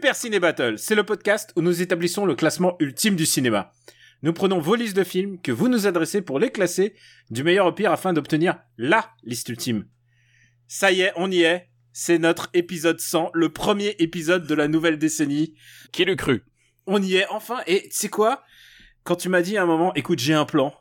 Super Ciné Battle, c'est le podcast où nous établissons le classement ultime du cinéma. Nous prenons vos listes de films que vous nous adressez pour les classer du meilleur au pire afin d'obtenir LA liste ultime. Ça y est, on y est. C'est notre épisode 100, le premier épisode de la nouvelle décennie. Qui l'eût cru? On y est enfin et c'est quoi? Quand tu m'as dit à un moment, écoute, j'ai un plan.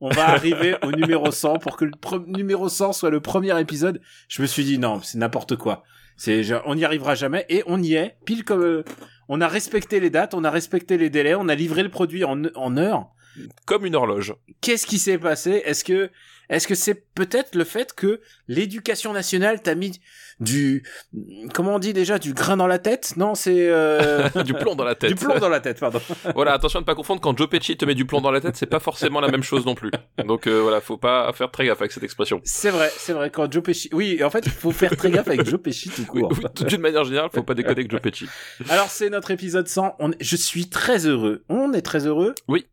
On va arriver au numéro 100 pour que le numéro 100 soit le premier épisode. Je me suis dit non, c'est n'importe quoi. C'est on n'y arrivera jamais et on y est. Pile comme euh, on a respecté les dates, on a respecté les délais, on a livré le produit en en heure. Comme une horloge. Qu'est-ce qui s'est passé? Est-ce que est-ce que c'est peut-être le fait que l'éducation nationale t'a mis du comment on dit déjà du grain dans la tête? Non, c'est euh, du plomb dans la tête. du plomb dans la tête, pardon. voilà, attention à ne pas confondre, quand Joe Pesci te met du plomb dans la tête, c'est pas forcément la même chose non plus. Donc euh, voilà, faut pas faire très gaffe avec cette expression. C'est vrai, c'est vrai quand Joe Pesci. Oui, en fait, faut faire très gaffe avec Joe Pesci tout Oui, court. oui, D'une manière générale, faut pas déconner avec Joe Pesci. Alors c'est notre épisode 100. On... Je suis très heureux. On est très heureux? Oui.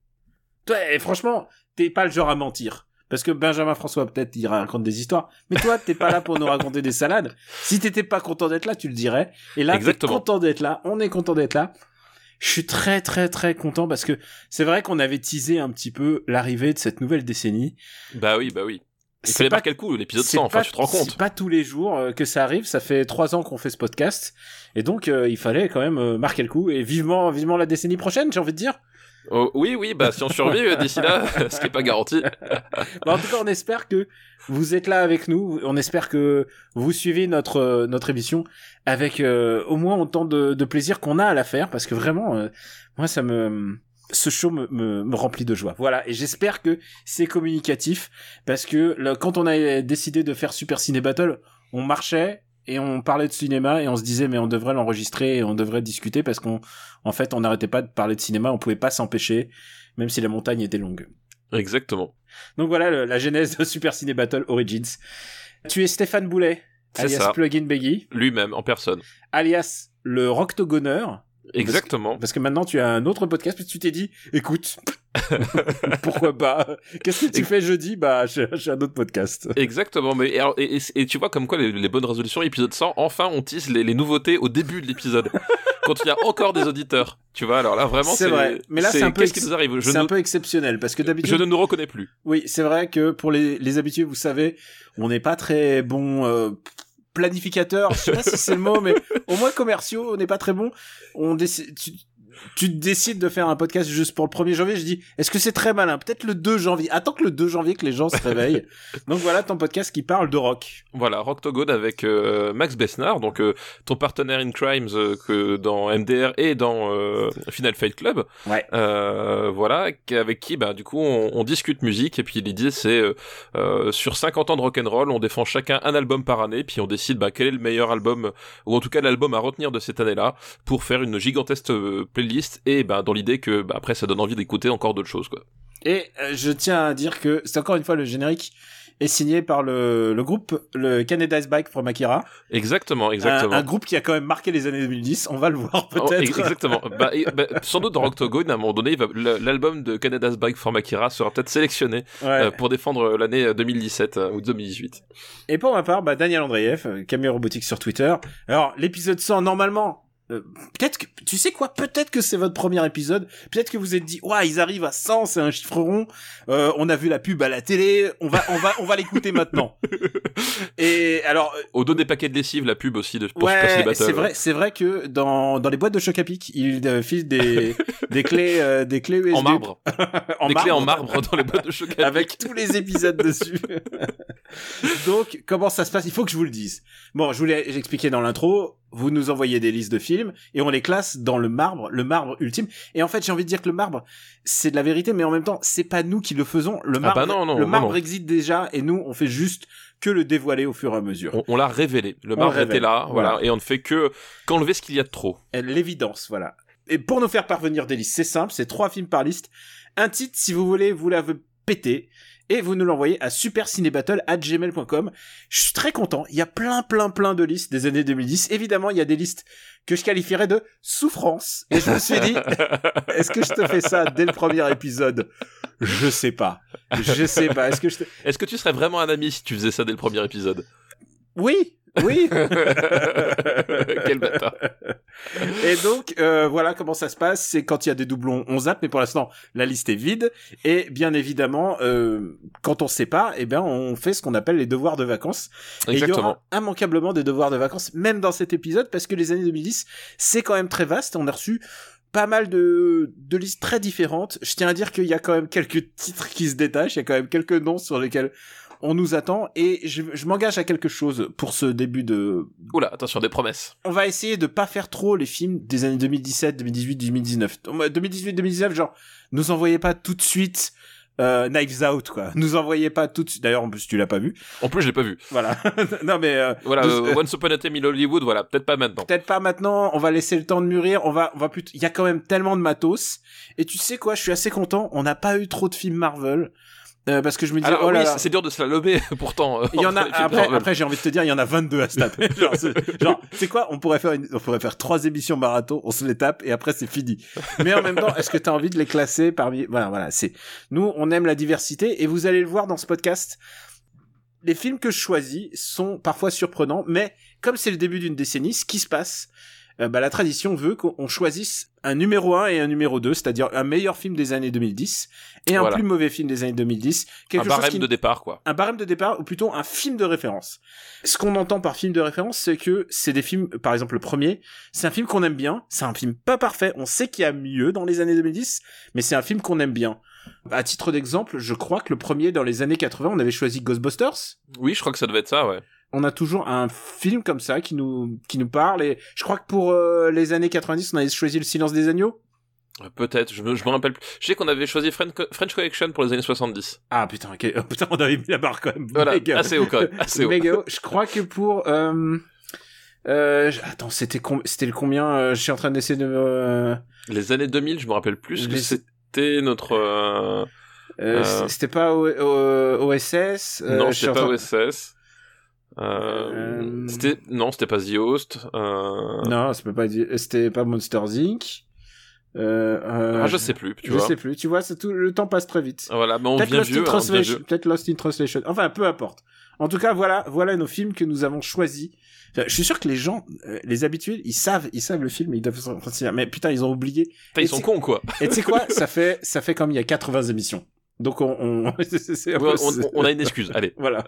Et franchement, t'es pas le genre à mentir. Parce que Benjamin François, peut-être, il raconte des histoires. Mais toi, t'es pas là pour nous raconter des salades. Si t'étais pas content d'être là, tu le dirais. Et là, t'es content d'être là. On est content d'être là. Je suis très, très, très content parce que c'est vrai qu'on avait teasé un petit peu l'arrivée de cette nouvelle décennie. Bah oui, bah oui. Il fallait pas- le coup, l'épisode c'est 100, enfin pas- tu te rends compte. C'est pas tous les jours euh, que ça arrive. Ça fait trois ans qu'on fait ce podcast, et donc euh, il fallait quand même euh, marquer le coup. Et vivement, vivement la décennie prochaine, j'ai envie de dire. Oh, oui, oui, bah si on survit euh, d'ici là, ce qui est pas garanti. Bah, en tout cas, on espère que vous êtes là avec nous. On espère que vous suivez notre euh, notre émission avec euh, au moins autant de, de plaisir qu'on a à la faire, parce que vraiment, euh, moi, ça me ce show me, me, me remplit de joie. Voilà, et j'espère que c'est communicatif, parce que le- quand on a décidé de faire Super Ciné Battle, on marchait et on parlait de cinéma et on se disait mais on devrait l'enregistrer et on devrait discuter parce qu'on en fait on n'arrêtait pas de parler de cinéma, on pouvait pas s'empêcher, même si la montagne était longue. Exactement. Donc voilà le- la genèse de Super Ciné Battle Origins. Tu es Stéphane Boulet, alias ça. Plugin Beggy, Lui-même, en personne. alias le Roctogoneur, Exactement. parce que maintenant tu as un autre podcast, puis tu t'es dit, écoute, pourquoi pas? Qu'est-ce que tu fais jeudi? Bah, j'ai un autre podcast. Exactement, mais et, tu vois comme quoi les, les bonnes résolutions, épisode 100, enfin on tisse les, les nouveautés au début de l'épisode, quand il y a encore des auditeurs, tu vois, alors là vraiment C'est vrai. Mais là, c'est un peu Qu'est-ce ex- qui nous arrive? Je C'est un peu exceptionnel, parce que je d'habitude, ne nous reconnais plus. oui, c'est vrai que pour les, les habitués, vous savez, on n'est pas très bon euh, planificateur, je sais pas si c'est le mot, mais au moins commerciaux, on n'est pas très bon. Tu, décides de faire un podcast juste pour le 1er janvier, je dis, est-ce que c'est très malin? Peut-être le 2 janvier. Attends que le 2 janvier que les gens se réveillent. Donc voilà ton podcast qui parle de rock. Voilà, Rocktogone avec euh, Max Besnard, donc euh, ton partenaire in crimes euh, que dans MDR et dans Final Fight Club. Ouais. Voilà, avec qui bah du coup on, on discute musique et puis l'idée c'est sur 50 ans de rock'n'roll, on défend chacun un album par année puis on décide bah quel est le meilleur album ou en tout cas l'album à retenir de cette année-là pour faire une gigantesque euh, playlist et bah dans l'idée que bah, après ça donne envie d'écouter encore d'autres choses quoi. Et euh, je tiens à dire que c'est encore une fois le générique est signé par le, le groupe le Canada's Bike from Akira, Exactement, exactement. un groupe qui a quand même marqué les années 2010. On va le voir Oh, peut-être. ex- exactement. bah, et- bah, sans doute dans Octogone, à un moment donné, l'album de Canada's Bike for Akira sera peut-être sélectionné Ouais. euh, pour défendre l'année euh, 2017 euh, ou 2018. Et pour ma part, bah, Daniel Andreev, euh, Camille Robotique sur Twitter. Alors, l'épisode 100, normalement, euh, peut-être que, tu sais quoi, peut-être que c'est votre premier épisode, peut-être que vous êtes dit, ouais, ils arrivent à 100, c'est un chiffre rond, euh, on a vu la pub à la télé, on va, on va, on va l'écouter maintenant. Et alors, euh, Au dos des paquets de lessive, la pub aussi de pour ouais, c'est vrai, c'est vrai que dans, dans les boîtes de choc à pic, ils euh, filent des, des clés, euh, des clés USB En marbre. en des clés en marbre. dans les boîtes de chocolat. avec tous les épisodes dessus. Donc, comment ça se passe? Il faut que je vous le dise. Bon, je vous l'ai expliqué dans l'intro. Vous nous envoyez des listes de films et on les classe dans le marbre, le marbre ultime. Et en fait, j'ai envie de dire que le marbre, c'est de la vérité, mais en même temps, c'est pas nous qui le faisons. Le Ah marbre, bah non, non, le marbre non. existe déjà et nous, on fait juste que le dévoiler au fur et à mesure. On, on l'a révélé. Le marbre était là, voilà. Voilà. Et on ne fait que qu'enlever ce qu'il y a de trop. L'évidence, voilà. Et pour nous faire parvenir des listes, c'est simple, c'est trois films par liste. Un titre, si vous voulez, vous la péter et vous nous l'envoyez à supercinébattle@gmail.com. Je suis très content. Il y a plein, plein, plein de listes des années 2010. Évidemment, il y a des listes que je qualifierais de souffrance. Et je me suis dit, est-ce que je te fais ça dès le premier épisode? Je sais pas. Je sais pas. Est-ce que je te... Est-ce que tu serais vraiment un ami si tu faisais ça dès le premier épisode? Oui, oui. Quel bâtard. Et donc euh, voilà comment ça se passe. C'est quand il y a des doublons, on zappe, mais pour l'instant la liste est vide. Et bien évidemment, euh, quand on sait pas, eh bien on fait ce qu'on appelle les devoirs de vacances. Et il y aura immanquablement des devoirs de vacances, même dans cet épisode, parce que les années 2010, c'est quand même très vaste. On a reçu pas mal de, de listes très différentes. Je tiens à dire qu'il y a quand même quelques titres qui se détachent, il y a quand même quelques noms sur lesquels on nous attend et je, m'engage à quelque chose pour ce début de. Oula, attention, des promesses. On va essayer de pas faire trop les films des années 2017, 2018, 2019. 2018, 2019, genre, nous envoyez pas tout de suite euh, Knives Out quoi. Nous envoyez pas tout de suite. D'ailleurs en plus tu l'as pas vu. En plus je l'ai pas vu. Voilà. non mais euh, voilà euh, Once Upon a Time in Hollywood voilà peut-être pas maintenant. Peut-être pas maintenant. On va laisser le temps de mûrir. On va on va plus. Il y a quand même tellement de matos. Et tu sais quoi Je suis assez content. On n'a pas eu trop de films Marvel. Euh, parce que je me dis oh oui, c'est dur de se la lever pourtant. Euh, il y en a après, après j'ai envie de te dire il y en a 22 à se taper. genre c'est quoi? On pourrait faire une, on pourrait faire trois émissions marathon, on se les tape et après c'est fini. Mais en même temps, est-ce que tu as envie de les classer parmi voilà voilà, c'est nous on aime la diversité et vous allez le voir dans ce podcast. Les films que je choisis sont parfois surprenants, mais comme c'est le début d'une décennie, ce qui se passe, euh, bah, la tradition veut qu'on choisisse un numéro 1 et un numéro 2, c'est-à-dire un meilleur film des années 2010 et un plus mauvais film des années 2010. Quelque un barème de départ, quoi. Un barème de départ, ou plutôt un film de référence. Ce qu'on entend par film de référence, c'est que c'est des films, par exemple le premier, c'est un film qu'on aime bien, c'est un film pas parfait, on sait qu'il y a mieux dans les années 2010, mais c'est un film qu'on aime bien. À titre d'exemple, je crois que le premier dans les années 80, on avait choisi Ghostbusters. Oui, je crois que ça devait être ça, ouais on a toujours un film comme ça qui nous qui nous parle et je crois que pour euh, les années 90 on avait choisi le silence des agneaux euh, Peut-être, je me, je me rappelle plus. Je sais qu'on avait choisi French, French Connection pour les années 70. Ah putain, oh, putain, on avait mis la barre quand même. Voilà, assez haut quand même, assez haut. Je crois que pour... Euh, euh, attends, c'était c'était le combien Je suis en train d'essayer de... Les années 2000, je me rappelle plus que c'était notre... C'était pas OSS Non, c'était pas OSS. Euh, c'était non, c'était pas The Host. Euh... Non, c'était pas c'était pas Monsters Inc. Euh, euh, ah, je sais plus. Tu je sais plus. Tu vois, c'est tout. Le temps passe très vite. Voilà, mais on vient vieux. Hein, Peut-être Lost in Translation. Enfin, peu importe. En tout cas, voilà, voilà nos films que nous avons choisis. je suis sûr que les gens, les habitués, ils savent, ils savent le film, ils doivent mais putain, ils ont oublié. ils sont cons, quoi. Et tu sais quoi, ça fait, ça fait comme il y a 80 émissions. Donc on, on, on, a une excuse. Allez. voilà.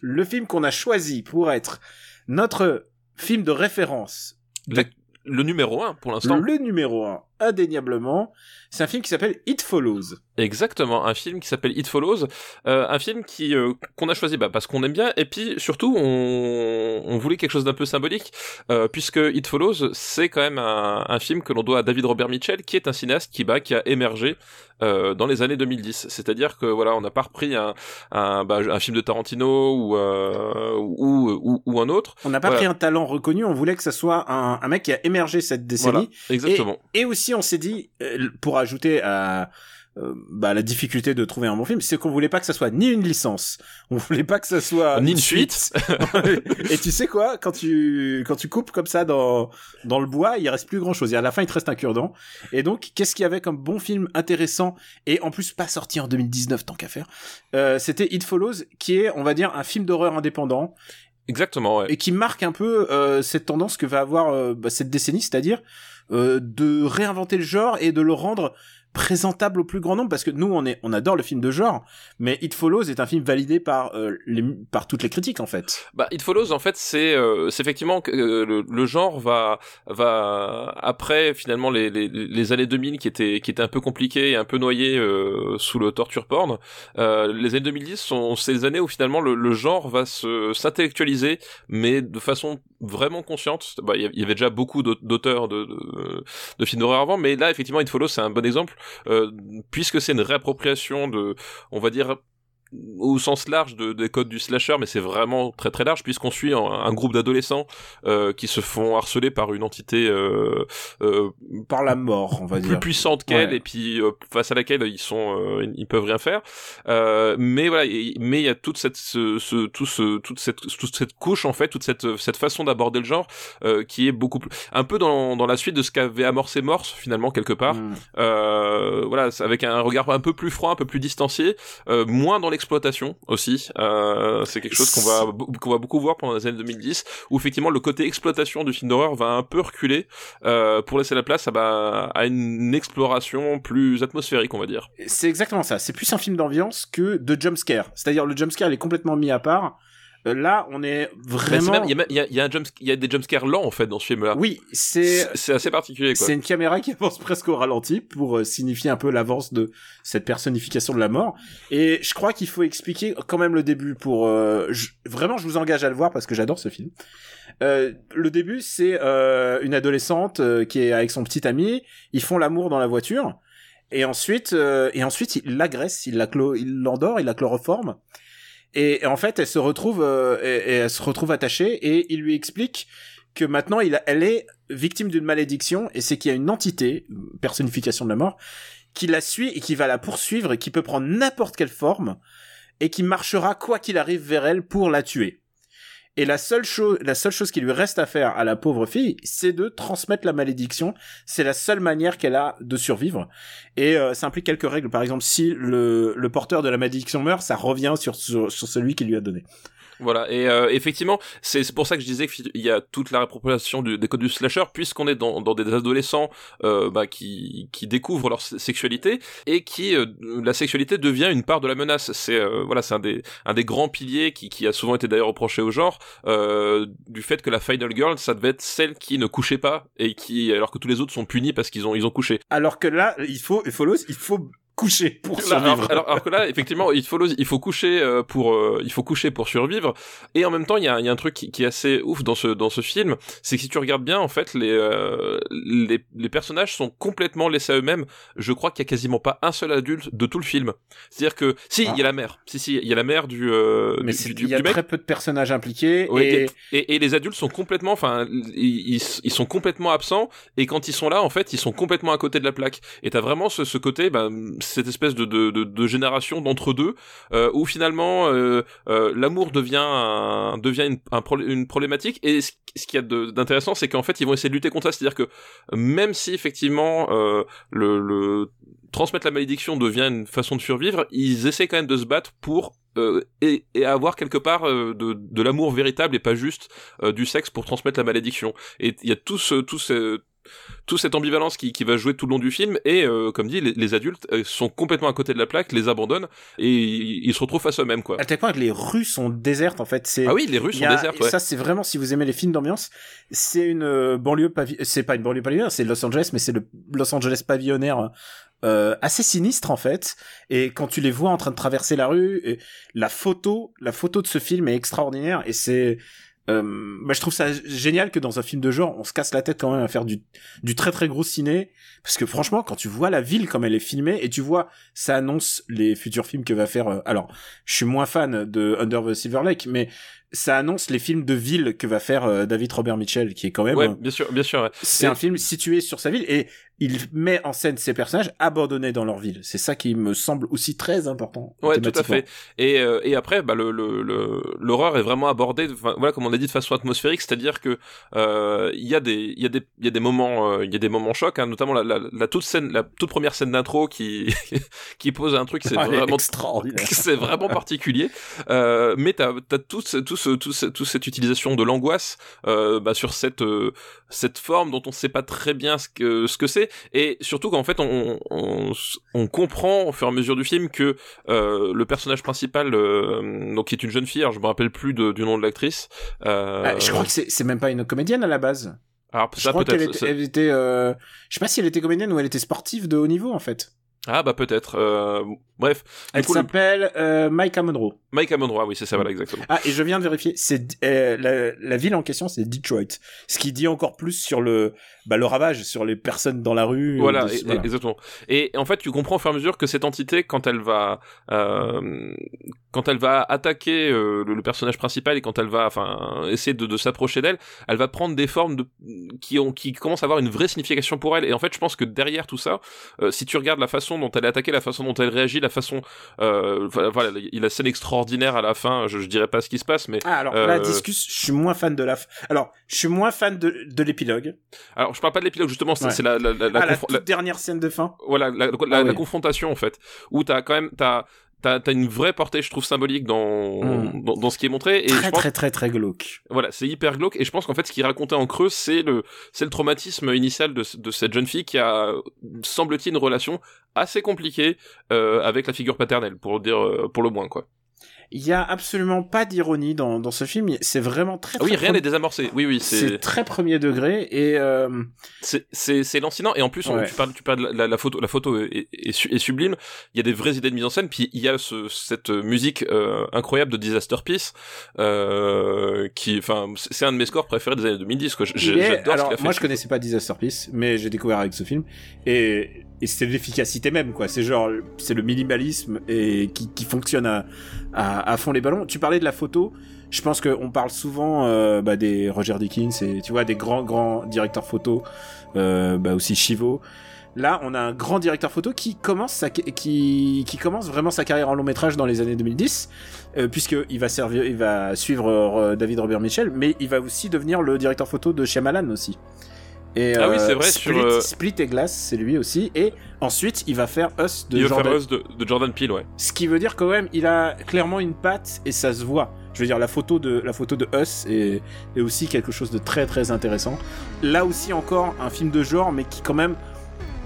Le film qu'on a choisi pour être notre film de référence. Le, numéro 1 pour l'instant. Le numéro 1, indéniablement. C'est un film qui s'appelle It Follows. Exactement, un film qui s'appelle It Follows, euh, un film qui euh, qu'on a choisi bah, parce qu'on aime bien et puis surtout on, on voulait quelque chose d'un peu symbolique euh, puisque It Follows c'est quand même un, un film que l'on doit à David Robert Mitchell qui est un cinéaste qui bah, qui a émergé dans les années 2010. C'est-à-dire que voilà, on n'a pas repris un un, bah, un film de Tarantino ou, ou, ou, ou un autre. On n'a pas pris un talent reconnu, on voulait que ça soit un, un mec qui a émergé cette décennie. exactement. Et, et aussi on s'est dit pour ajouter à euh, bah, la difficulté de trouver un bon film, c'est qu'on voulait pas que ça soit ni une licence, on voulait pas que ça soit ni une suite. et tu sais quoi, quand tu quand tu coupes comme ça dans dans le bois, il reste plus grand chose. Et à la fin, il te reste un cure-dent. Et donc, qu'est-ce qu'il y avait comme bon film intéressant et en plus pas sorti en 2019 tant qu'à faire euh, C'était It Follows, qui est, on va dire, un film d'horreur indépendant Exactement, ouais. Et qui marque un peu euh, cette tendance que va avoir euh, bah, cette décennie, c'est-à-dire euh, de réinventer le genre et de le rendre présentable au plus grand nombre parce que nous on est on adore le film de genre mais It Follows est un film validé par euh, les par toutes les critiques en fait. Bah It Follows en fait c'est euh, c'est effectivement euh, le, genre va va après finalement les, les, les années 2000 qui étaient qui étaient un peu compliquées et un peu noyées sous le torture porn les années 2010 sont ces années où finalement le, le genre va se s'intellectualiser mais de façon vraiment consciente. Bah il y avait déjà beaucoup d'auteurs de, de, de films d'horreur avant mais là effectivement It Follows c'est un bon exemple euh, puisque c'est une réappropriation de, on va dire, au sens large de, des codes du slasher, mais c'est vraiment très très large puisqu'on suit un, un groupe d'adolescents euh, qui se font harceler par une entité euh, euh, par la mort, on va plus dire. puissante qu'elle Ouais. et puis euh, face à laquelle ils sont euh, ils peuvent rien faire. Euh, mais voilà, et- mais il y a toute cette ce, ce- tout ce toute cette toute cette couche en fait, toute cette cette façon d'aborder le genre euh, qui est beaucoup plus un peu dans dans la suite de ce qu'avait amorcé Morse finalement quelque part. Mm. Euh, voilà, avec un regard un peu plus froid, un peu plus distancié, euh, moins dans l'exploitation aussi. Euh, c'est quelque chose qu'on va qu'on va beaucoup voir pendant les années 2010, où effectivement le côté exploitation du film d'horreur va un peu reculer euh, pour laisser la place à, bah, à une exploration plus atmosphérique, on va dire. C'est exactement ça. C'est plus un film d'ambiance que de jumpscare. C'est-à-dire le jumpscare il est complètement mis à part. Euh, là, on est c'est vraiment. Il y a, même- il y a, il y a un jump, il y a des jumpscares lents en fait dans ce film-là. Oui, c'est C'est assez particulier c'est une caméra qui avance presque au ralenti pour euh, signifier un peu l'avance de cette personnification de la mort. Et je crois qu'il faut expliquer quand même le début pour euh, je- vraiment je vous engage à le voir parce que j'adore ce film. Euh, le début c'est euh, une adolescente euh, qui est avec son petit ami, ils font l'amour dans la voiture et ensuite euh, et ensuite il l'agresse, il la clo- il l'endort, il la chloroforme. Et, en fait, elle se retrouve, euh, elle se retrouve attachée, et il lui explique que maintenant, elle est victime d'une malédiction, et c'est qu'il y a une entité, personnification de la mort, qui la suit et qui va la poursuivre et qui peut prendre n'importe quelle forme, et qui marchera quoi qu'il arrive vers elle pour la tuer. Et la seule chose, la seule chose qui lui reste à faire à la pauvre fille, c'est de transmettre la malédiction. C'est la seule manière qu'elle a de survivre. Et euh, ça implique quelques règles. Par exemple, si le, le porteur de la malédiction meurt, ça revient sur, sur, sur celui qui lui a donné. Voilà, et euh, effectivement, c'est pour ça que je disais qu'il y a toute la réappropriation des codes du slasher, puisqu'on est dans, dans des adolescents euh, bah, qui, qui découvrent leur se- sexualité et qui euh, la sexualité devient une part de la menace. C'est euh, voilà, c'est un des un des grands piliers qui, qui a souvent été d'ailleurs reproché au genre euh, du fait que la final girl, ça devait être celle qui ne couchait pas et qui alors que tous les autres sont punis parce qu'ils ont ils ont couché. Alors que là, il faut, il faut, il faut coucher pour Là, survivre. alors, alors- alors que là, effectivement, il faut, il faut coucher euh, pour, euh, il faut coucher pour survivre. Et en même temps, il y a, il y a un truc qui, qui est assez ouf dans ce dans ce film, c'est que si tu regardes bien, en fait, les euh, les, les personnages sont complètement laissés à eux-mêmes. Je crois qu'il y a quasiment pas un seul adulte de tout le film. C'est-à-dire que si, il y a la mère. Si si, il y a la mère du euh, Mais il y a très peu de personnages impliqués. Ouais, et... Et, et les adultes sont complètement, enfin, ils, sont complètement absents. Et quand ils sont là, en fait, ils sont complètement à côté de la plaque. Et t'as vraiment ce, ce côté, ben, cette espèce de, de, de, génération d'entre deux, euh, où finalement euh, euh, l'amour devient devient une, une problématique. Et ce, ce qu'il y a d'intéressant, c'est qu'en fait, ils vont essayer de lutter contre ça. C'est-à-dire que même si effectivement le, transmettre la malédiction devient une façon de survivre, ils essaient quand même de se battre pour et, avoir quelque part de, l'amour véritable et pas juste du sexe pour transmettre la malédiction. Et il y a tout ce, tout cette ambivalence qui, qui va jouer tout le long du film et euh, comme dit les, les adultes euh, sont complètement à côté de la plaque les abandonnent et ils, ils se retrouvent face à eux-mêmes quoi À tel point que les rues sont désertes en fait. C'est ah oui les rues sont a- désertes ouais. Ça, c'est vraiment, si vous aimez les films d'ambiance, c'est une euh, banlieue pavi... c'est pas une banlieue pavillonnaire, c'est Los Angeles, mais c'est le Los Angeles pavillonnaire euh, assez sinistre en fait. Et quand tu les vois en train de traverser la rue, et la photo, la photo de ce film est extraordinaire et c'est euh, bah, je trouve ça génial que dans un film de genre, on se casse la tête quand même à faire du, du très très gros ciné. Parce que franchement, quand tu vois la ville comme elle est filmée, et tu vois, ça annonce les futurs films que va faire... euh, alors, je suis moins fan de Under the Silver Lake, mais ça annonce les films de ville que va faire euh, David Robert Mitchell, qui est quand même... ouais euh, bien sûr bien sûr ouais. c'est Et- un film situé sur sa ville, et il met en scène ces personnages abandonnés dans leur ville. C'est ça qui me semble aussi très important. Ouais, tout à fait. Et, euh, et après, bah, le, le, le- l'horreur est vraiment abordée, voilà, comme on a dit, de façon atmosphérique, c'est-à-dire que euh, il y a des, il y a des, il y a des moments, il y a des moments chocs, hein, notamment la, la, la toute scène, la toute première scène d'intro qui, qui pose un truc, c'est Ah, vraiment extraordinaire. c'est vraiment particulier. Euh, mais t'as as tout ce, tout ce, tout ce- toute cette utilisation de l'angoisse euh, bah, sur cette euh, cette forme dont on sait pas très bien ce que ce que c'est et surtout qu'en fait on, on on comprend au fur et à mesure du film que euh, le personnage principal donc qui est une jeune fille, alors je me rappelle plus de- du nom de l'actrice. Ah, je crois que c'est même pas une comédienne à la base. alors Je ça crois qu'elle était, elle était euh, je sais pas si elle était comédienne ou elle était sportive de haut niveau en fait. Ah bah peut-être. Euh, bref. Elle s'appelle euh, Mike Monroe. Mike Monroe, oui, c'est ça, voilà, exactement. Ah, et je viens de vérifier, c'est euh, la, la, ville en question, c'est Detroit. Ce qui dit encore plus sur le, bah, le ravage, sur les personnes dans la rue. Voilà, exactement. Et en fait, tu comprends au fur et à mesure que cette entité, quand elle va, euh, quand elle va attaquer euh, le, personnage principal et quand elle va, enfin, essayer de, de s'approcher d'elle, elle va prendre des formes de, qui ont, qui commencent à avoir une vraie signification pour elle. Et en fait, je pense que derrière tout ça, si tu regardes la façon dont elle est attaquée, la façon dont elle réagit, la façon, euh, voilà, il a la scène extraordinaire à la fin. Je, je dirais pas ce qui se passe, mais ah, alors la discussion, je suis moins fan de la. Alors, je suis moins fan de, de l'épilogue. Alors, je parle pas de l'épilogue justement, c'est la la, la, ah, la, toute dernière scène de fin. Voilà, la, ah confrontation en fait, où t'as quand même t'as t'as as une vraie portée, je trouve, symbolique dans, hmm. dans, dans, ce qui est montré. Et très, très, très, très glauque. Voilà, c'est hyper glauque. Et je pense qu'en fait, ce qu'il racontait en creux, c'est le, c'est le traumatisme initial de, de cette jeune fille qui a, semble-t-il, une relation assez compliquée euh, avec la figure paternelle, pour dire, euh, pour le moins, quoi. Il y a absolument pas d'ironie dans, dans ce film. C'est vraiment très, très oui rien n'est désamorcé. Oui oui c'est très premier degré et euh... c'est lancinant et en plus tu parles tu parles la, la photo la photo est, est, sublime. Il y a des vraies idées de mise en scène puis il y a ce, cette musique euh, incroyable de Disaster Peace euh, qui enfin c'est un de mes scores préférés des années 2010 que j'adore. Alors moi je connaissais pas Disaster Peace mais j'ai découvert avec ce film et et c'est l'efficacité même quoi c'est genre c'est le minimalisme et qui, qui fonctionne à, à, à, fond les ballons. Tu parlais de la photo. Je pense qu'on parle souvent euh, bah, des Roger Dickens et tu vois des grands grands directeurs photo euh, bah aussi Chivo. Là on a un grand directeur photo qui commence vraiment sa carrière en long métrage dans les années 2010 euh, puisque il va servir il va suivre euh, David Robert Mitchell mais il va aussi devenir le directeur photo de Shyamalan aussi et, ah oui, c'est vrai. Split, sur, euh, Split et Glass, c'est lui aussi. Et ensuite, il va faire Us de il Jordan. Va faire Us de, de, Jordan Peele, ouais. Ce qui veut dire quand même, il a clairement une patte et ça se voit. Je veux dire, la photo de la photo de Us est, est aussi quelque chose de très très intéressant. Là aussi encore un film de genre, mais qui quand même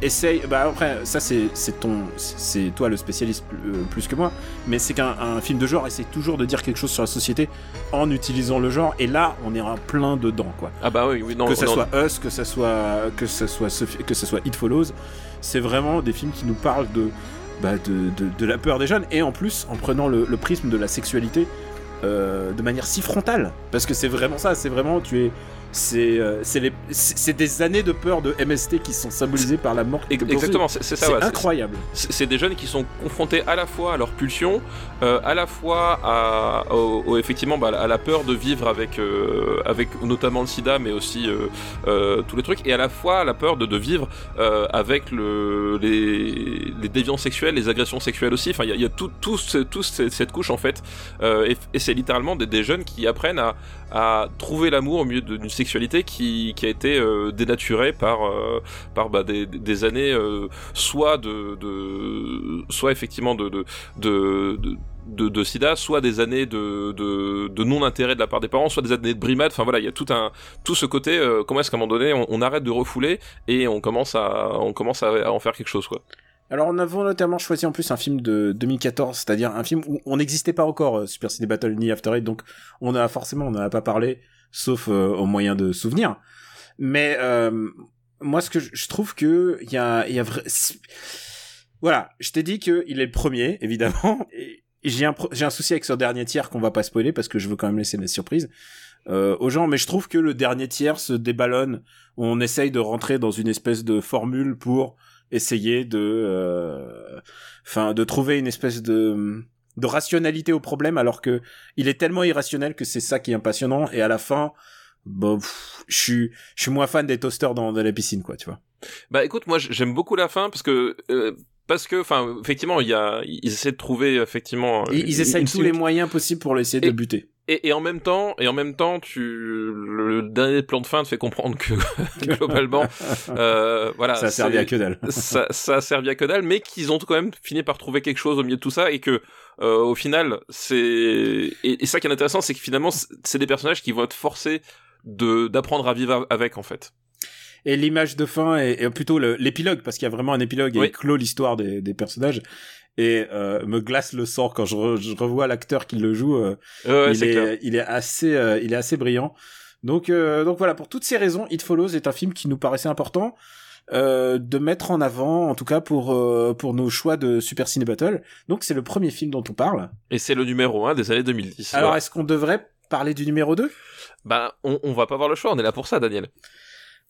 essaye. Bah après, ça c'est ton c'est toi le spécialiste euh, plus, que moi, mais c'est qu'un film de genre essaie toujours de dire quelque chose sur la société en utilisant le genre. Et là, on est en plein dedans, quoi. Ah bah oui, oui non. Que ça soit Us, que ça soit que ça soit que ça soit It Follows, c'est vraiment des films qui nous parlent de bah, de, de, de, la peur des jeunes et en plus en prenant le, le prisme de la sexualité euh, de manière si frontale parce que c'est vraiment ça c'est vraiment tu es c'est euh, c'est des années de peur de MST qui sont symbolisées par la mort. Exactement, c'est ça. C'est incroyable. C'est des jeunes qui sont confrontés à la fois à leur pulsion, euh, à la fois à, effectivement bah, à la peur de vivre avec euh, avec notamment le SIDA, mais aussi euh, tous les trucs, et à la fois à la peur de, de vivre avec le les, les déviants sexuels, les agressions sexuelles aussi. Enfin, il y a, y a tout, tout, tout, cette couche en fait, et, et c'est littéralement des, des, jeunes qui apprennent à, à trouver l'amour au milieu d'une sexualité qui, a été euh, dénaturée par, euh, par bah, des, années euh, soit de, soit effectivement de, de, de, sida, soit des années de, de, non-intérêt de la part des parents, soit des années de brimade. Enfin voilà, il y a tout un tout ce côté. Euh, comment est-ce qu'à un moment donné, on, arrête de refouler et on commence à on commence à, en faire quelque chose quoi. Alors on a volontairement choisi en plus un film de 2014, c'est-à-dire un film où on n'existait pas encore Super City Battle ni After Eight, donc on a forcément on n'en a pas parlé, sauf euh, au moyen de souvenir. Mais euh, moi ce que je, trouve que il y a, y a voilà, je t'ai dit que il est le premier évidemment. J'ai un j'ai un souci avec ce dernier tiers qu'on va pas spoiler parce que je veux quand même laisser des surprises euh, aux gens, mais je trouve que le dernier tiers se déballonne. On essaye de rentrer dans une espèce de formule pour essayer de, euh, enfin, de trouver une espèce de de rationalité au problème, alors que il est tellement irrationnel que c'est ça qui est passionnant. Et à la fin, bon, je suis, je suis moins fan des toasters dans, dans la piscine, quoi, tu vois. Bah écoute, moi j'aime beaucoup la fin parce que euh, parce que enfin effectivement il y a ils essaient de trouver effectivement ils, ils essayent tous les moyens possibles pour l'essayer de buter et, et, en même temps, et en même temps, tu le dernier plan de fin te fait comprendre que globalement, euh, voilà, ça a servi à que dalle. ça, ça a servi à que dalle, mais qu'ils ont quand même fini par trouver quelque chose au milieu de tout ça et que euh, au final, c'est et, et, ça qui est intéressant, c'est que finalement, c'est des personnages qui vont être forcés de d'apprendre à vivre avec en fait et l'image de fin est, plutôt l'épilogue parce qu'il y a vraiment un épilogue et clôt l'histoire des, des, personnages et euh, me glace le sang quand je, revois l'acteur qui le joue. Euh, il, est, il est assez, euh, il est assez brillant. Donc, donc voilà, pour toutes ces raisons, It Follows est un film qui nous paraissait important. Euh, de mettre en avant, en tout cas pour euh, pour nos choix de Super Ciné Battle. Donc c'est le premier film dont on parle. Et c'est le numéro 1 des années 2010. Alors est-ce qu'on devrait parler du numéro 2 Bah, on, on va pas avoir le choix, on est là pour ça, Daniel.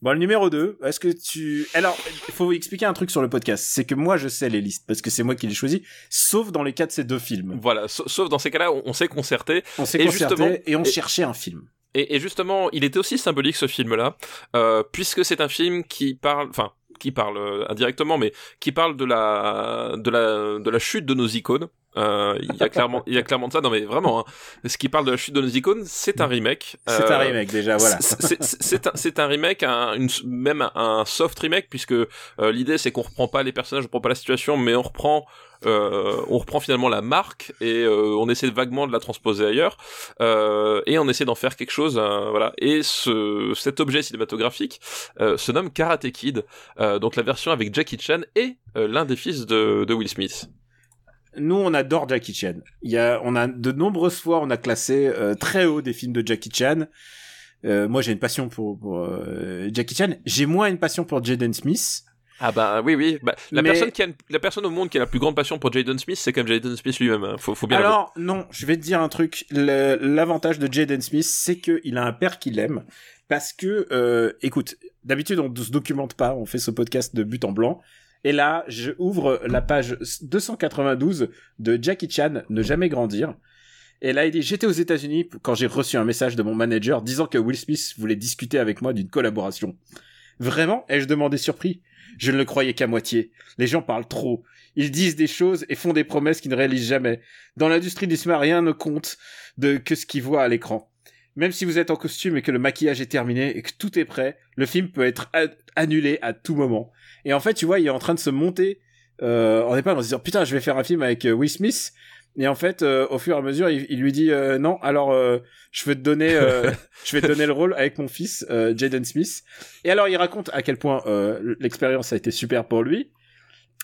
Bon, le numéro 2, est-ce que tu... Alors, il faut expliquer un truc sur le podcast. C'est que moi, je sais les listes, parce que c'est moi qui les choisis, sauf dans les cas de ces deux films. Voilà, sa- sauf dans ces cas-là, on, on s'est concerté. On s'est Et concerté justement- et on et- cherchait un film. Et, et justement, il était aussi symbolique ce film-là, euh, puisque c'est un film qui parle, enfin, qui parle euh, indirectement, mais qui parle de la, de la, de la chute de nos icônes. Euh, il y a clairement, il y a clairement de ça. Non mais vraiment, hein, ce qui parle de la chute de nos icônes, c'est un remake. C'est un remake, déjà, voilà. c'est- un, c'est un remake, un, une, même un, un soft remake, puisque euh, l'idée c'est qu'on reprend pas les personnages, on reprend pas la situation, mais on reprend, euh, on reprend finalement la marque et euh, on essaie vaguement de la transposer ailleurs euh, et on essaie d'en faire quelque chose, euh, voilà. Et ce, cet objet cinématographique euh, se nomme Karate Kid, euh, donc la version avec Jackie Chan et l'un des fils de, de Will Smith. Nous, on adore Jackie Chan. Il y a, on a de nombreuses fois, on a classé euh, très haut des films de Jackie Chan. Euh, moi, j'ai une passion pour, pour euh, Jackie Chan. J'ai moins une passion pour Jaden Smith. Ah bah oui oui, bah, la Mais- personne qui a la personne au monde qui a la plus grande passion pour Jaden Smith, c'est comme Jaden Smith lui-même. hein. Faut, faut bien. Alors, non, je vais te dire un truc. L'avantage de Jaden Smith, c'est qu'il a un père qu'il aime. Parce que, euh, écoute, d'habitude, on ne se documente pas, on fait ce podcast de but en blanc. Et là, je ouvre la page 292 de Jackie Chan, Ne jamais grandir. Et là, il dit, j'étais aux États-Unis quand j'ai reçu un message de mon manager disant que Will Smith voulait discuter avec moi d'une collaboration. Vraiment? Ai-je demandé surpris? Je ne le croyais qu'à moitié. Les gens parlent trop. Ils disent des choses et font des promesses qu'ils ne réalisent jamais. Dans l'industrie du cinéma, rien ne compte de que ce qu'ils voient à l'écran. Même si vous êtes en costume et que le maquillage est terminé et que tout est prêt, le film peut être annulé à tout moment. Et en fait, tu vois, il est en train de se monter euh, en épingle en se disant putain, je vais faire un film avec euh, Will Smith. Et en fait, euh, au fur et à mesure, il, il lui dit euh, non. Alors, euh, je vais te donner, euh, je vais te donner le rôle avec mon fils, euh, Jaden Smith. Et alors, il raconte à quel point euh, l'expérience a été super pour lui.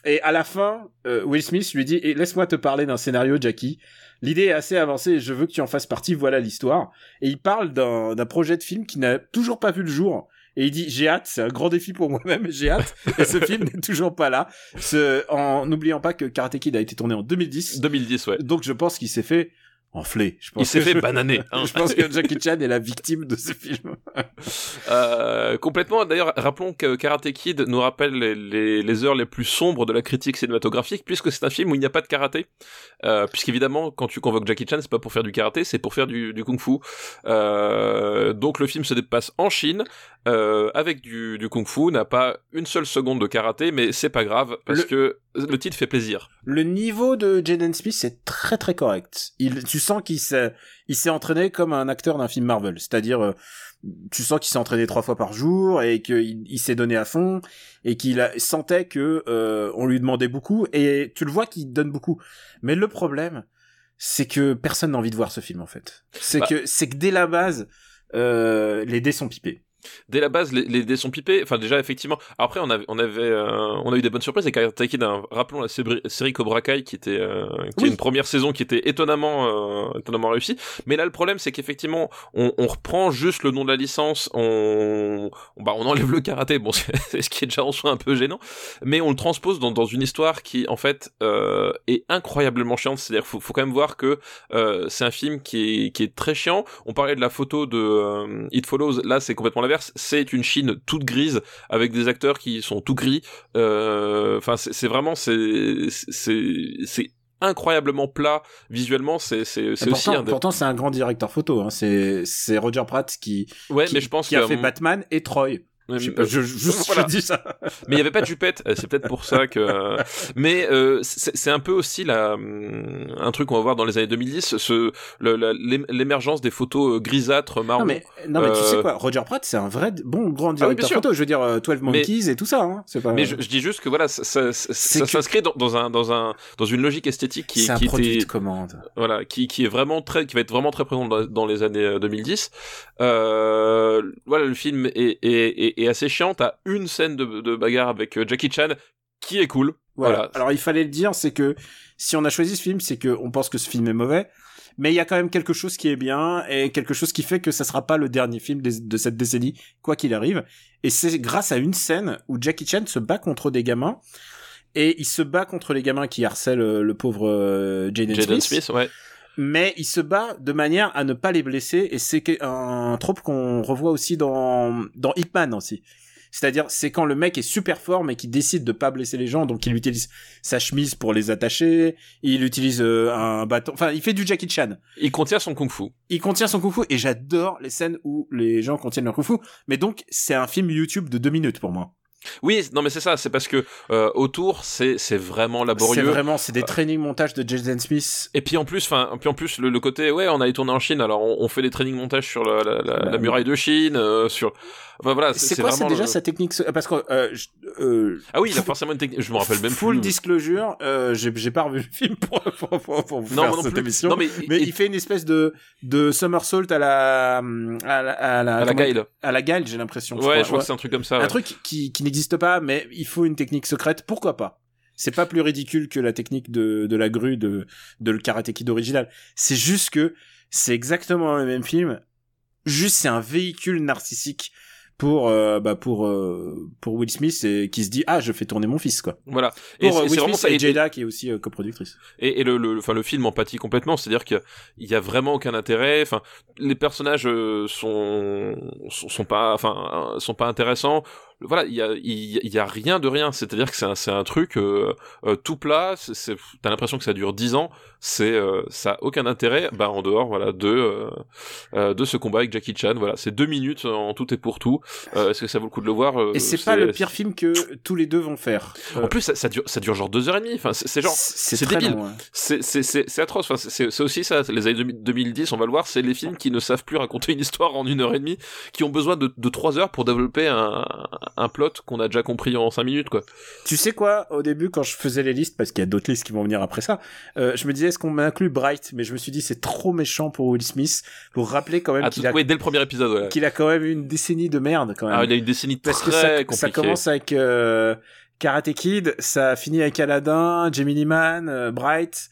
Et à la fin, euh, Will Smith lui dit Eh, Laisse-moi te parler d'un scénario, Jackie. L'idée est assez avancée et je veux que tu en fasses partie. Voilà l'histoire. Et il parle d'un d'un projet de film qui n'a toujours pas vu le jour. Et il dit J'ai hâte, c'est un grand défi pour moi-même, j'ai hâte. Et ce film n'est toujours pas là. Ce, en n'oubliant pas que Karate Kid a été tourné en 2010. 2010 ouais. Donc je pense qu'il s'est fait enfler. Je pense Il s'est fait je- bananer. hein. je pense que Jackie Chan est la victime de ce film. Euh, complètement. D'ailleurs, rappelons que Karate Kid nous rappelle les, les, les heures les plus sombres de la critique cinématographique, puisque c'est un film où il n'y a pas de karaté. Euh, puisqu'évidemment, quand tu convoques Jackie Chan, c'est pas pour faire du karaté, c'est pour faire du, du kung-fu. Euh, donc le film se dépasse en Chine euh, avec du, du kung-fu, n'a pas une seule seconde de karaté, mais c'est pas grave parce Le- que le titre fait plaisir. Le niveau de Jaden Smith est très très correct. Il, tu sens qu'il s'est, il s'est entraîné comme un acteur d'un film Marvel. C'est-à-dire, euh, tu sens qu'il s'est entraîné trois fois par jour et qu'il il s'est donné à fond et qu'il a- sentait que euh, on lui demandait beaucoup et tu le vois qu'il donne beaucoup. Mais le problème, c'est que personne n'a envie de voir ce film en fait. C'est Bah. que c'est que dès la base, euh, les dés sont pipés. Dès la base, les, les dés sont pipés. Enfin, déjà, effectivement. Après, on avait, on avait, euh, on a eu des bonnes surprises avec Karate Kid. hein. Rappelons la série, Cobra Kai qui était, euh, qui Oui. est une première saison qui était étonnamment, euh, étonnamment réussie. Mais là, le problème, c'est qu'effectivement, on, on reprend juste le nom de la licence. On, bah, on enlève le karaté. Bon, c'est ce qui est déjà en soi un peu gênant. Mais on le transpose dans, dans une histoire qui, en fait, est incroyablement chiante. C'est-à-dire, faut, faut quand même voir que c'est un film qui est, qui est très chiant. On parlait de la photo de It Follows. Là, c'est complètement l'inverse. C'est une Chine toute grise avec des acteurs qui sont tout gris. Euh, Enfin, c'est c'est vraiment c'est incroyablement plat visuellement. C'est c'est aussi pourtant, un pourtant, c'est un grand directeur photo. Hein. C'est c'est Roger Pratt qui ouais, qui, mais je pense qui a fait Batman et Troy. Euh, Je, pas, je, juste, voilà. je dis ça. mais il y avait pas de jupette euh, c'est peut-être pour ça que euh, mais euh, c'est un peu aussi la hum, un truc qu'on va voir dans les années 2010 ce l'émergence des photos euh, grisâtres marron Non mais, non mais tu Euh, sais quoi, Roger Pratt c'est un vrai bon grand Ah oui, directeur bien sûr. photo. Je veux dire euh, 12 Monkeys et tout ça. Hein. C'est pas. mais je, je dis juste que voilà ça, ça, ça- que- s'inscrit dans, dans un dans un dans une logique esthétique qui, un qui produit était de commande. voilà qui qui est vraiment très qui va être vraiment très présent dans, dans les années euh, 2010 euh, voilà le film est est, est, est assez chiant t'as une scène de, de bagarre avec euh, Jackie Chan qui est cool Voilà. Voilà. Alors il fallait le dire, c'est que si on a choisi ce film, c'est que on pense que ce film est mauvais, mais il y a quand même quelque chose qui est bien et quelque chose qui fait que ça sera pas le dernier film de cette décennie, quoi qu'il arrive. Et c'est grâce à une scène où Jackie Chan se bat contre des gamins et il se bat contre les gamins qui harcèlent euh, le pauvre euh, Jaden Smith, Smith, ouais. Mais il se bat de manière à ne pas les blesser et c'est un trope qu'on revoit aussi dans dans Hitman aussi. C'est-à-dire, c'est quand le mec est super fort, mais qui décide de pas blesser les gens, donc il utilise sa chemise pour les attacher, il utilise euh, un bâton, enfin, il fait du Jackie Chan. Il contient son kung-fu. Il contient son kung-fu, et j'adore les scènes où les gens contiennent leur kung-fu, mais donc, c'est un film YouTube de deux minutes pour moi. Oui, non mais c'est ça, c'est parce que euh, autour c'est c'est vraiment C'est laborieux. vraiment, c'est des training montages de Jaden Smith. Et puis en plus, enfin, puis en plus le, le côté, ouais, on allait tourner en Chine, alors on, on fait des training montages sur la, la, la, Bah, la muraille de Chine, euh, sur, enfin voilà, C'est quoi, c'est déjà le- sa technique, parce que, euh, je- euh, Ah oui, il a forcément une technique, je me rappelle même Full plus. disclosure, euh, j'ai j'ai pas revu le film pour, pour, pour, pour vous non, faire non cette plus. émission. Non mais, Mais et- il fait une espèce de de somersault à la à la à la, à la guile. à la guile, j'ai l'impression. Ouais, je crois que c'est un truc comme ça. un ouais. truc qui qui n'existe pas, mais il faut une technique secrète. Pourquoi pas? C'est pas plus ridicule que la technique de de la grue de de le Karate Kid original. C'est juste que c'est exactement le même film. Juste c'est un véhicule narcissique pour euh, bah pour euh, pour Will Smith et qui se dit ah je fais tourner mon fils quoi. Voilà. Et Pour euh, Will Smith ça. et Et, Jada qui est aussi euh, coproductrice. et, et le, le, enfin, le film empathie complètement, c'est-à-dire qu'il y a- il y a vraiment aucun intérêt. Enfin, les personnages sont, sont sont pas, enfin, sont pas intéressants. Voilà, il y a, il y y a rien de rien. C'est-à-dire que c'est un, c'est un truc euh, euh, tout plat. c'est- c'est- T'as l'impression que ça dure 10 ans. C'est, euh, ça a aucun intérêt. Bah en dehors, voilà, de euh, euh, de ce combat avec Jackie Chan. Voilà, c'est deux minutes en tout et pour tout. Euh, Est-ce que ça vaut le coup de le voir Et c'est pas le pire film que tous les deux vont faire. En plus, ça, ça dure, ça dure genre deux heures et demie. Enfin, c'est genre, c'est débile. ouais. c'est c'est c'est c'est atroce. Enfin, c'est c'est aussi ça. Les années 2000 2010, on va le voir, c'est les films qui ne savent plus raconter une histoire en une heure et demie, qui ont besoin de, de trois heures pour développer un, un plot qu'on a déjà compris en cinq minutes, quoi. Tu sais quoi, au début, quand je faisais les listes, parce qu'il y a d'autres listes qui vont venir après ça, euh, je me disais, est-ce qu'on m'inclut Bright? Mais je me suis dit, c'est trop méchant pour Will Smith, pour rappeler quand même Ah, qu'il a, ouais, dès le premier épisode, ouais. qu'il a quand même eu une décennie de merde, quand même. Ah, il a une décennie parce très que ça, compliquée. ça commence avec euh, Karate Kid, ça a fini avec Aladdin, Gemini Man, euh, Bright,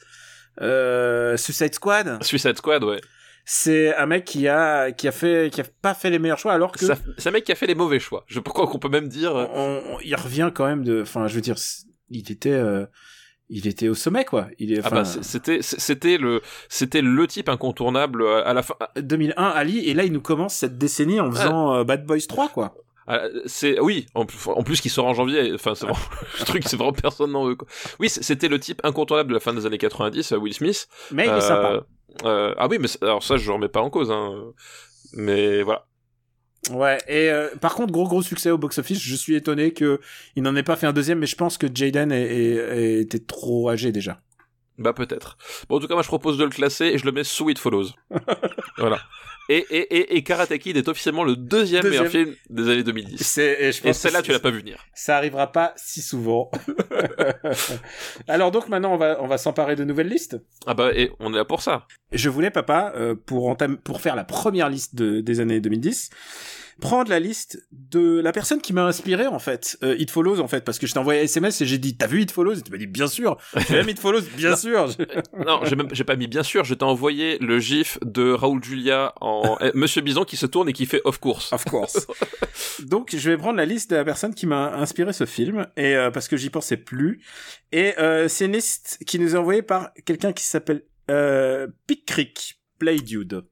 euh, Suicide Squad. Suicide Squad, ouais. C'est un mec qui a qui a fait qui a pas fait les meilleurs choix, alors que C'est un mec qui a fait les mauvais choix. Je crois qu'on peut même dire. euh, on- on- il revient quand même de, enfin, je veux dire, il était, euh, il était au sommet, quoi. Il est, Ah bah c'était c'était le c'était le type incontournable à à la fin 2001, Ali, et là, il nous commence cette décennie en faisant euh, Bad Boys 3, quoi. Ah, c'est oui en, plus- en plus qu'il sort en janvier enfin c'est vraiment le truc c'est vraiment personne n'en veut quoi. oui c'était le type incontournable de la fin des années 90 euh, Will Smith Mais il est Euh, sympa. euh, ah oui mais alors ça je remets pas en cause hein. mais voilà Ouais. Et euh, par contre, gros gros succès au box-office. Je suis étonné que il n'en ait pas fait un deuxième, mais je pense que Jaden était trop âgé déjà. bah peut-être bon en tout cas moi je propose de le classer et je le mets sous It Follows voilà et, et, et, et Karate Kid est officiellement le deuxième, Deuxième. meilleur film des années 2010 C'est, et je et pense que celle-là tu l'as pas vu venir Ça arrivera pas si souvent. Alors donc maintenant, on va on va s'emparer de nouvelles listes. ah bah et on est là pour ça Je voulais, papa, euh, pour entamer, pour faire la première liste de, des années 2010, prendre la liste de la personne qui m'a inspiré en fait, euh, It Follows en fait, parce que je t'ai envoyé un SMS et j'ai dit t'as vu It Follows? Et tu m'as dit bien sûr, j'ai même It Follows bien sûr. non j'ai même j'ai pas mis bien sûr. Je t'ai envoyé le gif de Raoul Julia en eh, Monsieur Bison qui se tourne et qui fait of course. Of course. Donc je vais prendre la liste de la personne qui m'a inspiré ce film et euh, parce que j'y pensais plus. Et euh, c'est une liste qui nous est envoyée par quelqu'un qui s'appelle euh, Pete Creek Play Dude.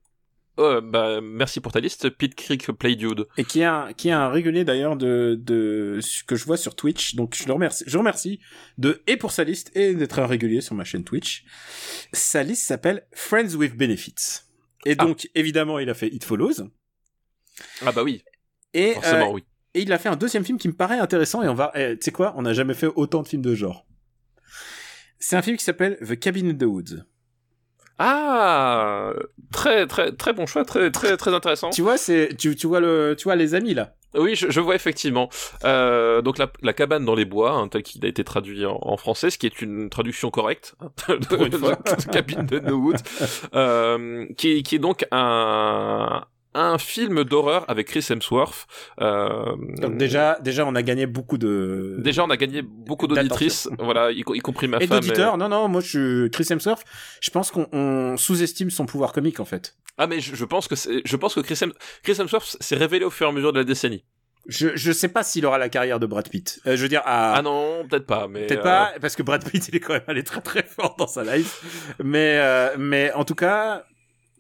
Oh, bah, merci pour ta liste, Pete Creek Play Dude. et qui est un, qui est un régulier d'ailleurs de, de, ce que je vois sur Twitch. Donc, je le remercie, je remercie de, et pour sa liste, et d'être un régulier sur ma chaîne Twitch. Sa liste s'appelle Friends with Benefits. Et Ah. donc, évidemment, il a fait It Follows. Ah bah oui, Et, forcément euh, oui. et il a fait un deuxième film qui me paraît intéressant, et on va, eh, tu sais quoi, on n'a jamais fait autant de films de genre. C'est un film qui s'appelle The Cabin in the Woods. Ah, très très très bon choix, très très très intéressant. Tu vois, c'est, tu, tu vois le, tu vois les amis, là. Oui, je, je vois effectivement. Euh, donc la, la cabane dans les bois, hein, tel qu'il a été traduit en, en français, ce qui est une traduction correcte hein, de, fois. de Cabin de No Wood, euh, qui, qui est donc un un film d'horreur avec Chris Hemsworth. Euh, Donc déjà, déjà, on a gagné beaucoup de. Déjà, on a gagné beaucoup d'auditrices, voilà, y, y, compris ma et femme. d'auditeurs. Non, non, moi, je suis Chris Hemsworth. Je pense qu'on sous-estime son pouvoir comique, en fait. Ah, mais je, je pense que je pense que Chris, Hem, Chris Hemsworth s'est révélé au fur et à mesure de la décennie. Je, je sais pas s'il aura la carrière de Brad Pitt. Euh, je veux dire, à... ah non, peut-être pas, mais peut-être euh... pas, parce que Brad Pitt, il est quand même allé très très fort dans sa life. Mais, euh, mais en tout cas,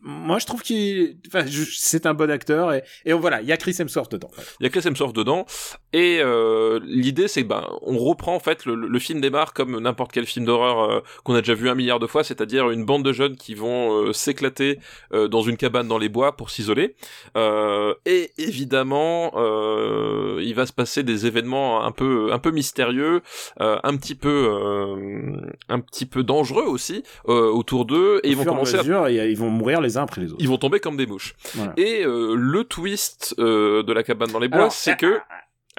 moi je trouve qu'il enfin je... c'est un bon acteur et, et voilà il y a Chris Hemsworth dedans. Il y a Chris Hemsworth dedans. Et euh, l'idée c'est ben on reprend en fait le, le film démarre comme n'importe quel film d'horreur euh, qu'on a déjà vu un milliard de fois c'est-à-dire une bande de jeunes qui vont euh, s'éclater euh, dans une cabane dans les bois pour s'isoler. Euh, et évidemment il va se passer des événements un peu un peu mystérieux un petit peu un petit peu dangereux aussi autour d'eux. Et Au ils vont commencer à mesure, à... ils vont mourir les uns après les autres. Ils vont tomber comme des mouches. Voilà. Et euh, le twist euh, de la cabane dans les bois, c'est que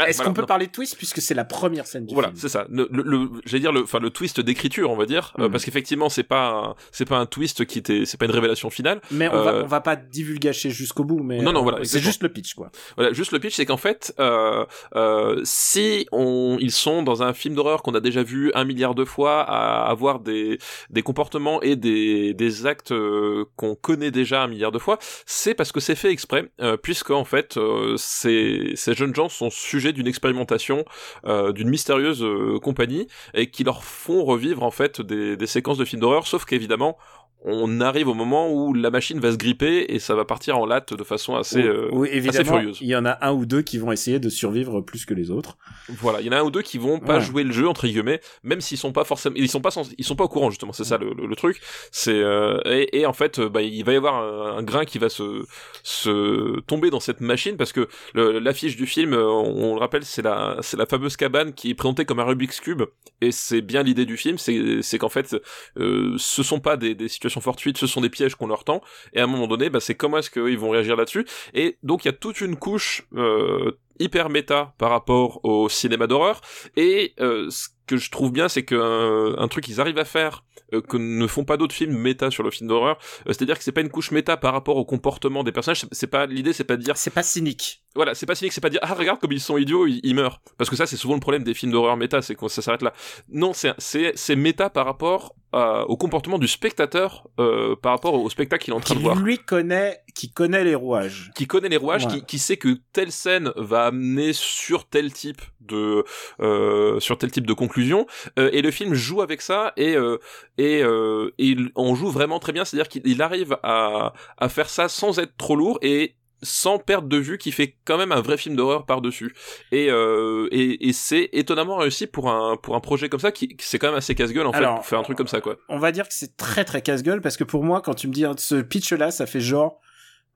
ah, Est-ce voilà, qu'on peut non. parler de twist puisque c'est la première scène du voilà, film c'est ça. Le, le, le j'allais dire le, enfin le twist d'écriture, on va dire, Mhm. mm. euh, parce qu'effectivement c'est pas c'est pas un twist qui était, c'est pas une révélation finale. Mais on va on va pas divulgacher jusqu'au bout, mais Euh, non non voilà, c'est juste le pitch quoi. Voilà, juste le pitch, c'est qu'en fait, euh, euh, si on, ils sont dans un film d'horreur qu'on a déjà vu un milliard de fois, à avoir des des comportements et des des actes euh, qu'on connaît déjà un milliard de fois, c'est parce que c'est fait exprès, euh, puisque en fait, euh, ces ces jeunes gens sont sujets d'une expérimentation euh, d'une mystérieuse euh, compagnie et qui leur font revivre en fait des, des séquences de films d'horreur, sauf qu'évidemment on arrive au moment où la machine va se gripper et ça va partir en latte de façon assez, euh, oui, évidemment, assez furieuse. Il y en a un ou deux qui vont essayer de survivre plus que les autres. Voilà, il y en a un ou deux qui vont pas ouais. jouer le jeu entre guillemets, même s'ils sont pas forcément, ils sont pas, ils sont pas au courant justement. C'est ça le, le, le, truc. C'est euh, et, et, en fait, bah, il va y avoir un, un, grain qui va se se tomber dans cette machine parce que l'affiche du film, on, on le rappelle, c'est la c'est la fameuse cabane qui est présentée comme un Rubik's cube et c'est bien l'idée du film, c'est c'est qu'en fait, euh, ce sont pas des, des situations ce sont des pièges qu'on leur tend, et à un moment donné, bah, c'est comment est-ce qu'ils vont réagir là-dessus, et donc il y a toute une couche euh, hyper méta par rapport au cinéma d'horreur, et euh, ce que je trouve bien, c'est qu'un un truc qu'ils arrivent à faire euh, que ne font pas d'autres films méta sur le film d'horreur, euh, c'est-à-dire que c'est pas une couche méta par rapport au comportement des personnages, c'est pas l'idée, c'est pas de dire c'est pas cynique. Voilà, c'est pas cynique, c'est pas dire ah regarde comme ils sont idiots, ils, ils meurent, parce que ça c'est souvent le problème des films d'horreur méta, c'est que ça s'arrête là. Non, c'est c'est c'est méta par rapport à, au comportement du spectateur euh, par rapport au spectacle qu'il est en train qui de voir. Lui connaît, qui connaît les rouages, qui connaît les rouages, ouais. qui, qui sait que telle scène va amener sur tel type de euh, sur tel type de conclusion. Euh, et le film joue avec ça et euh, et, euh, et on joue vraiment très bien. C'est-à-dire qu'il arrive à à faire ça sans être trop lourd et sans perte de vue qui fait quand même un vrai film d'horreur par dessus et euh, et, et c'est étonnamment réussi pour un pour un projet comme ça qui c'est quand même assez casse-gueule en Alors, fait pour faire un truc comme ça quoi. on va dire que c'est très très casse-gueule parce que pour moi quand tu me dis hein, ce pitch là ça fait genre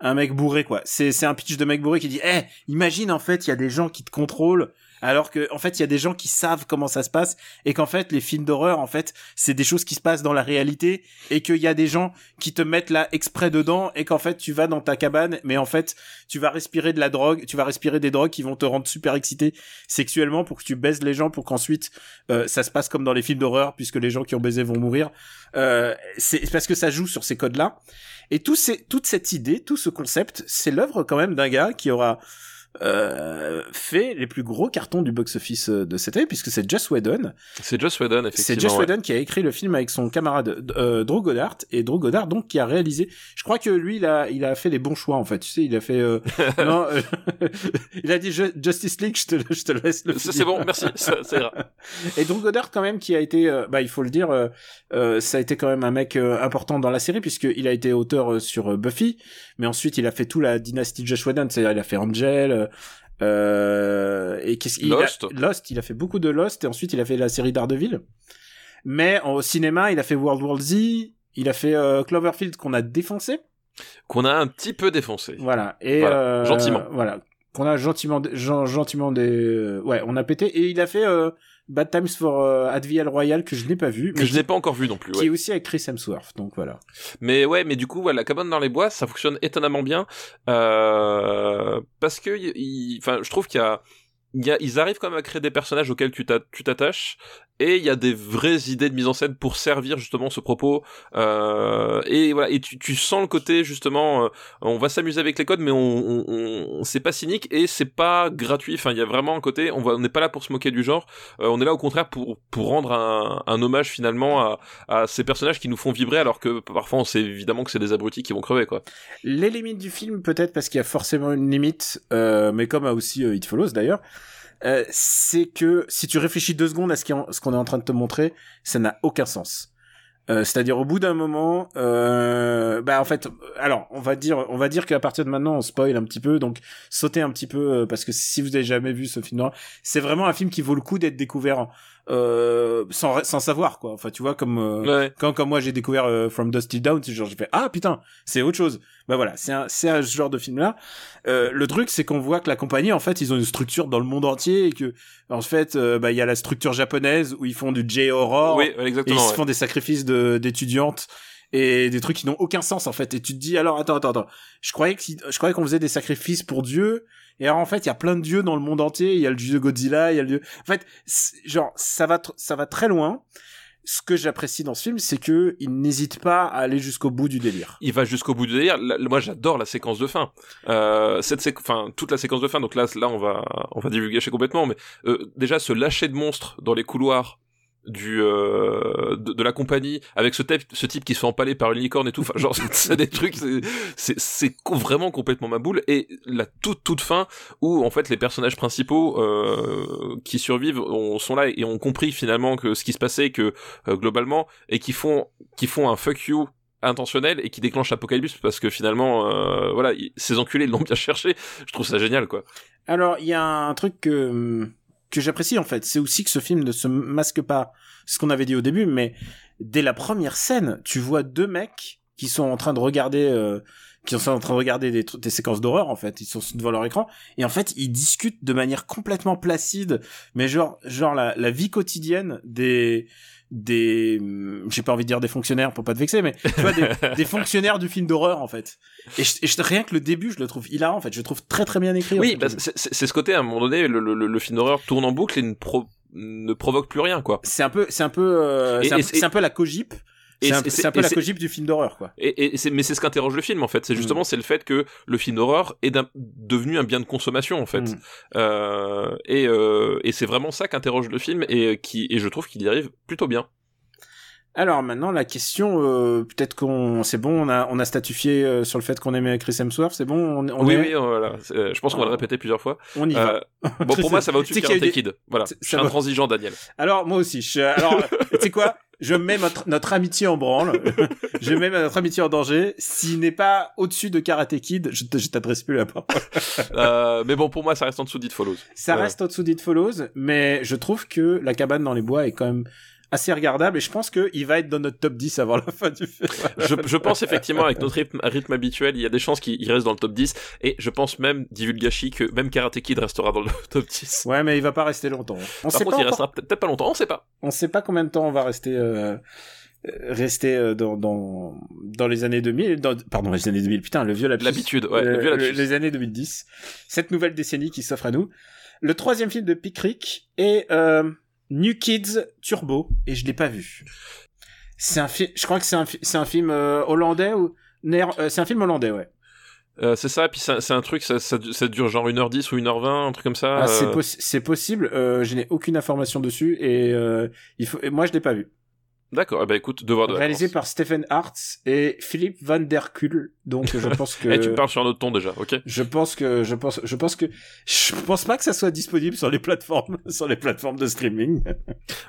un mec bourré quoi. C'est un pitch de mec bourré qui dit eh imagine en fait il y a des gens qui te contrôlent alors que en fait il y a des gens qui savent comment ça se passe et qu'en fait les films d'horreur en fait c'est des choses qui se passent dans la réalité et qu'il y a des gens qui te mettent là exprès dedans et qu'en fait tu vas dans ta cabane mais en fait tu vas respirer de la drogue tu vas respirer des drogues qui vont te rendre super excité sexuellement pour que tu baises les gens pour qu'ensuite euh, ça se passe comme dans les films d'horreur puisque les gens qui ont baisé vont mourir. Euh, c'est parce que ça joue sur ces codes là et tout ces, toute cette idée tout ce concept c'est l'œuvre quand même d'un gars qui aura euh, fait les plus gros cartons du box-office de cette année, puisque c'est Joss Whedon. C'est Joss Whedon, effectivement. C'est Joss ouais. Whedon qui a écrit le film avec son camarade euh, Drew Goddard, et Drew Goddard, donc, qui a réalisé... Je crois que lui, il a, il a fait les bons choix, en fait. Tu sais, il a fait... Euh... non, il a dit Justice League, je te, je te laisse le C'est bon, merci, ça, ça ira. Et Drew Goddard, quand même, qui a été... euh, bah, il faut le dire, ça a été quand même un mec important dans la série, puisqu'il a été auteur sur Buffy, mais ensuite, il a fait tout la dynastie Josh Whedon, c'est-à-dire il a fait Angel... Euh, et qu'est-ce qu'il Lost. A, Lost, il a fait beaucoup de Lost et ensuite il a fait la série Daredevil. Mais au cinéma, il a fait World War Z, il a fait euh, Cloverfield qu'on a défoncé. Qu'on a un petit peu défoncé. Voilà. Et voilà. Euh, gentiment. Voilà. Qu'on a gentiment, gentiment des, ouais, on a pété. Et il a fait euh, Bad Times for euh, Royal que je n'ai pas vu, que je n'ai pas encore vu non plus. Qui ouais. est aussi avec Chris Hemsworth, donc voilà. Mais ouais, mais du coup, voilà, la cabane dans les bois, ça fonctionne étonnamment bien euh, parce que, enfin, je trouve qu'il y a, il y a, ils arrivent quand même à créer des personnages auxquels tu t'attaches et il y a des vraies idées de mise en scène pour servir justement ce propos. Euh, et voilà, et tu, sens le côté justement, euh, on va s'amuser avec les codes, mais on, on, c'est pas cynique et c'est pas gratuit. Enfin, il y a vraiment un côté, on va, on n'est pas là pour se moquer du genre. Euh, on est là au contraire pour pour rendre un, hommage finalement à, ces personnages qui nous font vibrer, alors que parfois on sait évidemment que c'est des abrutis qui vont crever quoi. Les limites du film peut-être parce qu'il y a forcément une limite, mais comme a aussi It Follows d'ailleurs. Euh, c'est que si tu réfléchis deux secondes à ce qu'on est en train de te montrer, ça n'a aucun sens. Euh, c'est-à-dire au bout d'un moment, euh, bah en fait, alors on va dire, on va dire qu'à partir de maintenant on spoil un petit peu, donc sautez un petit peu euh, parce que si vous avez jamais vu ce film c'est vraiment un film qui vaut le coup d'être découvert euh, sans sans savoir quoi. Enfin tu vois comme euh, Ouais. quand comme moi j'ai découvert euh, From Dust Till Dawn, c'est genre j'ai fait ah putain c'est autre chose. Bah voilà c'est un c'est un ce genre de film là. le truc c'est qu'on voit que la compagnie en fait ils ont une structure dans le monde entier et que en fait euh, bah il y a la structure japonaise où ils font du J-horror. Oui, Et ils se font des sacrifices de d'étudiantes et des trucs qui n'ont aucun sens en fait. Et tu te dis alors attends attends attends. Je croyais que si- je croyais qu'on faisait des sacrifices pour Dieu. Et alors en fait il y a plein de dieux dans le monde entier. Il y a le dieu Godzilla, il y a le dieu. En fait genre ça va ça va très loin. Ce que j'apprécie dans ce film, c'est que il n'hésite pas à aller jusqu'au bout du délire. il va jusqu'au bout du délire. Moi, j'adore la séquence de fin. Euh, cette séqu- enfin, toute la séquence de fin. Donc là, là, on va, on va divulguer complètement. Mais euh, déjà, se lâcher de monstres dans les couloirs du euh, de, de la compagnie avec ce type ce type qui se fait empaler par une licorne et tout. Enfin genre c'est des trucs c'est c'est vraiment complètement ma boule. Et la toute toute fin où en fait les personnages principaux euh, qui survivent on, sont là et ont compris finalement que ce qui se passait que euh, globalement et qui font qui font un fuck you intentionnel et qui déclenche l'apocalypse parce que finalement euh, voilà ces enculés l'ont bien cherché. Je trouve ça génial quoi. Alors il y a un truc que que j'apprécie en fait, c'est aussi que ce film ne se masque pas. Ce qu'on avait dit au début, mais dès la première scène, tu vois deux mecs qui sont en train de regarder, euh, qui sont en train de regarder des, séquences d'horreur en fait. Ils sont devant leur écran et en fait ils discutent de manière complètement placide, mais genre genre la vie quotidienne des des hum, j'ai pas envie de dire des fonctionnaires pour pas te vexer mais tu vois des, des fonctionnaires du film d'horreur en fait. Et, je- et je- rien que le début je le trouve hilarant en fait. Je le trouve très très bien écrit Oui, bah, c'est ce côté à un moment donné, le, le, le film d'horreur tourne en boucle et ne, pro- ne provoque plus rien, quoi. c'est un peu c'est un peu euh, c'est un, un peu la cogip c'est un, peu la cogip du film d'horreur quoi Et, mais c'est ce qu'interroge le film en fait. C'est justement Mm. c'est le fait que le film d'horreur est devenu un bien de consommation en fait. Mm. Euh, et euh, et c'est vraiment ça qu'interroge le film et qui et je trouve qu'il y arrive plutôt bien. Alors maintenant la question euh, peut-être qu'on c'est bon on a on a statifié euh, sur le fait qu'on aimait Chris Hemsworth c'est bon on, on oui est- oui euh, voilà. Euh, Je pense qu'on va le répéter plusieurs fois. on y Euh, va bon pour moi ça va au-dessus de Karate des- Kid. Voilà. C'est- Je suis intransigeant Daniel. alors moi aussi je, alors tu sais quoi? Je mets notre, notre amitié en branle je mets notre amitié en danger s'il n'est pas au-dessus de Karate Kid je t'adresse plus la parole Euh, mais bon pour moi ça reste en dessous d'It Follows. Ça Euh, reste au-dessous d'It Follows, mais je trouve que La cabane dans les bois est quand même assez regardable et je pense qu'il va être dans notre top 10 avant la fin du film. je, je pense effectivement avec notre rythme, rythme habituel, il y a des chances qu'il il reste dans le top 10 et je pense même divulgachi que même Karate Kid restera dans le top 10. Ouais, mais il va pas rester longtemps. On Par sait contre, pas il restera peut-être pas longtemps, on sait pas. on sait pas combien de temps on va rester euh, rester euh, dans, dans dans les années 2000 dans, pardon les années 2000 putain le vieux lapsus. L'habitude, ouais, le Euh, vieux lapsus. les années 2010 cette nouvelle décennie qui s'offre à nous le troisième film de Pickrick est euh, New Kids Turbo et je l'ai pas vu. C'est un film je crois que c'est un fi- c'est un film euh, hollandais ou euh, c'est un film hollandais ouais. Euh, c'est ça, puis c'est un truc, ça, ça, ça dure genre 1h10 ou 1h20, un truc comme ça. Ah, c'est possi- c'est possible je n'ai aucune information dessus et il faut et moi je l'ai pas vu D'accord, eh ben écoute, devoir de réalisé par Stephen Hart et Philippe Van Der Kuel. Donc je pense que Eh, tu parles sur un autre ton déjà, ok je pense que je pense je pense que je pense pas que ça soit disponible sur les plateformes sur les plateformes de streaming.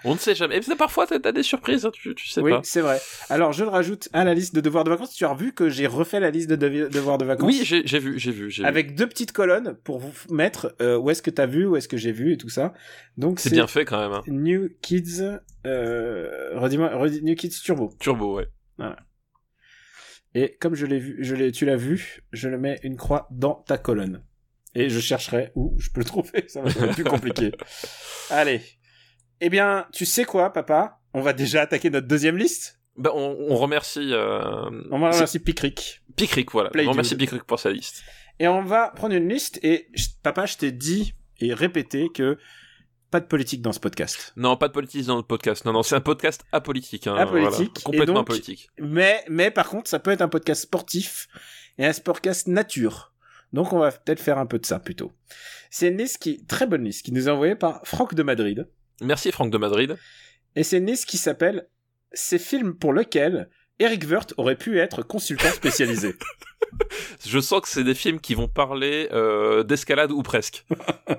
On ne sait jamais. Et parfois, t'as des surprises, hein, tu, tu sais oui, pas. c'est vrai. Alors je le rajoute à la liste de devoirs de vacances. Tu as revu que j'ai refait la liste de devoirs de vacances Oui, j'ai vu, j'ai vu, j'ai vu. avec deux petites colonnes pour vous mettre euh, où est-ce que t'as vu, où est-ce que j'ai vu et tout ça. Donc C'est bien fait quand même. hein. New Kids euh, redis-moi redis- New Kids Turbo. Turbo, ouais. Et comme je l'ai vu, je l'ai, tu l'as vu, je le mets une croix dans ta colonne. Et je chercherai où je peux le trouver, ça va être plus compliqué. Allez. Eh bien, tu sais quoi, papa? On va déjà attaquer notre deuxième liste. Bah, on, on remercie. Euh... On remercier Pickrick. Pickrick, voilà. Play on remercie Dude. Pickrick pour sa liste. Et on va prendre une liste. Et papa, je t'ai dit et répété que pas de politique dans ce podcast. Non, pas de politique dans le podcast. Non, non, c'est un podcast apolitique. Hein, Apolitique. voilà. Complètement donc, apolitique. Mais, mais par contre, ça peut être un podcast sportif et un podcast nature. Donc on va peut-être faire un peu de ça plutôt. C'est une liste qui, très bonne liste, qui nous est envoyée par Franck de Madrid. Merci Franck de Madrid. Et c'est une liste qui s'appelle Ces films pour lesquels Eric Wirth aurait pu être consultant spécialisé. Je sens que c'est des films qui vont parler euh, d'escalade ou presque.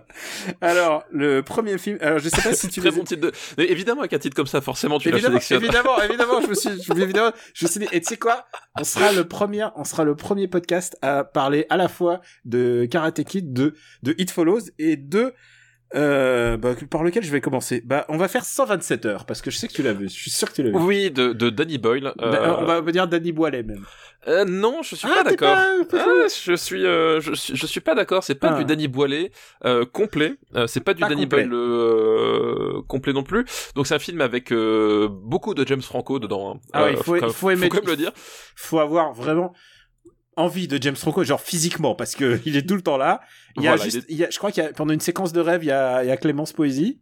alors, le premier film, alors je sais pas si tu Très bon titre de... Mais évidemment, avec un titre comme ça, forcément, tu l'as évidemment, sélectionnes. évidemment, évidemment, je me suis, je, évidemment, je me suis dit, et tu sais quoi, on sera le premier, on sera le premier podcast à parler à la fois de Karate Kid, de, de It Follows et de, euh, bah, par lequel je vais commencer? Bah, on va faire 127 heures, parce que je sais que tu l'as vu, je suis sûr que tu l'as vu. Oui, de, de Danny Boyle. euh, Da- On va dire Danny Boilet même. euh, non, je suis Ah, pas d'accord. pas- Ah, je suis, euh, je suis, je suis pas d'accord. C'est pas Ah. du Danny Boilet euh, complet. Euh, c'est pas du Pas Danny. Boyle euh, complet non plus. Donc c'est un film avec euh, beaucoup de James Franco dedans. hein. Ah Euh, il faut- faut aimer- quand même le dire. faut avoir vraiment envie de James Franco, genre physiquement, parce que il est tout le temps là. Il y a Voilà, juste, il est- il y a, je crois qu'il y a, pendant une séquence de rêve, il y a, il y a Clémence Poésie.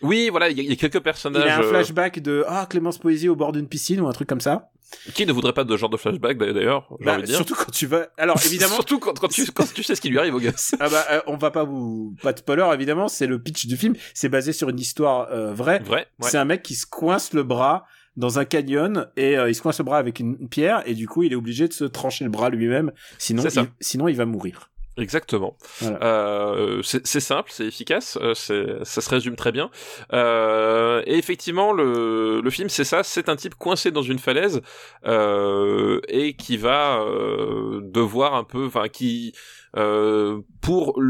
Oui, voilà, il y, a- il y a quelques Il personnages y a un euh, flashback de, ah, Clémence Poésie au bord d'une piscine ou un truc comme ça. qui ne voudraient pas de genre de flashback d'ailleurs. Bah, surtout quand tu vas, alors évidemment, Surtout quand, quand tu, quand tu sais ce qui lui arrive au gars. ah bah, euh, on va pas vous, pas de spoiler, évidemment, c'est le pitch du film. C'est basé sur une histoire euh, vraie. Vrai. Ouais. C'est un mec qui se coince le bras dans un canyon et euh, il se coince le bras avec une pierre et du coup il est obligé de se trancher le bras lui-même sinon il, sinon il va mourir. Exactement. Voilà. Euh, c'est simple, c'est efficace, euh, c'est ça se résume très bien. Euh, et effectivement, le, le film, c'est ça, c'est un type coincé dans une falaise euh, et qui va euh, devoir un peu, enfin, qui euh, pour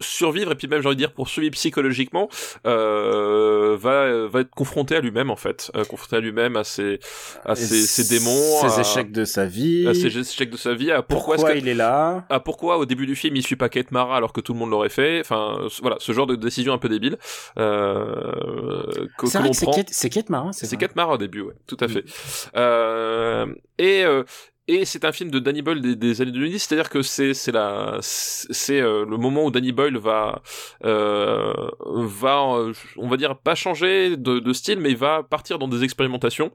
survivre et puis même j'ai envie de dire pour survivre psychologiquement euh, va va être confronté à lui-même en fait, euh, confronté à lui-même à ses à ses, ses démons, ses à, échecs de sa vie. à ses échecs de sa vie, à pourquoi, que il est là. ah pourquoi au début du film il suit pas Kate Mara alors que tout le monde l'aurait fait. Enfin voilà ce genre de décision un peu débile euh, que, C'est vrai l'on que c'est Kate, c'est Kate Marin, c'est. Kate Mara au début ouais tout à fait. Euh, et euh, et c'est un film de Danny Boyle des, années 2010, c'est-à-dire que c'est c'est la c'est euh, le moment où Danny Boyle va euh, va euh, on va dire pas changer de, style, mais il va partir dans des expérimentations.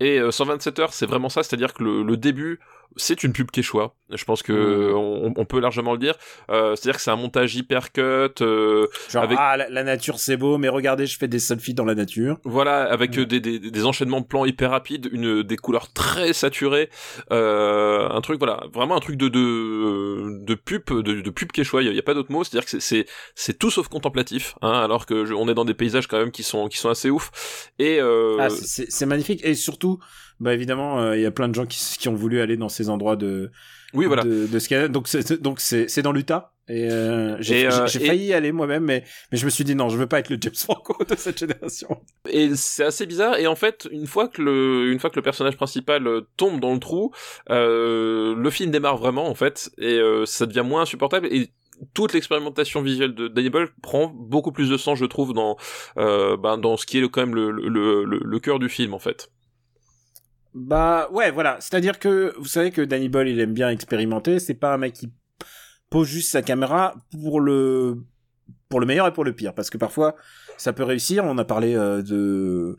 Et euh, 127 heures, c'est vraiment ça, c'est-à-dire que le, le début c'est une pub Quechua. Je pense que Mmh. on, on peut largement le dire. Euh, c'est-à-dire que c'est un montage hyper cut. euh, Genre avec- ah la, la nature c'est beau mais regardez je fais des selfies dans la nature. Voilà, avec Mm. euh, des, des, des enchaînements de plans hyper rapides, une des couleurs très saturées, euh, un truc voilà, vraiment un truc de de de pub de, de pub quechua, il y, a- a pas d'autre mot, c'est-à-dire que c'est tout sauf contemplatif, hein, alors que je- on est dans des paysages quand même qui sont qui sont assez ouf et euh, Ah, c'est magnifique et surtout bah évidemment euh, il y a plein de gens qui, qui ont voulu aller dans ces endroits de oui voilà. de, de ski. donc c'est donc c'est c'est dans l'Utah et euh, j'ai euh, j'ai- et- failli y aller moi-même mais mais je me suis dit non je veux pas être le James Franco de cette génération. Et c'est assez bizarre. Et en fait, une fois que le, une fois que le personnage principal euh, tombe dans le trou, euh, le film démarre vraiment en fait, et euh, ça devient moins insupportable. Et toute l'expérimentation visuelle de Boyle prend beaucoup plus de sens, je trouve, dans, euh, ben, dans ce qui est quand même le, le, le, le cœur du film en fait. Bah ouais, voilà. C'est-à-dire que vous savez que Danny Boyle, il aime bien expérimenter. C'est pas un mec qui pose juste sa caméra pour le pour le meilleur et pour le pire, parce que parfois ça peut réussir. On a parlé euh, de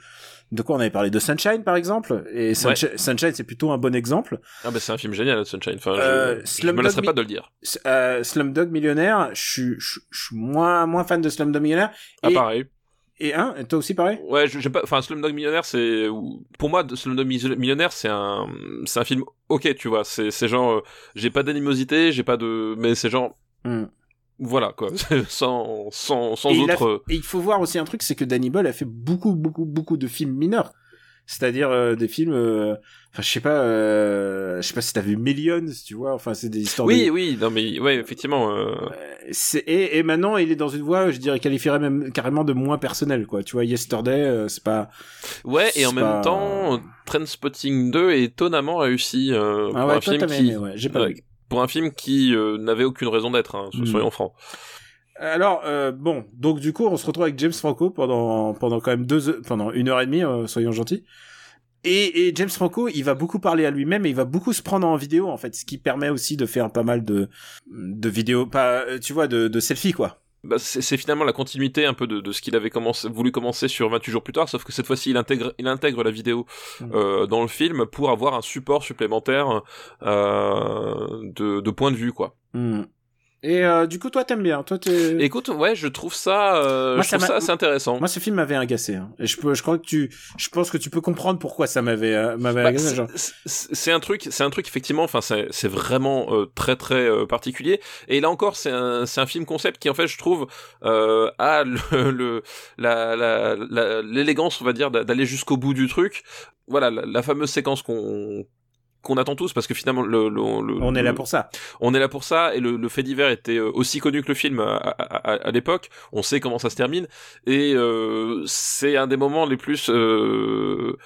de quoi? On avait parlé de Sunshine par exemple, et Sunshine, Sunshine, c'est plutôt un bon exemple. Ah ben c'est un film génial, Sunshine. Enfin, je, Euh, je me Slumdog laisserai pas de le dire. Euh, Slumdog Millionnaire, je suis je je suis moins moins fan de Slumdog Millionnaire. Ah Et, pareil. Et hein, et toi aussi pareil? Ouais, je- j'aime pas. Enfin, Slumdog Millionnaire, c'est pour moi Slumdog Millionnaire, c'est un, c'est un film. Ok, tu vois, c'est c'est genre, euh, j'ai pas d'animosité, j'ai pas de, mais c'est genre, Hmm. voilà quoi, sans sans sans Et il a autre. Et il faut voir aussi un truc, c'est que Danny Boyle a fait beaucoup, beaucoup, beaucoup de films mineurs. C'est-à-dire euh, des films, euh, enfin je sais pas, euh, je sais pas si t'as vu Millions, tu vois, enfin c'est des histoires. Oui, de... oui, non mais ouais, effectivement. euh, et, et maintenant il est dans une voie, je dirais qualifierait même carrément de moins personnelle, quoi. Tu vois, Yesterday, euh, c'est pas. Ouais, et en même temps, Trainspotting 2 est étonnamment réussi euh, Ah pour ouais, un toi film t'avais qui, aimé, ouais, pas pour un film qui euh, n'avait aucune raison d'être, hein, Mm. soyons francs. Alors euh, bon, donc du coup on se retrouve avec James Franco pendant pendant quand même deux heures- pendant une heure et demie, euh, soyons gentils. Et, et James Franco, il va beaucoup parler à lui-même et il va beaucoup se prendre en vidéo en fait, ce qui permet aussi de faire pas mal de de vidéos, pas euh, tu vois, de, de selfies quoi. bah, c'est finalement la continuité un peu de, de ce qu'il avait commencé, voulu commencer sur 28 jours plus tard, sauf que cette fois-ci il intègre, il intègre la vidéo Mm. euh, dans le film pour avoir un support supplémentaire euh, de, de point de vue quoi. Hmm. Et euh, du coup, toi, t'aimes bien. Toi, t'es- Écoute, ouais, je trouve ça, euh, Moi, je ça trouve ça assez intéressant. Moi, ce film m'avait agacé. Hein. Et je peux, je crois que tu, je pense que tu peux comprendre pourquoi ça m'avait, euh, m'avait Bah, agacé. c'est- un truc, c'est un truc effectivement. Enfin, c'est c'est vraiment euh, très très euh, particulier. Et là encore, c'est un c'est un film concept qui en fait, je trouve, euh, a le le- la l'élégance, on va dire, d'a- d'aller jusqu'au bout du truc. Voilà, la, la fameuse séquence qu'on qu'on attend tous parce que finalement le, le- le- On est là pour ça. on est là pour ça et le, le fait divers était euh, aussi connu que le film à, à, à- à l'époque. On sait comment ça se termine et euh, c'est un des moments les plus euh,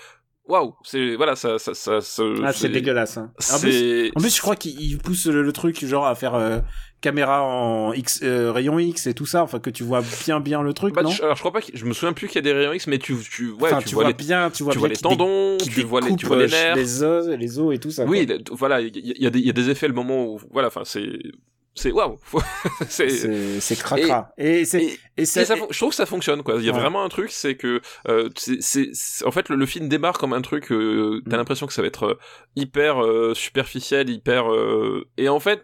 waouh. C'est voilà ça ça ça. ça- Ah, c'est dégueulasse. Hein. En plus, C'est en plus, je crois qu'il il pousse le, le truc genre à faire euh, caméra en X, euh, rayon X et tout ça. Enfin, que tu vois bien bien le truc, Bah, non? je, alors je crois pas que je me souviens plus qu'il y a des rayons X mais tu tu ouais Enfin, tu, tu, vois, vois les bien, tu vois tu bien vois les tendons, tu vois les tu vois les euh, nerfs. les os, les os et tout ça. Oui, le- voilà, il y, a- il y a des il y a des effets le moment où voilà, enfin c'est c'est waouh. c'est cracra. Et, c'est et- et Et ça, je trouve que ça fonctionne quoi. Il y a Ouais. vraiment un truc, c'est que euh, c'est, en fait le, le film démarre comme un truc. Euh, t'as Mm. l'impression que ça va être euh, hyper euh, superficiel, hyper euh, et en fait.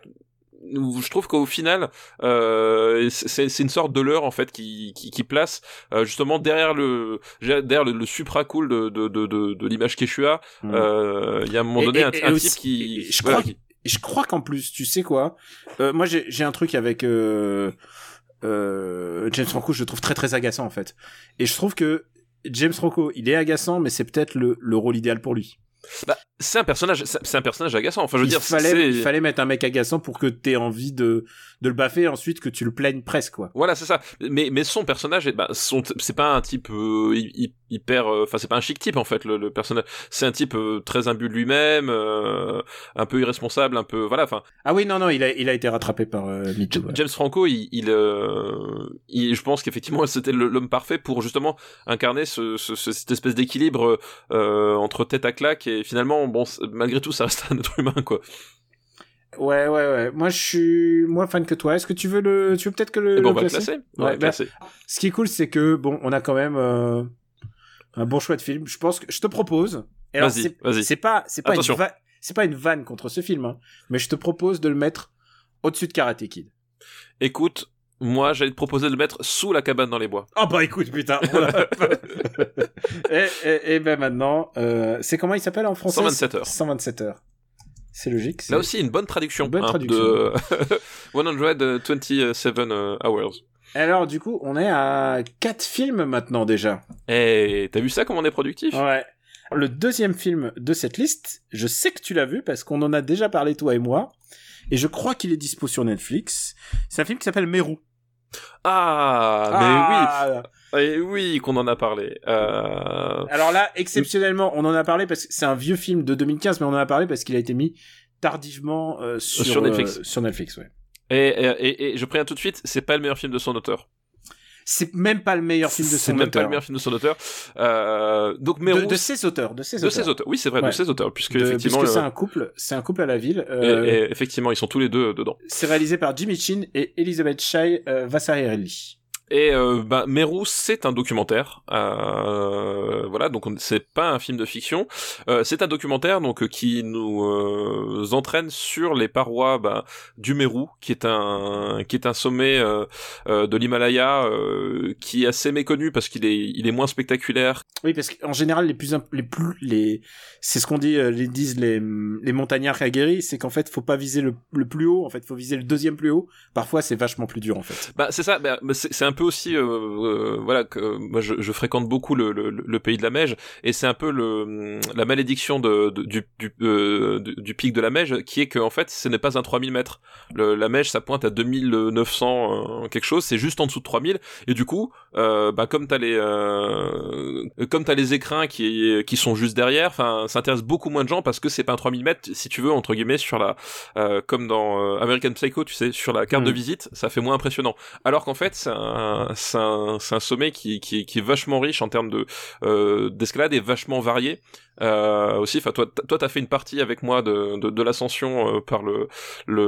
Je trouve qu'au final, euh, c'est c'est une sorte de leurre en fait qui, qui, qui place euh, justement derrière le derrière le, le supra cool de, de, de, de, l'image Quechua. Mm. Euh, Il y a un moment donné et- un, et un aussi- type qui, je voilà, crois qui- Et je crois qu'en plus, tu sais quoi euh, Moi, j'ai un truc avec euh, euh, James Franco, je le trouve très très agaçant en fait. Et je trouve que James Franco, il est agaçant, mais c'est peut-être le, le rôle idéal pour lui. bah, c'est un personnage, c'est un personnage agaçant. Enfin, je veux il dire, fallait, fallait mettre un mec agaçant pour que t'aies envie de, de le baffer ensuite que tu le plaignes presque quoi. Voilà, c'est ça. Mais mais son personnage, bah, son, c'est pas un type euh, hy- hy- hyper, euh, enfin c'est pas un chic type en fait le, le personnage. C'est un type euh, très imbu de lui-même, euh, un peu irresponsable, un peu voilà. Enfin, Ah oui, non, non, il a, il a été rattrapé par euh, Too, ouais. James Franco, il, il, euh, il- je pense qu'effectivement c'était l'homme parfait pour justement incarner ce, ce- ce- cette espèce d'équilibre euh, entre tête à claque et finalement bon malgré tout ça reste un être humain quoi. Ouais, ouais, ouais. Moi, je suis moins fan que toi. Est-ce que tu veux le, tu veux peut-être que le, Et bon, on le va le classer classer. Ouais, bah, classer. Ce qui est cool, c'est que bon, on a quand même euh, un bon choix de film. Je pense que je te propose. Vas-y, vas-y. C'est pas, c'est pas une Attention. va- c'est pas une vanne contre ce film, hein, mais je te propose de le mettre au-dessus de Karate Kid. Écoute, moi j'allais te proposer de le mettre sous la cabane dans les bois. Oh bah écoute, putain. et, et, et ben maintenant, euh, c'est comment il s'appelle en français? 127 heures. 127 heures. C'est logique. Là aussi, une bonne traduction, Bonne hein, traduction. de 127 euh, hours. Alors du coup, on est à quatre films maintenant déjà. Eh, t'as vu ça comme on est productif? Ouais. Le deuxième film de cette liste, je sais que tu l'as vu parce qu'on en a déjà parlé toi et moi, et je crois qu'il est dispo sur Netflix. C'est un film qui s'appelle Meru. Ah, Ah mais oui, eh oui, qu'on en a parlé. Euh... Alors là, exceptionnellement, on en a parlé parce que c'est un vieux film de 2015, mais on en a parlé parce qu'il a été mis tardivement euh, sur, Sur Netflix. euh, sur Netflix, ouais. Et, et, et, et je préviens tout de suite, c'est pas le meilleur film de son auteur. C'est même pas le meilleur film de C'est son même pas auteur. le meilleur film de son auteur. Euh, donc, de, de ses auteurs, de ses de auteurs. ses auteurs. Oui, c'est vrai, Ouais. de ses auteurs, puisque De- effectivement, puisque c'est un couple, c'est un couple à la ville. et- euh, et effectivement, ils sont tous les deux dedans. C'est réalisé par Jimmy Chin et Elizabeth Shai euh, Vassarelli. Et euh, bah, Meru, c'est un documentaire. Euh, voilà, donc on- c'est pas un film de fiction. Euh, c'est un documentaire donc euh, qui nous euh, entraîne sur les parois bah, du Meru, qui est un qui est un sommet euh, euh, de l'Himalaya euh, qui est assez méconnu parce qu'il est il est moins spectaculaire. Oui, parce qu'en général, les plus, les plus, les, c'est ce qu'on dit, les disent les, les montagnards aguerris, c'est qu'en fait, faut pas viser le, le plus haut, en fait, faut viser le deuxième plus haut. Parfois, c'est vachement plus dur, en fait. Bah c'est ça, bah, c'est un peu aussi euh, euh, voilà que euh, moi je, je fréquente beaucoup le, le, le pays de la Meige et c'est un peu le la malédiction de, de- du du, du du pic de la Meige qui est que en fait ce n'est pas un 3000 mètres. Le, la Meige ça pointe à 2900 euh, quelque chose, c'est juste en dessous de 3000 et du coup bah comme t'as les comme t'as les écrins qui qui sont juste derrière, enfin ça intéresse beaucoup moins de gens parce que c'est pas un 3000 mètres si tu veux entre guillemets sur la comme dans American Psycho tu sais sur la carte de visite ça fait moins impressionnant alors qu'en fait c'est un, c'est un, sommet qui, est vachement riche en termes euh, d'escalade et vachement varié. Euh, aussi, enfin toi, toi, t'as fait une partie avec moi de de, de l'ascension euh, par le le,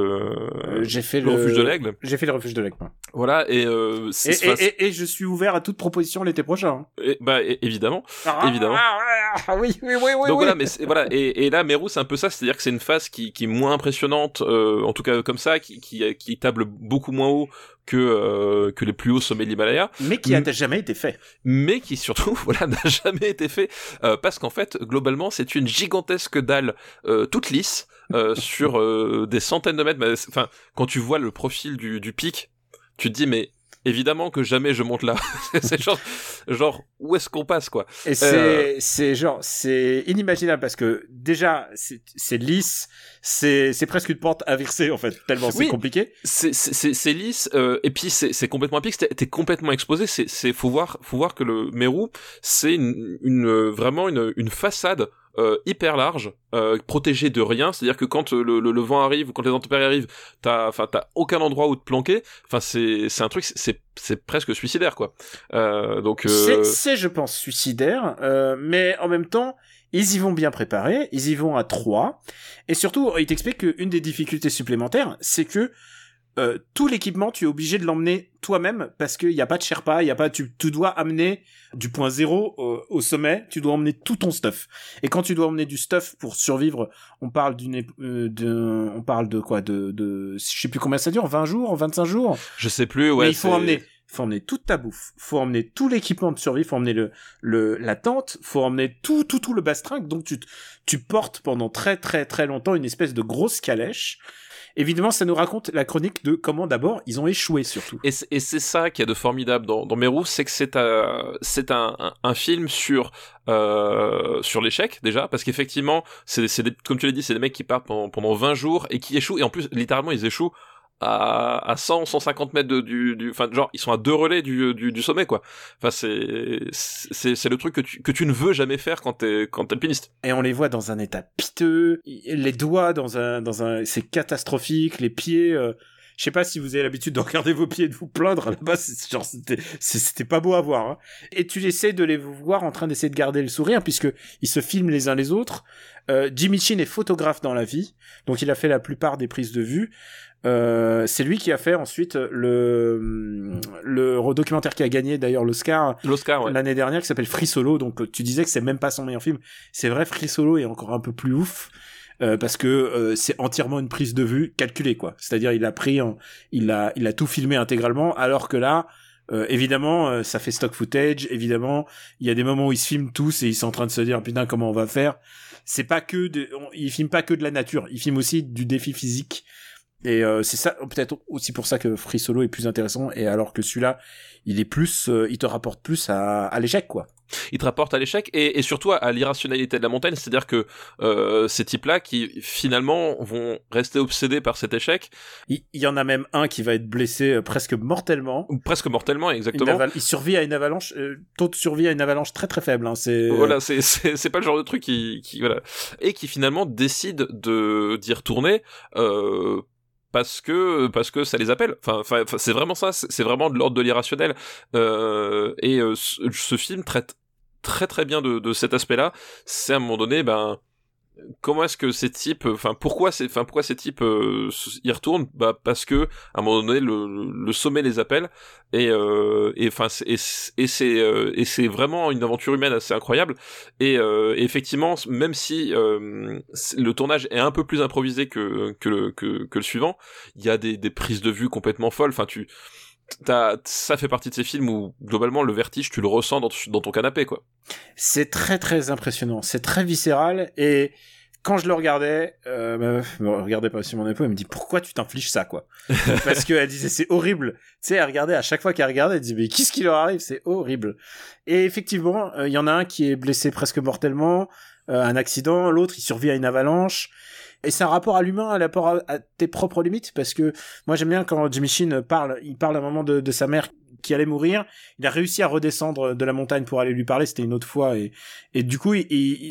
Euh, j'ai fait le refuge de l'aigle. J'ai fait le refuge de l'aigle. Voilà et euh, Et, et, et, et je suis ouvert à toute proposition l'été prochain. hein. et- bah évidemment. Évidemment. Ah, oui, oui, oui, oui. Donc oui. voilà, mais voilà, et, et là, Meru, c'est un peu ça, c'est-à-dire que c'est une phase qui, qui est moins impressionnante, euh, en tout cas comme ça, qui, qui, qui table beaucoup moins haut que euh, que les plus hauts sommets de l'Himalaya, Mais qui a Mm. jamais été fait. mais qui surtout, voilà, n'a jamais été fait, euh, parce qu'en fait, globalement, c'est une gigantesque dalle euh, toute lisse euh, sur euh, des centaines de mètres. Enfin, quand tu vois le profil du, du pic, tu te dis mais évidemment que jamais je monte là. c'est genre, genre où est-ce qu'on passe quoi Et c'est, c'est genre, c'est inimaginable parce que déjà, c'est, lisse, c'est, c'est presque une pente inversée en fait, tellement c'est Oui. compliqué. c'est c'est- c'est lisse euh, et puis c'est c'est complètement pic t'es complètement exposé c'est c'est faut voir faut voir que le Meru c'est une, une euh, vraiment une une façade euh, hyper large euh, protégée de rien. C'est à dire que quand euh, le, vent arrive ou quand les intempéries arrivent t'as enfin t'as aucun endroit où te planquer. Enfin c'est c'est un truc c'est c'est presque suicidaire quoi. Donc C'est, je pense, suicidaire, mais en même temps, ils y vont bien préparés, ils y vont à trois, et surtout, il t'explique qu'une des difficultés supplémentaires, c'est que euh, tout l'équipement, tu es obligé de l'emmener toi-même parce qu'il n'y a pas de Sherpa, il y a pas, tu, tu dois amener du point zéro au, au sommet, tu dois emmener tout ton stuff. Et quand tu dois emmener du stuff pour survivre, on parle d'une, euh, de, on parle de quoi, de, de, je sais plus combien ça dure, 20 jours, 25 jours? je sais plus ouais Mais il faut emmener, faut emmener toute ta bouffe, faut emmener tout l'équipement de survie, faut emmener le, le, la tente, faut emmener tout, tout, tout le bastringue. Donc tu, tu portes pendant très, très, très longtemps une espèce de grosse calèche. Évidemment, ça nous raconte la chronique de comment d'abord ils ont échoué surtout. Et c'est, ça qui est de formidable dans, dans c'est que c'est, un- c'est un, un, film sur euh, sur l'échec déjà, parce qu'effectivement, c'est, comme tu l'as dit, c'est des mecs qui partent pendant, pendant 20 jours et qui échouent, et en plus, littéralement, ils échouent à, à 100, 150 mètres de, du, du, enfin, genre, ils sont à deux relais du, du, du sommet, quoi. Enfin, c'est, c'est, le truc que tu, que tu ne veux jamais faire quand t'es, quand t'es alpiniste. Et on les voit dans un état piteux, les doigts dans un, dans un, c'est catastrophique, les pieds, euh, je sais pas si vous avez l'habitude de regarder vos pieds et de vous plaindre là-bas, genre c'était pas beau à voir. Hein. Et tu essaies de les voir en train d'essayer de garder le sourire puisque ils se filment les uns les autres. Euh, Jimmy Chin est photographe dans la vie, donc il a fait la plupart des prises de vue. Euh, c'est lui qui a fait ensuite le le documentaire qui a gagné d'ailleurs l'Oscar L'Oscar, ouais. l'année dernière qui s'appelle Free Solo. Donc euh, tu disais que c'est même pas son meilleur film. C'est vrai, Free Solo est encore un peu plus ouf. euh, parce que euh, c'est entièrement une prise de vue calculée quoi. C'est-à-dire il a pris, en- il a, il a tout filmé intégralement, alors que là, euh, évidemment, euh, ça fait stock footage. Évidemment, il y a des moments où ils se filment tous et ils sont en train de se dire putain comment on va faire? C'est pas que, de, on, ils filment pas que de la nature, ils filment aussi du défi physique. Et euh, c'est ça peut-être aussi pour ça que Free Solo est plus intéressant et alors que celui-là, il est plus, euh, il te rapporte plus à, à l'échec quoi. il te rapporte à l'échec et, et surtout à l'irrationalité de la montagne, c'est-à-dire que euh, ces types-là qui finalement vont rester obsédés par cet échec, Il, il y en a même un qui va être blessé euh, presque mortellement. presque mortellement exactement. il survit à une avalanche, euh, taux de survie à une avalanche très très faible. Hein, c'est Voilà, c'est c'est c'est pas le genre de truc qui qui voilà et qui finalement décide de d'y retourner euh, parce que parce que ça les appelle. Enfin, enfin, c'est vraiment ça. C'est c'est vraiment de l'ordre de l'irrationnel. Euh, et euh, ce, ce film traite très très bien de, de cet aspect-là. C'est à un moment donné, ben comment est-ce que ces types, enfin pourquoi ces, enfin pourquoi ces types euh, y retournent? Bah parce que à un moment donné le, le sommet les appelle et euh, et enfin et et c'est euh, et c'est vraiment une aventure humaine assez incroyable et, euh, effectivement même si euh, le tournage est un peu plus improvisé que que le que, que le suivant, il y a des, des prises de vue complètement folles. Enfin tu ça fait partie de ces films où globalement le vertige tu le ressens dans, dans ton canapé quoi. c'est très très impressionnant, c'est très viscéral et quand je le regardais, euh, me regardait pas sur mon épaule, elle me dit pourquoi tu t'infliges ça quoi? Parce qu'elle disait c'est horrible. Tu sais, elle regardait à chaque fois qu'elle regardait, elle disait mais qu'est-ce qui leur arrive? C'est horrible. Et effectivement, euh, il y en a un qui est blessé presque mortellement, euh, un accident, l'autre il survit à une avalanche. Et c'est un rapport à l'humain, un rapport à, tes propres limites, parce que moi j'aime bien quand Jimmy Sheen parle, il parle à un moment de, sa mère qui allait mourir. Il a réussi à redescendre de la montagne pour aller lui parler, c'était une autre fois, et, et du coup,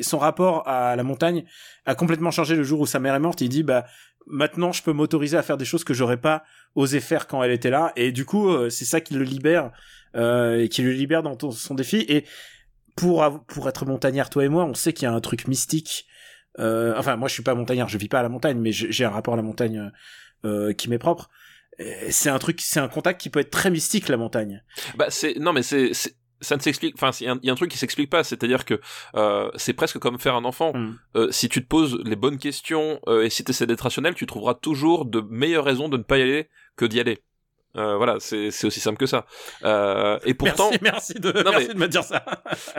son rapport à la montagne a complètement changé le jour où sa mère est morte. Il dit, bah, maintenant je peux m'autoriser à faire des choses que j'aurais pas osé faire quand elle était là et du coup euh, c'est ça qui le libère euh, et qui le libère dans son défi et pour pour être montagnard toi et moi on sait qu'il y a un truc mystique euh, enfin moi je suis pas montagnard je vis pas à la montagne mais j'ai un rapport à la montagne euh, qui m'est propre c'est un truc c'est un contact qui peut être très mystique la montagne Bah c'est non mais c'est ça ne s'explique. Enfin, il y, a un- il y a un truc qui s'explique pas, c'est-à-dire que euh, c'est presque comme faire un enfant. Mm. Euh, si tu te poses les bonnes questions euh, et si tu essaies d'être rationnel, tu trouveras toujours de meilleures raisons de ne pas y aller que d'y aller. Euh, voilà, c'est c'est aussi simple que ça. Euh, et pourtant, merci merci de Non, merci mais- de me dire ça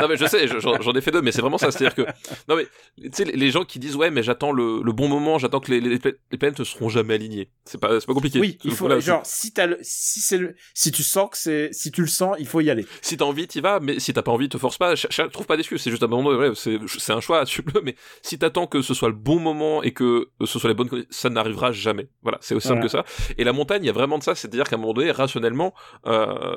non mais je sais, je- j'en ai fait deux, mais c'est vraiment ça. C'est-à-dire que, non mais, tu sais, les- gens qui disent ouais, mais j'attends le, le bon moment, j'attends que les, les, les planètes ne seront jamais alignées. C'est pas, c'est pas compliqué. oui il faut Voilà, genre si t'as le si c'est le si tu sens que c'est si tu le sens il faut y aller si t'as envie, t'y vas, mais si t'as pas envie, te force pas. Ch- trouve pas d'excuses. C'est juste un moment, ouais, c'est c'est un choix, tu peux. Mais si t'attends que ce soit le bon moment et que ce soit les bonnes conditions, ça n'arrivera jamais. Voilà, c'est aussi simple que ça. Et la montagne, il y a vraiment de ça. C'est-à-dire qu'à moment donné, rationnellement, euh,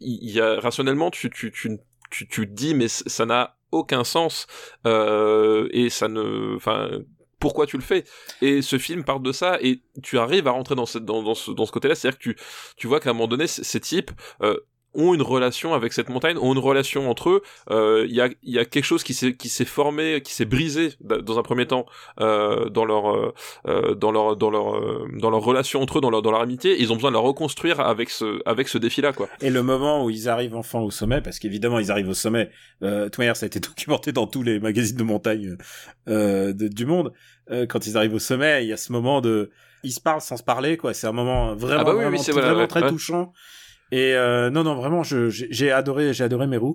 y a rationnellement, tu tu tu tu, tu dis, mais ça n'a aucun sens euh, et ça ne, enfin. Pourquoi tu le fais? Et ce film parle de ça et tu arrives à rentrer dans ce, dans, ce, dans ce côté-là, c'est-à-dire que tu, tu vois qu'à un moment donné, ces types euh, ont une relation avec cette montagne, ont une relation entre eux. Euh, Il y, a, y a quelque chose qui s'est qui s'est formé, qui s'est brisé da- dans un premier temps euh, dans leur euh, euh, dans leur dans leur euh, dans leur relation entre eux, dans leur dans leur amitié. Ils ont besoin de la reconstruire avec ce avec ce défi-là, quoi. Et le moment où ils arrivent enfin au sommet, parce qu'évidemment ils arrivent au sommet, euh, manière ça a été documenté dans tous les magazines de montagne euh, de- du monde, euh, quand ils arrivent au sommet, il y a ce moment de... Ils se parlent sans se parler, quoi. C'est un moment vraiment, Ah bah oui, vraiment, vrai, vraiment ouais, très ouais. touchant. Et euh, non, non, vraiment, j'ai adoré, j'ai adoré Meru.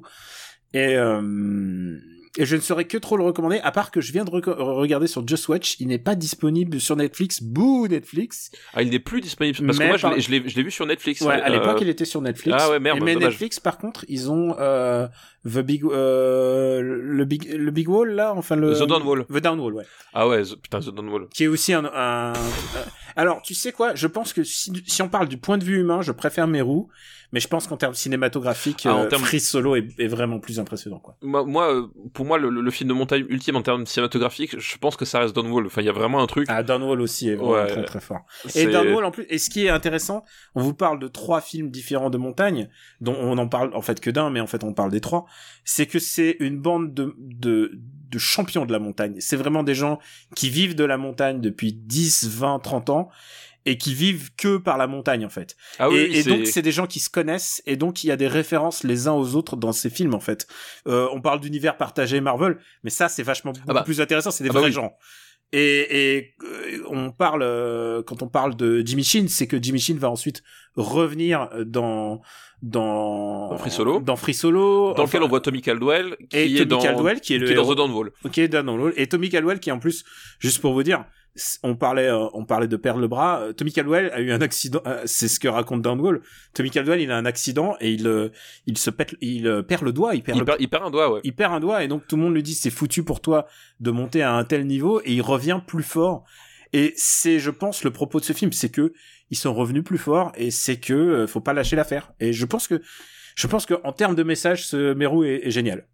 Et, euh, et je ne saurais que trop le recommander, à part que je viens de regarder sur Just Watch, il n'est pas disponible sur Netflix. Bouh, Netflix Ah, il n'est plus disponible parce Mais que moi je par- l'ai- je vu sur Netflix. Ouais, à l'époque, Euh, il était sur Netflix. Ah ouais, merde, Et mais dommage. Netflix, par contre, ils ont euh, The Big, euh, le Big, le Big Wall là, enfin le The Downwall. The Downwall, ouais. Ah ouais, The- putain, The Downwall. Qui est aussi un. un- alors, tu sais quoi? Je pense que si, si on parle du point de vue humain, je préfère Meru, mais je pense qu'en termes cinématographiques, Ah, en euh, termes- Free Solo est, est vraiment plus impressionnant, quoi. Moi, moi, euh, pour moi, le, film de montagne ultime en termes cinématographiques, je pense que ça reste Downwall. Enfin, il y a vraiment un truc. Ah, Downwall aussi est vraiment Ouais. très très fort. Et Downwall en plus, et ce qui est intéressant, on vous parle de trois films différents de montagne, dont on en parle en fait que d'un, mais en fait on parle des trois, c'est que c'est une bande de, de, de champions de la montagne. C'est vraiment des gens qui vivent de la montagne depuis 10, 20, 30 ans, et qui vivent que par la montagne en fait. Ah oui, et, donc c'est des gens qui se connaissent, et donc il y a des références les uns aux autres dans ces films en fait. Euh, on parle d'univers partagé Marvel, mais ça c'est vachement beaucoup Ah bah. plus intéressant, c'est des Ah bah vrais oui. gens. Et, et euh, on parle euh, quand on parle de Jimmy Sheen, c'est que Jimmy Sheen va ensuite revenir dans dans Dans Free Solo. dans Free Solo, dans enfin, lequel on voit Tommy Caldwell, qui et est Tommy dans, Caldwell qui est le qui est dans héros- The Downwall. qui est dans et Tommy Caldwell qui en plus juste pour vous dire on parlait euh, on parlait de perdre le bras. Euh, Tommy Caldwell a eu un accident euh, c'est ce que raconte Downwall Tommy Caldwell il a un accident et il il se pète il perd le doigt il perd Il le perd, il perd un doigt, ouais. il perd un doigt et donc tout le monde lui dit c'est foutu pour toi de monter à un tel niveau et il revient plus fort. Et c'est je pense le propos de ce film c'est que ils sont revenus plus forts et c'est que faut pas lâcher l'affaire. Et je pense que je pense que en termes de message ce Meru est, est génial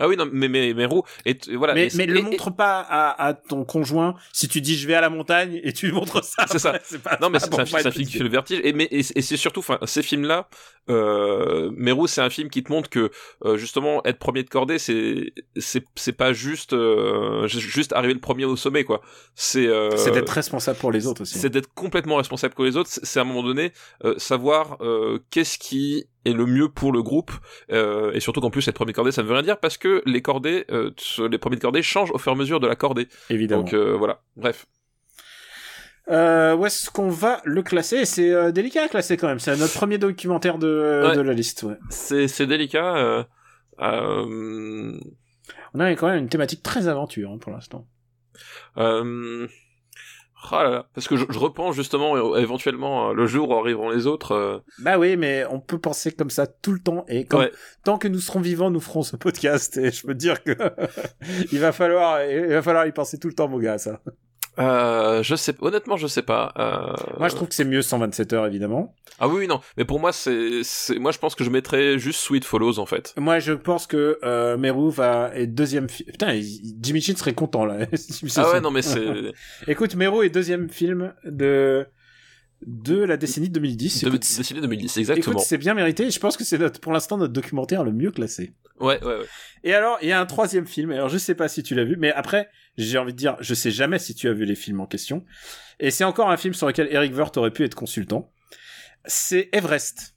Ah oui, non, mais, mais, mais Roux, et, voilà. mais mais le et- montre pas à, à ton conjoint si tu dis je vais à la montagne et tu lui montres ça C'est ça. pas Non mais c'est film qui critique. fait le vertige et mais et, c'est surtout enfin ces films là euh, Mérou c'est un film qui te montre que euh, justement être premier de cordée c'est c'est c'est pas juste euh, ju- juste arriver le premier au sommet quoi. C'est euh, c'est d'être responsable pour les autres aussi. c'est d'être complètement responsable que les autres. C'est c'est à un moment donné euh, savoir euh, qu'est-ce qui est le mieux pour le groupe euh, et surtout qu'en plus être premier de cordée ça ne veut rien dire parce que les cordées euh, les premiers de cordée changent au fur et à mesure de la cordée. Évidemment. Donc euh, voilà. Bref Euh, où est-ce qu'on va le classer? C'est euh, délicat à classer quand même. C'est notre premier documentaire de, Ouais. de la liste. Ouais. c'est délicat euh, euh, On a quand même une thématique très aventure hein, pour l'instant. Euh... ah là là, parce que je, je repense justement euh, éventuellement euh, le jour où arriveront les autres. euh, Bah oui, mais on peut penser comme ça tout le temps. Et quand, Ouais. tant que nous serons vivants, nous ferons ce podcast. Et je peux te dire que il va falloir, il va falloir y penser tout le temps, mon gars. Ça. Euh, je sais, honnêtement, je sais pas. Euh... Moi, je trouve que c'est mieux 127 heures, évidemment. Ah oui, non. Mais pour moi, c'est, moi, je pense que je mettrais juste Sweet Follows, en fait. Moi, je pense que euh, Meru va être deuxième film. Putain, Jimmy Chin serait content là. Ah ouais, non, mais c'est Écoute, Meru est deuxième film de de la décennie 2010. de, Écoute, décidé 2010, écoute, exactement. c'est bien mérité. Je pense que c'est notre, pour l'instant notre documentaire le mieux classé. Ouais, ouais, ouais. Et alors, il y a un troisième film. Alors, je sais pas si tu l'as vu, mais après, j'ai envie de dire, je sais jamais si tu as vu les films en question. Et c'est encore un film sur lequel Eric Wirth aurait pu être consultant. C'est Everest.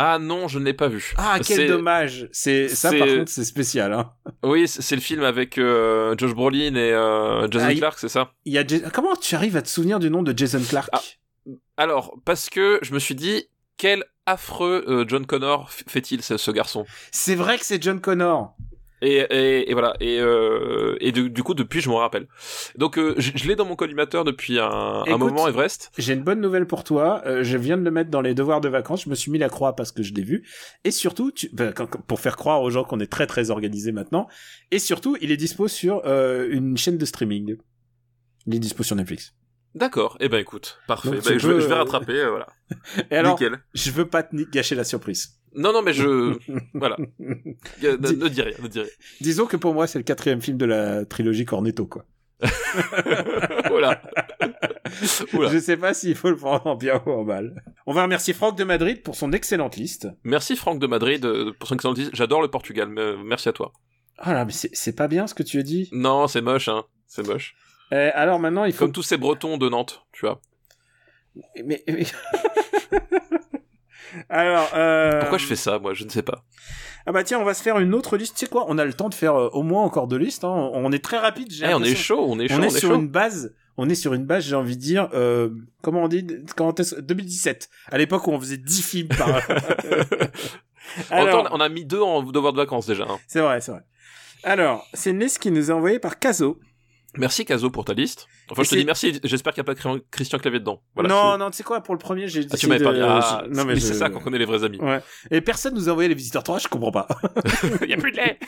Ah non, je ne l'ai pas vu. Ah, quel dommage. C'est ça, par contre, c'est spécial. Hein. Oui, c'est le film avec euh, Josh Brolin et euh, Jason Ah, il- Clark, c'est ça? Il y a comment tu arrives à te souvenir du nom de Jason Clark Ah. Alors, parce que je me suis dit, quel affreux euh, John Connor fait-il, ce, ce garçon? C'est vrai que c'est John Connor. Et, et, et voilà, et, euh, et du, du coup, depuis, je m'en rappelle. Donc, euh, je, je l'ai dans mon collimateur depuis un, moment, Everest. J'ai une bonne nouvelle pour toi. Euh, je viens de le mettre dans les devoirs de vacances. Je me suis mis la croix parce que je l'ai vu. Et surtout, tu... ben, quand- pour faire croire aux gens qu'on est très très organisé maintenant. Et surtout, il est dispo sur une chaîne de streaming. Il est dispo sur Netflix. D'accord, eh ben écoute, parfait. Ben, je, vais- peux, je vais euh, rattraper, euh, voilà. Et alors, Nickel. je veux pas te gâcher la surprise. Non, non, mais je... voilà. Euh, Ne, ne dis rien, ne dis rien. Disons que pour moi, c'est le quatrième film de la trilogie Cornetto, quoi. Voilà. Oula. Je sais pas s'il faut le prendre en bien ou en mal. On va remercier Franck de Madrid pour son excellente liste. Merci Franck de Madrid pour son excellent disque. J'adore le Portugal, mais, merci à toi. Ah là, mais c'est pas bien ce que tu as dit. Non, c'est moche, hein. C'est moche. Euh, alors maintenant, il faut Comme tous ces Bretons de Nantes, tu vois. Mais, mais- Alors, euh... Pourquoi je fais ça, moi? Je ne sais pas. Ah bah tiens, on va se faire une autre liste. Tu sais quoi? On a le temps de faire euh, au moins encore deux listes. Hein. On est très rapide. j'ai Eh, on est chaud, on est chaud, On on est sur chaud. une base. On est sur une base. J'ai envie de dire. Comment on dit Quand est-ce 2017. À l'époque où on faisait 10 films par. Temps, Alors, on a mis deux en devoir de vacances déjà. hein. c'est vrai, c'est vrai. Alors, c'est une liste qui nous est envoyée par Caso. Merci Caso pour ta liste. Enfin, Et je te dis merci. J'espère qu'il n'y a pas Christian Clavier dedans. Voilà, non, c'est- non, tu sais quoi Pour le premier, j'ai. Ah, tu m'avais pas dit. Ah, Non mais, mais je- c'est ça qu'on connaît les vrais amis. Ouais. Et personne nous a envoyé les visiteurs 3, je comprends pas. Il y a plus de lait.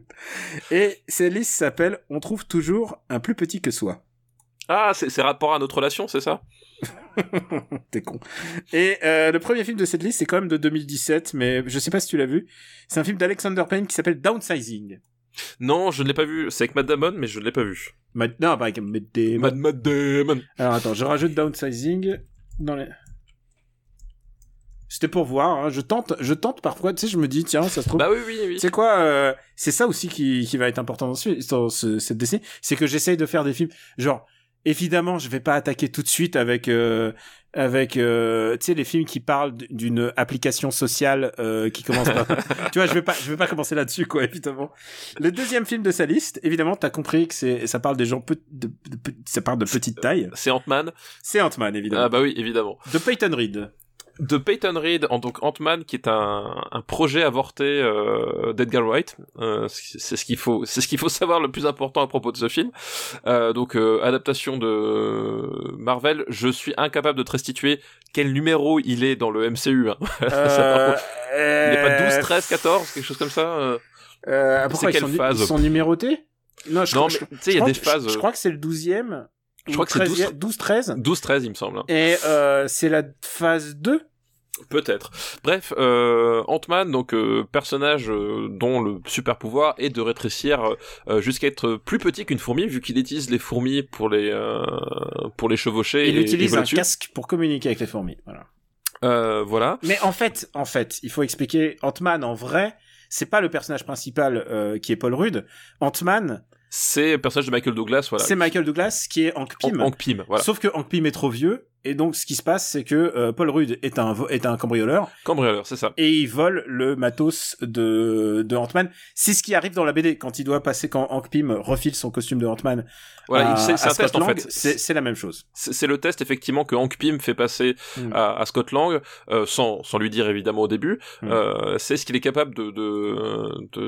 Et cette liste s'appelle On trouve toujours un plus petit que soi. Ah, c'est c'est rapport à notre relation, c'est ça? T'es con. Et euh, le premier film de cette liste, c'est quand même de 2017, mais je sais pas si tu l'as vu. C'est un film d'Alexander Payne qui s'appelle Downsizing. Non, je ne l'ai pas vu. C'est avec Matt Damon, mais je ne l'ai pas vu. Non, pas avec Matt Damon. Matt Damon. Alors attends, je rajoute Downsizing dans les... C'était pour voir, hein. je tente, je tente parfois, tu sais, je me dis, tiens, ça se trouve... Bah oui, oui, oui. C'est quoi euh, C'est ça aussi qui, qui va être important dans, ce, dans ce- cette décennie, c'est que j'essaye de faire des films genre évidemment je vais pas attaquer tout de suite avec euh, avec euh, tu sais les films qui parlent d'une application sociale euh, qui commence par tu vois je vais pas je vais pas commencer là-dessus quoi évidemment le deuxième film de sa liste évidemment t'as compris que c'est ça parle des gens peu, de, de- de- ça parle de petite taille C'est Ant-Man. c'est Ant-Man évidemment Ah bah oui, évidemment. de Peyton Reed de Peyton Reed en donc Ant-Man qui est un, un projet avorté euh, d'Edgar Wright Euh, c'est ce qu'il faut c'est ce qu'il faut savoir le plus important à propos de ce film Euh, donc euh, adaptation de Marvel je suis incapable de te restituer quel numéro il est dans le MCU hein. Ça, par contre, il est pas 12 13 14 quelque chose comme ça euh. euh, pourquoi C'est ils sont, quelle phase ils sont numérotés? Non je, non je- mais tu sais il y a crois des phases Je, je crois que c'est le 12e. Je crois que c'est 12. 12 13 12 13 il me semble hein. et euh, c'est la phase 2 Peut-être. Bref, euh, Ant-Man, donc euh, personnage euh, dont le super pouvoir est de rétrécir euh, jusqu'à être plus petit qu'une fourmi, vu qu'il utilise les fourmis pour les euh, pour les chevaucher. il et, utilise un casque pour communiquer avec les fourmis voilà. Euh, voilà. mais en fait en fait il faut expliquer Ant-Man en vrai c'est pas le personnage principal euh, qui est Paul Rudd Ant-Man C'est le personnage de Michael Douglas, voilà. c'est Michael Douglas qui est Hank Pym Hank- Pym, voilà. sauf que Hank Pym est trop vieux et donc ce qui se passe c'est que euh, Paul Rudd est un est un cambrioleur Cambrioleur, c'est ça. et il vole le matos de de Ant-Man c'est ce qui arrive dans la BD quand il doit passer quand Hank Pym refile son costume de Ant-Man Voilà, c'est un test en fait. c'est la même chose C'est le test effectivement que Hank Pym fait passer Mm. à, à Scott Lang, euh, sans, sans lui dire évidemment au début. Mm. Euh, c'est ce qu'il est capable de de, de,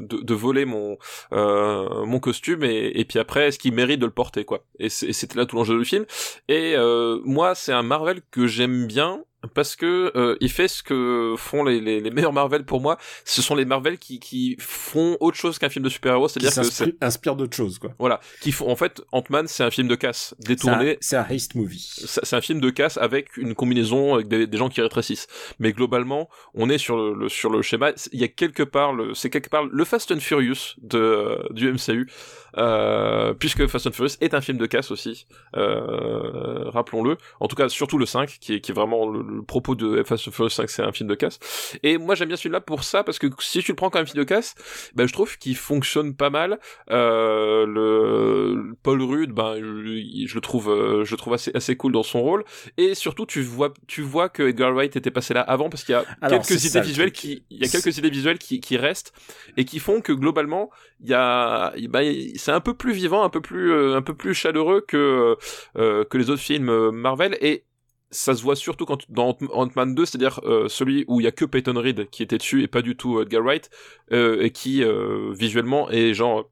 de, de voler mon mon costume et, et puis après est-ce qu'il mérite de le porter quoi. Et c'était là tout l'enjeu du film. Et euh, moi c'est un Marvel que j'aime bien parce que euh, il fait ce que font les, les, les, meilleurs Marvel pour moi. Ce sont les Marvel qui, qui font autre chose qu'un film de super-héros, c'est-à-dire que c'est inspire d'autres choses quoi. Voilà, qui font en fait Ant-Man, c'est un film de casse détourné. C'est un, un heist movie. C'est un film de casse avec une combinaison avec des, des, gens qui rétrécissent. Mais globalement, on est sur le, sur le schéma. Il y a quelque part, c'est quelque part le Fast and Furious de du MCU, euh, puisque Fast and Furious est un film de casse aussi. Euh, rappelons-le. En tout cas, surtout le 5, qui est, qui est vraiment le, le propos de Fast and Furious 5, c'est un film de casse. Et moi, j'aime bien celui-là pour ça, parce que si tu le prends comme un film de casse, ben, je trouve qu'il fonctionne pas mal. Euh, le Paul Rudd, ben, je, je, le trouve, euh, je le trouve assez, assez cool dans son rôle. Et surtout, tu vois, tu vois que Edgar Wright était passé là avant, parce qu'il y a Alors, quelques idées visuelles qui, il y a quelques idées visuelles qui, qui restent et qui font que globalement, il y a, ben, c'est un peu plus vivant, un peu plus, euh, chaleureux que euh, que les autres films Marvel et ça se voit surtout quand dans Ant-Man 2, c'est-à-dire euh, celui où il y a que Peyton Reed qui était dessus et pas du tout Edgar Wright, euh, et qui euh, visuellement est genre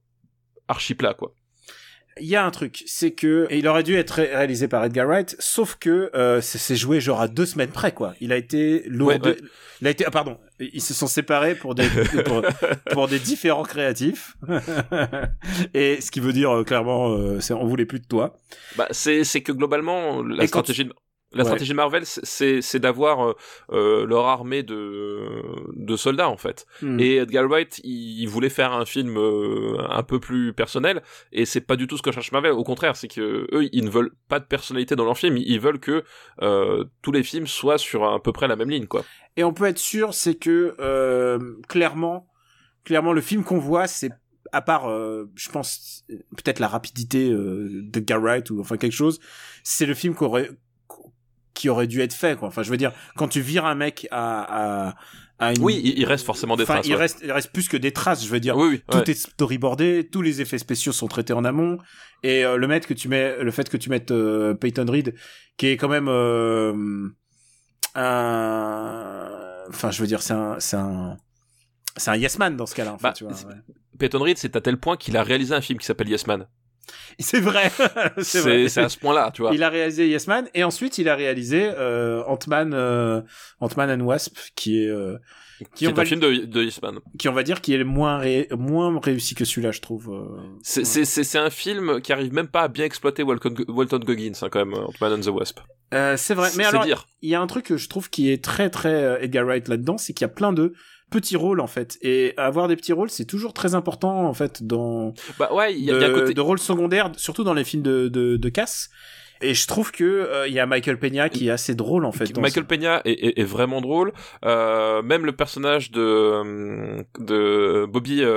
archi plat quoi. Il y a un truc, c'est que et il aurait dû être ré réalisé par Edgar Wright, sauf que euh, c'est joué genre à deux semaines près quoi. Il a été lourd, Ouais, ouais. il a été ah pardon, ils se sont séparés pour des pour, pour des différents créatifs et ce qui veut dire euh, clairement euh, c'est on voulait plus de toi. Bah c'est c'est que globalement la Et quand stratégie de- la Ouais. stratégie de Marvel c'est d'avoir euh, euh, leur armée de de soldats en fait. Hmm. Et Edgar Wright, il, il voulait faire un film euh, un peu plus personnel, et c'est pas du tout ce que cherche Marvel. Au contraire, c'est que eux, ils ne veulent pas de personnalité dans leur film. Ils veulent que euh, tous les films soient sur à peu près la même ligne, quoi. Et on peut être sûr, c'est que euh, clairement, clairement, le film qu'on voit, c'est à part, euh, je pense, peut-être la rapidité euh, de Garrett ou enfin quelque chose, c'est le film qui aurait qui aurait dû être fait quoi. Enfin, je veux dire, quand tu vires un mec à à, à une Oui, il, reste forcément des Enfin, traces. il ouais. reste il reste plus que des traces, je veux dire. Oui, oui. Tout ouais. est storyboardé, tous les effets spéciaux sont traités en amont, et euh, le fait que tu mets, le fait que tu mettes euh, Peyton Reed, qui est quand même euh, un, enfin, je veux dire, c'est un, c'est un, c'est un yes man dans ce cas-là. en fait, Bah, ouais. Peyton Reed, c'est à tel point qu'il a réalisé un film qui s'appelle Yes Man. C'est vrai, c'est à ce point-là, tu vois. Il a réalisé Yes Man et ensuite il a réalisé euh, Ant-Man, euh, Ant-Man and Wasp, qui est, euh, Qui est un film de, de Yes Man. qui on va dire qui est moins ré- moins réussi que celui-là, je trouve. euh. C'est Ouais. un film qui arrive même pas à bien exploiter Walton, Walton Goggins, hein, quand même, Ant-Man and the Wasp. C'est vrai, mais alors il y a un truc que je trouve qui est très très Edgar Wright là-dedans, c'est qu'il y a plein de petits rôles en fait, et avoir des petits rôles, c'est toujours très important en fait dans Bah ouais, il y, a- de, côté... de rôles secondaires, surtout dans les films de de, de casse. Et je trouve que euh, il y a Michael Peña qui est assez drôle en fait. Michael ce- Peña est, est- est vraiment drôle. Euh, même le personnage de de Bobby euh,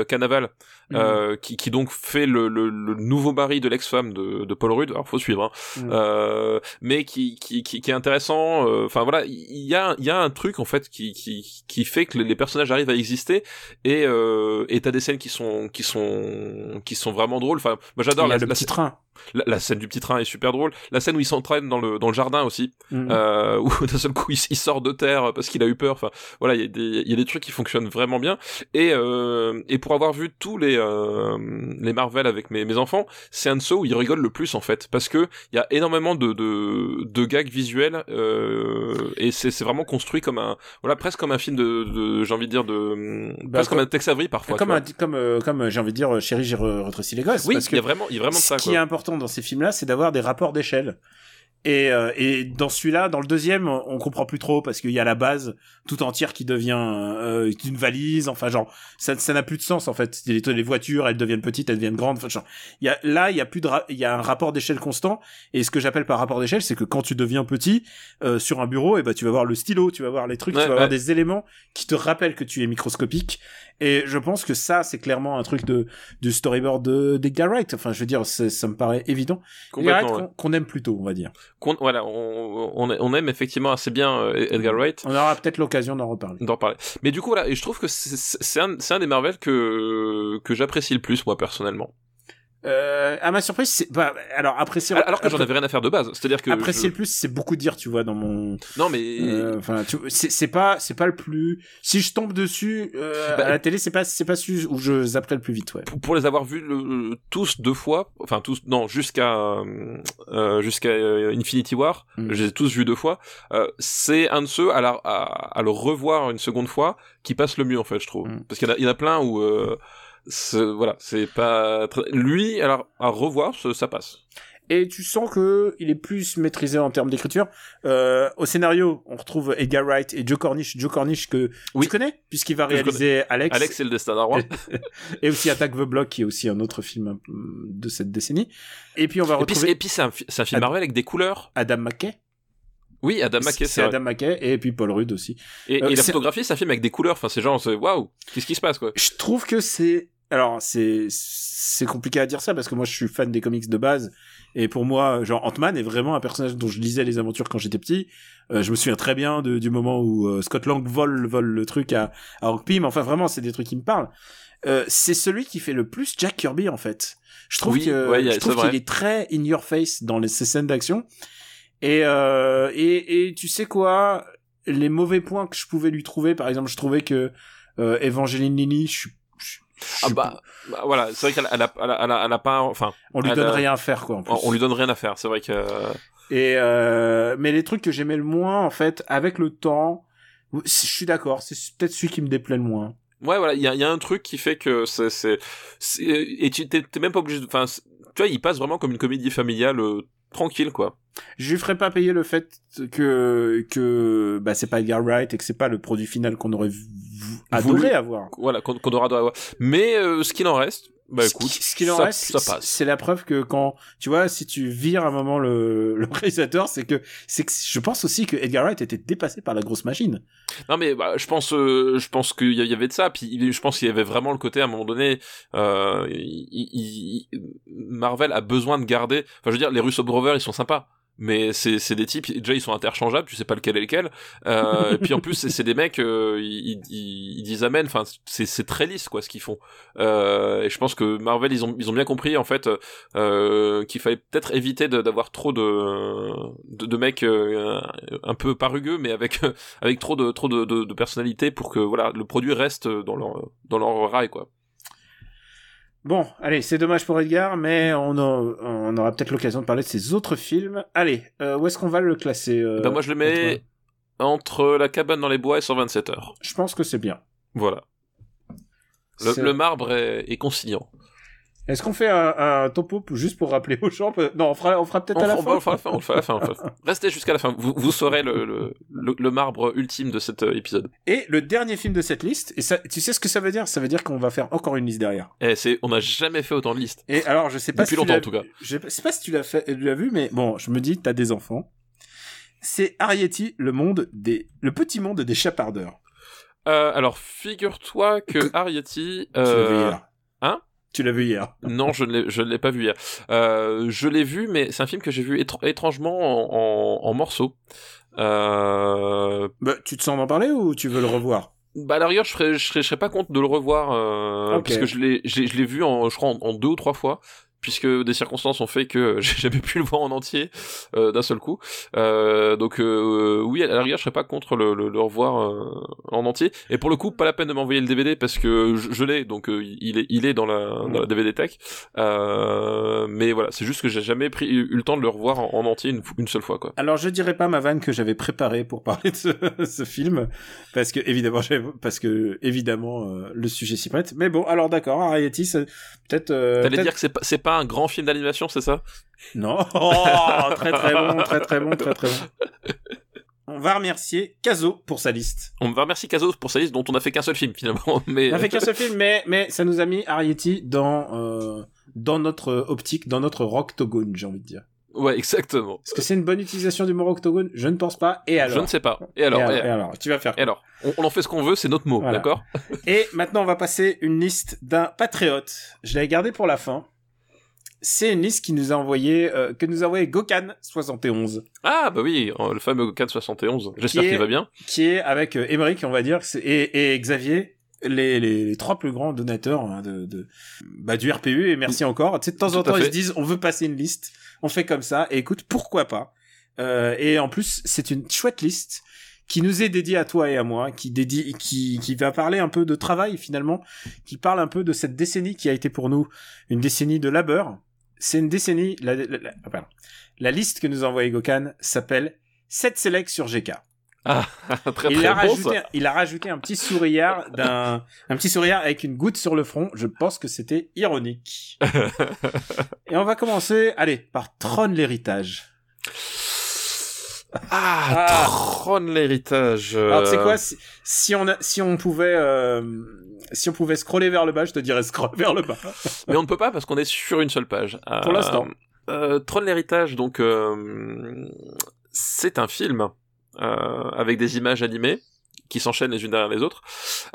euh, Cannavale, Euh, qui, qui donc fait le, le, le nouveau mari de l'ex-femme de, de Paul Rudd. Alors faut suivre, hein. Mhm. Euh, mais qui, qui, qui, qui est intéressant. euh, Enfin voilà, il y a il y a un truc en fait qui qui, qui fait que les personnages arrivent à exister et euh, et t'as des scènes qui sont qui sont qui sont vraiment drôles. Enfin moi j'adore la, le la- petit train. la, la scène du petit train est super drôle. La scène où il s'entraîne dans le dans le jardin aussi Mhm. euh, où d'un seul coup il, il sort de terre parce qu'il a eu peur. Enfin, voilà, il y a des il y a des trucs qui fonctionnent vraiment bien. Et euh, et pour avoir vu tous les euh, les Marvel avec mes mes enfants, c'est un de ceux où ils rigolent le plus en fait parce que il y a énormément de de, de gags visuels euh, et c'est vraiment construit comme un voilà presque comme un film de, de j'ai envie de dire de Bah, presque comme un Tex Avery parfois. comme un, comme euh, comme euh, j'ai envie de dire, chérie, j'ai re- rétréci les gosses. oui, parce il que y a vraiment il y a vraiment ce ça qui quoi. est important dans ces films-là, c'est d'avoir des rapports d'échelle. Et, euh, et dans celui-là, dans le deuxième, on comprend plus trop parce qu'il y a la base tout entière qui devient euh, une valise. Enfin, genre, ça, ça n'a plus de sens en fait. Les, les voitures, elles deviennent petites, elles deviennent grandes. Enfin, genre, il y a là, il y a plus de, il y a un rapport d'échelle constant. Et ce que j'appelle par rapport d'échelle, c'est que quand tu deviens petit euh, sur un bureau, et ben tu vas voir le stylo, tu vas voir les trucs, Ouais, tu vas ouais. des éléments qui te rappellent que tu es microscopique. Et je pense que ça, c'est clairement un truc de du storyboard de d'Edgar Wright. Enfin, je veux dire, ça me paraît évident. Wright ouais. qu'on aime plutôt, on va dire. Qu'on- voilà, on, on, on aime effectivement assez bien euh, Edgar Wright. On aura peut-être l'occasion d'en reparler. d'en parler. Mais du coup, voilà, et je trouve que c'est- un, un des Marvel que, que j'apprécie le plus, moi, personnellement. Euh, à ma surprise, c'est bah, alors apprécier. Alors que j'en avais rien à faire de base, c'est-à-dire que apprécier je- le plus, c'est beaucoup dire, tu vois, dans mon. Non mais Euh, Enfin, tu- c'est pas c'est pas le plus. Si je tombe dessus euh, Bah, à la télé, c'est pas c'est pas celui où je zapperai le plus vite, ouais. pour- pour les avoir vus le- tous deux fois, enfin tous non jusqu'à euh, euh, jusqu'à euh, Infinity War, Mm. je les ai tous vus deux fois. euh, c'est un de ceux à, la, à, à le revoir une seconde fois qui passe le mieux en fait, je trouve. Mm. Parce qu'il y, en a- il y en a plein où euh, voilà, c'est pas très... lui alors à revoir ça, ça passe. Et tu sens que il est plus maîtrisé en termes d'écriture. Euh, au scénario, on retrouve Edgar Wright et Joe Cornish. Joe Cornish que Oui. tu connais puisqu'il va réaliser Alex, Alex c'est le destin d'un roi. et aussi Attack the Block qui est aussi un autre film de cette décennie. Et puis on va et puis, retrouver et puis c'est un, un film Ad- Marvel avec des couleurs. Adam McKay. Oui, Adam McKay, C'est. Adam McKay et puis Paul Rudd aussi. Et, Euh, et la photographie, c'est un film avec des couleurs. Enfin, c'est genre, waouh, qu'est-ce qui se passe quoi? Je trouve que c'est alors c'est c'est compliqué à dire ça parce que moi je suis fan des comics de base et pour moi genre Ant-Man est vraiment un personnage dont je lisais les aventures quand j'étais petit. Euh, je me souviens très bien de- du moment où euh, Scott Lang vole vole le truc à à Hank Pym. Enfin vraiment c'est des trucs qui me parlent. Euh, c'est celui qui fait le plus Jack Kirby en fait. Je trouve Oui, que ouais, je trouve qu'il est très in your face dans les, ces scènes d'action. Et, euh, et et tu sais quoi? Les mauvais points que je pouvais lui trouver par exemple je trouvais que euh, Evangeline Lilly je suis Ah bah, bah, voilà, c'est vrai qu'elle elle a, elle a, elle a, elle a pas, enfin, on lui donne rien à faire quoi en plus. on, on lui donne rien à faire. C'est vrai que Et euh, mais les trucs que j'aimais le moins en fait avec le temps, je suis d'accord, c'est peut-être celui qui me déplaît le moins. Ouais, voilà, il y a, y a un truc qui fait que c'est, c'est, c'est- et tu t'es, même pas obligé de, enfin, tu vois, il passe vraiment comme une comédie familiale euh, tranquille, quoi. Je lui ferais pas payer le fait que que bah c'est pas Edgar Wright et que c'est pas le produit final qu'on aurait adoré Voulu. avoir. Voilà, qu'on, qu'on aura avoir. Mais euh, ce qu'il en reste, bah écoute, ce qu'il en ça, reste, ça passe. c'est la preuve que quand tu vois, si tu vires un moment le, le réalisateur, c'est que c'est que je pense aussi que Edgar Wright était dépassé par la grosse machine. Non mais bah, je pense, euh, je pense qu'il y avait de ça. Puis je pense qu'il y avait vraiment le côté à un moment donné, euh, il- il- il- Marvel a besoin de garder. Enfin, je veux dire, les Russo Brothers, ils sont sympas. Mais c'est des types déjà ils sont interchangeables tu sais pas lequel est lequel euh, et puis en plus c'est des mecs euh, ils, ils, ils disent amen enfin c'est c'est très lisse quoi ce qu'ils font euh, et je pense que Marvel ils ont ils ont bien compris en fait euh, qu'il fallait peut-être éviter d'avoir trop de, de de mecs euh, un peu parugueux mais avec avec trop de trop de, de, de personnalité pour que voilà le produit reste dans leur dans leur rail quoi. Bon, allez, c'est dommage pour Edgar, mais on, a- on aura peut-être l'occasion de parler de ses autres films. Allez, euh, où est-ce qu'on va le classer euh, ben moi je le mets entre la cabane dans les bois et 127 heures. Je pense que c'est bien. Voilà. Le marbre est, est conciliant. Est-ce qu'on fait un, un topo juste pour rappeler aux gens? Non, on fera, on fera peut-être à la fin. on fera la fin, on fera la fin. Restez jusqu'à la fin. Vous, vous saurez le, le, le, le marbre ultime de cet euh, épisode. Et le dernier film de cette liste, et ça, tu sais ce que ça veut dire? Ça veut dire qu'on va faire encore une liste derrière. Et c'est, on n'a jamais fait autant de listes. Et alors, je sais pas Depuis si longtemps, en tout cas. Je sais pas si tu l'as fait, tu l'as vu, mais bon, je me dis, t'as des enfants. C'est Arietti, le monde des, le petit monde des chapardeurs. Euh, alors, figure-toi que Arietti, euh, hein? Tu l'as vu hier. non, je ne l'ai, pas vu hier. Euh, je l'ai vu, mais c'est un film que j'ai vu étr- étrangement en, en, en morceaux. Euh, Bah, tu te sens d'en parler ou tu veux le revoir? Bah à la rigueur, je serais, je serais, je serais pas contre de le revoir, euh, Ok. puisque je l'ai, j'ai- je l'ai vu en, je crois, en, en deux ou trois fois, puisque des circonstances ont fait que j'ai jamais pu le voir en entier euh, d'un seul coup. Euh, donc euh, oui, à la rigueur, je serais pas contre le, le, le revoir euh, en entier. Et pour le coup, pas la peine de m'envoyer le DVD parce que je, je l'ai, donc euh, il est, il est dans la, dans la DVD tech. Euh, mais voilà, c'est juste que j'ai jamais pris, eu le temps de le revoir en, en entier une, une seule fois, quoi. Alors, je dirais pas ma vanne que j'avais préparée pour parler de ce, ce film, parce que évidemment, parce que évidemment, euh, le sujet s'y prête. Mais bon, alors d'accord, c'est peut-être. euh, T'allais dire que c'est pas, c'est pas un grand film d'animation, c'est ça Non, Oh, très très bon, très très bon, très très bon. On va remercier Caso pour sa liste. On va remercier Kazos pour sa liste dont on a fait qu'un seul film finalement, mais On a fait qu'un seul film, mais mais ça nous a mis Arietti dans euh, dans notre optique, dans notre rocktogone, j'ai envie de dire. ouais, exactement. Est-ce que c'est une bonne utilisation du mot rocktogone Je ne pense pas. Et alors? Je ne sais pas. Et alors, et et, alors, et alors, tu vas faire. et alors on, on en fait ce qu'on veut, c'est notre mot, Voilà. d'accord? Et maintenant, on va passer une liste d'un patriote. Je l'avais gardé pour la fin. C'est une liste qui nous a envoyé, euh, que nous a envoyé Gokan71, Ah bah oui, euh, le fameux 471. J'espère qu'il va bien. qui est avec euh, Emmerich, on va dire, et, et Xavier. les, les, les trois plus grands donateurs hein, de, de bah, du RPU et merci encore. Tu sais, de temps en Tout temps, ils se disent on veut passer une liste, on fait comme ça. Et écoute, pourquoi pas? Euh, Et en plus, c'est une chouette liste qui nous est dédiée à toi et à moi, qui dédie, qui qui va parler un peu de travail finalement, qui parle un peu de cette décennie qui a été pour nous une décennie de labeur. C'est une décennie. La, la, la- ah, pardon. La liste que nous a envoyé Gokan s'appelle 7 Select sur GK. très il, très a bon rajouté, ça. il a rajouté un petit sourire d'un, un petit sourire avec une goutte sur le front. Je pense que c'était ironique. Et on va commencer, allez, par Tron l'héritage. Ah, Ah. Tron l'héritage. Alors tu sais quoi, si, si on a, si on pouvait, euh, si on pouvait scroller vers le bas, je te dirais scroll vers le bas. Mais on ne peut pas parce qu'on est sur une seule page. Pour Euh, l'instant. Euh, Tron l'héritage, donc euh, c'est un film euh, avec des images animées qui s'enchaînent les unes derrière les autres.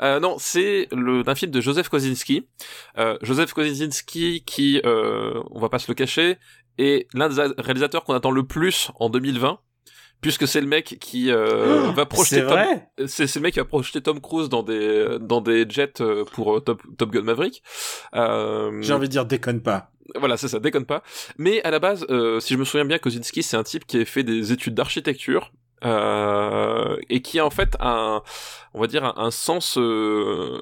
Euh, non, c'est le d'un film de Joseph Kosinski. Euh, Joseph Kosinski qui, euh, on va pas se le cacher, est l'un des réalisateurs qu'on attend le plus en 2020. Puisque c'est le mec qui euh, va projeter C'est Tom, vrai. c'est le mec qui va projeter Tom Cruise dans des dans des jets euh, pour euh, Top, Top Gun Maverick. Euh, J'ai envie de dire déconne pas. voilà, c'est ça, déconne pas. Mais à la base, euh, si je me souviens bien, Kozinski, c'est un type qui a fait des études d'architecture euh, et qui a en fait un, on va dire, un, un sens euh,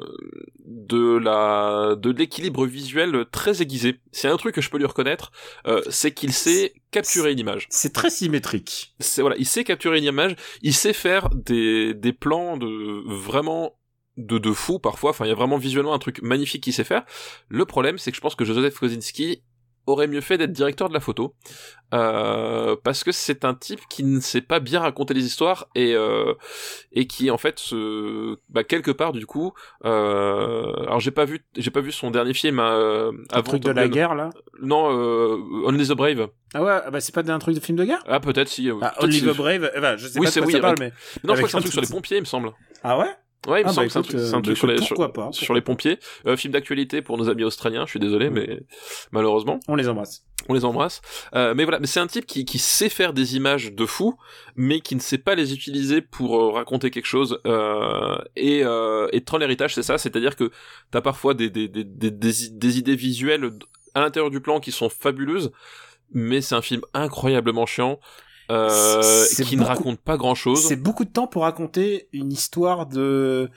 de la, de l'équilibre visuel très aiguisé. C'est un truc que je peux lui reconnaître, euh, c'est qu'il sait capturer une image. C'est très symétrique. C'est voilà, il sait capturer une image, il sait faire des des plans de vraiment de, de fou parfois. Enfin, il y a vraiment visuellement un truc magnifique qu'il sait faire. Le problème, c'est que je pense que Joseph Kosinski aurait mieux fait d'être directeur de la photo euh, parce que c'est un type qui ne sait pas bien raconter les histoires et euh, et qui en fait se bah, quelque part du coup euh, alors j'ai pas vu j'ai pas vu son dernier film euh, Un avant truc de la Gun. guerre là? non Only the Brave Ah ouais, ah bah c'est pas un truc de film de guerre? ah peut-être si Ah, peut-être Only the Brave. ben, je sais Oui, pas de c'est quoi oui, ça parle, avec- mais non je crois que c'est un truc sur les pompiers il me semble ah ouais? Ouais, il me Ah bah semble que c'est un euh, truc bah sur, les, écoute, sur, pourquoi pas, sur les pompiers. Euh, film d'actualité pour nos amis australiens, je suis désolé, mais malheureusement, On les embrasse. on les embrasse. Euh, mais voilà, mais c'est un type qui, qui sait faire des images de fou, mais qui ne sait pas les utiliser pour euh, raconter quelque chose. Euh, et, euh, et Tron l'héritage, c'est ça, c'est-à-dire que t'as parfois des, des, des, des idées visuelles à l'intérieur du plan qui sont fabuleuses, mais c'est un film incroyablement chiant. Euh, qui ne raconte pas grand chose. C'est beaucoup de temps pour raconter une histoire de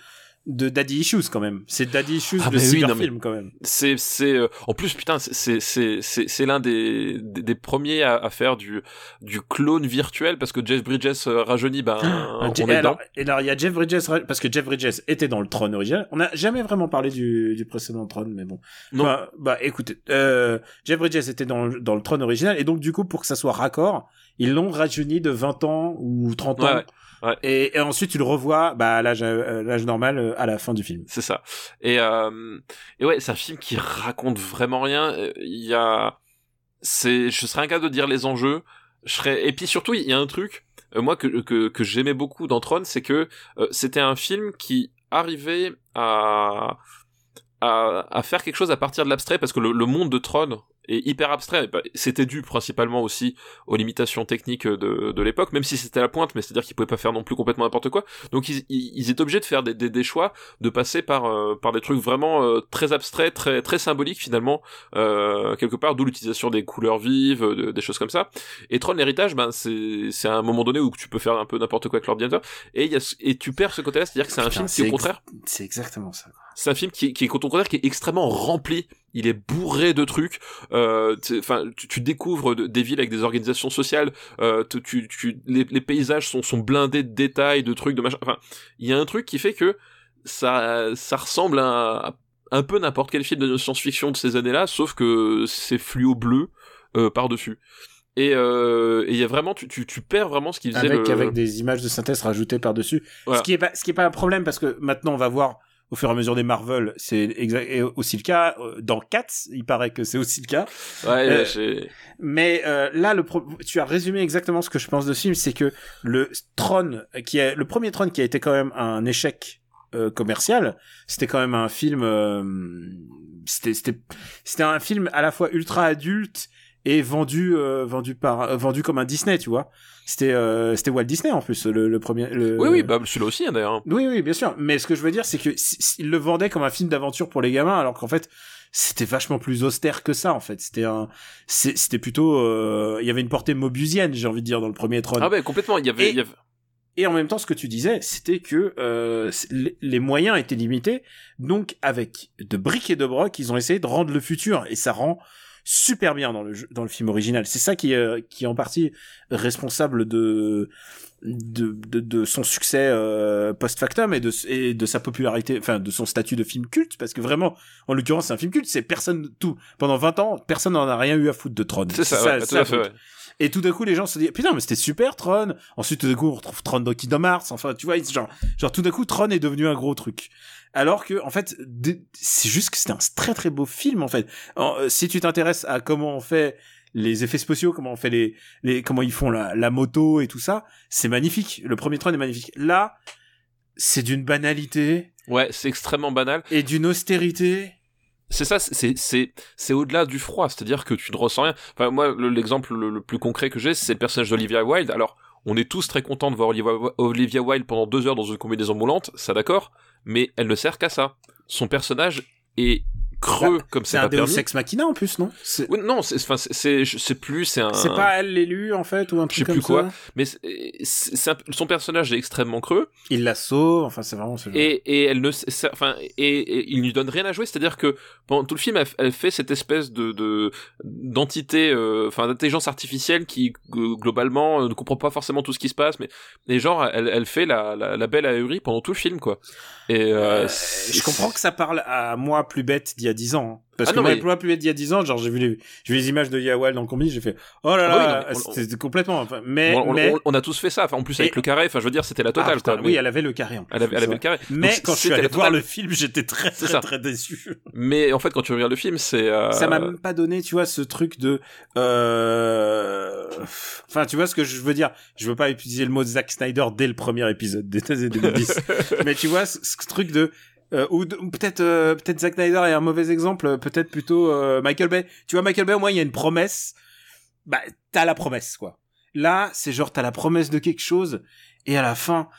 de Daddy Issues quand même. C'est Daddy Issues Ah, mais oui, cyberfilm quand même. c'est c'est euh, en plus putain c'est c'est c'est c'est l'un des, des des premiers à, à faire du du clone virtuel parce que Jeff Bridges euh, rajeunit ben Ah, on Je- est et alors, et alors, il y a Jeff Bridges parce que Jeff Bridges était dans le Tron original. On n'a jamais vraiment parlé du, du précédent Tron, mais bon. non Bah, bah écoutez, euh, Jeff Bridges était dans, le- dans le Tron original et donc du coup pour que ça soit raccord, ils l'ont rajeuni de 20 ans ou 30 ans. Ouais. Et, et ensuite tu le revois bah, à l'âge euh, normal euh, à la fin du film. c'est ça et euh, et ouais c'est un film qui raconte vraiment rien il y a c'est je serais incapable de dire les enjeux je serais et puis surtout il y a un truc euh, moi que que que j'aimais beaucoup dans Tron c'est que euh, c'était un film qui arrivait à à, à faire quelque chose à partir de l'abstrait parce que le, le monde de Tron est hyper abstrait. Bah, C'était dû principalement aussi aux limitations techniques de, de l'époque, même si c'était la pointe, mais c'est-à-dire qu'ils pouvaient pas faire non plus complètement n'importe quoi. Donc ils, ils, ils étaient obligés de faire des, des, des choix, de passer par euh, par des trucs vraiment euh, très abstraits, très très symboliques finalement, euh, quelque part, d'où l'utilisation des couleurs vives, de- des choses comme ça. Et Tron l'héritage, ben c'est à un moment donné où tu peux faire un peu n'importe quoi avec l'ordinateur, et y a et tu perds ce côté-là, c'est-à-dire que c'est un film qui au contraire C'est exactement ça. quoi. C'est un film qui, qui est contraire qui est extrêmement rempli. Il est bourré de trucs. Euh, tu- Enfin, tu, tu découvres de- des villes avec des organisations sociales. Euh, tu, tu, tu- les, les paysages sont, sont blindés de détails, de trucs, de machin. Enfin, il y a un truc qui fait que ça, ça ressemble à, à un peu n'importe quel film de science-fiction de ces années-là, sauf que c'est fluo bleu euh, par dessus. Et euh, et il y a vraiment, tu, tu, tu perds vraiment ce qui faisait Avec, le... avec des images de synthèse rajoutées par-dessus. Voilà. Ce qui est pas, ce qui est pas un problème parce que maintenant on va voir au fur et à mesure des Marvel, c'est aussi le cas Euh, dans Cats, il paraît que c'est aussi le cas. Ouais, Euh, Mais euh, là, le pro- tu as résumé exactement ce que je pense de ce film, c'est que le Tron, qui est le premier Tron qui a été quand même un échec euh, commercial, c'était quand même un film, euh, c'était c'était c'était un film à la fois ultra adulte et vendu euh, vendu par euh, vendu comme un Disney, tu vois. C'était euh, c'était Walt Disney en plus le, le premier. Le... Oui, oui, bah celui-là aussi hein, d'ailleurs. Oui, oui, bien sûr. Mais ce que je veux dire, c'est que s- s- il le vendait comme un film d'aventure pour les gamins, alors qu'en fait, c'était vachement plus austère que ça. En fait, c'était un, c'était plutôt, euh, il y avait une portée mobusienne, j'ai envie de dire, dans le premier Tron. Ah ouais, complètement. Il y avait, Et- il y avait- Et en même temps, ce que tu disais, c'était que euh, les- moyens étaient limités. Donc, avec de briques et de broc, ils ont essayé de rendre le futur, et ça rend super bien dans le dans le film original. C'est ça qui est, qui est en partie responsable de de, de, de son succès euh, post factum et de et de sa popularité, enfin de son statut de film culte, parce que vraiment, en l'occurrence, c'est un film culte. C'est personne tout pendant 20 ans, personne n'en a rien eu à foutre de Tron. c'est ça, ouais, tout ça, à fait. ouais. Et tout d'un coup, les gens se disent, putain, mais c'était super, Tron. Ensuite, tout d'un coup, on retrouve Tron dans Kingdom Hearts. Enfin, tu vois, genre, genre, tout d'un coup, Tron est devenu un gros truc. Alors que, en fait, c'est juste que c'était un très très beau film, en fait. En- euh, si tu t'intéresses à comment on fait les effets spéciaux, comment on fait les, les, comment ils font la, la moto et tout ça, c'est magnifique. Le premier Tron est magnifique. Là, c'est d'une banalité Ouais, c'est extrêmement banal. et d'une austérité. C'est ça, c'est c'est c'est au-delà du froid, c'est-à-dire que tu ne ressens rien. Enfin moi, le- l'exemple le, le plus concret que j'ai, c'est le personnage d'Olivia Wilde. Alors, on est tous très contents de voir Olivia, Olivia Wilde pendant deux heures dans une combinaison moulante, ça d'accord, mais elle ne sert qu'à ça. Son personnage est creux comme C'est c'est un pas permis. Ex Machina en plus, non? C'est Oui, non, c'est enfin c'est- c'est je sais plus, c'est un c'est pas elle l'élu en fait ou un je sais truc plus comme quoi. ça? Mais c'est c'est- c'est un- son personnage est extrêmement creux Il la sauve. Enfin, c'est vraiment. ce genre. et, et elle ne enfin et, et il lui donne rien à jouer c'est à dire que pendant tout le film elle, elle fait cette espèce de de d'entité euh, enfin d'intelligence artificielle qui globalement euh, ne comprend pas forcément tout ce qui se passe mais et genre elle, elle fait la, la, la belle ahurie pendant tout le film quoi et euh, Euh, c'est- je comprends que ça parle à moi plus bête d'il y a 10 ans. hein. Parce Ah que non, mais- moi plus d'il y a 10 ans, genre j'ai vu les, j'ai vu les images de Yawal dans le combi, j'ai fait oh là Ah oui, là, mais on- c'était complètement. Enfin, mais on, mais on- on a tous fait ça enfin en plus avec Et- le carré enfin je veux dire c'était la Ah, totale putain, quoi oui, mais elle avait le carré. en plus, elle avait, elle avait le carré Mais Donc, quand je suis allé voir le film, j'étais très très ça. très déçu. mais en fait quand tu regardes le film c'est euh, Ça m'a même pas donné, tu vois, ce truc de. Euh... Enfin, tu vois ce que je veux dire. Je veux pas utiliser le mot Zack Snyder dès le premier épisode des années 2010. mais tu vois ce, ce truc de euh, ou, peut-être euh, peut-être Zack Snyder est un mauvais exemple euh, peut-être plutôt euh, Michael Bay. Tu vois Michael Bay au moins il y a une promesse. Bah t'as la promesse quoi. Là c'est genre t'as la promesse de quelque chose et à la fin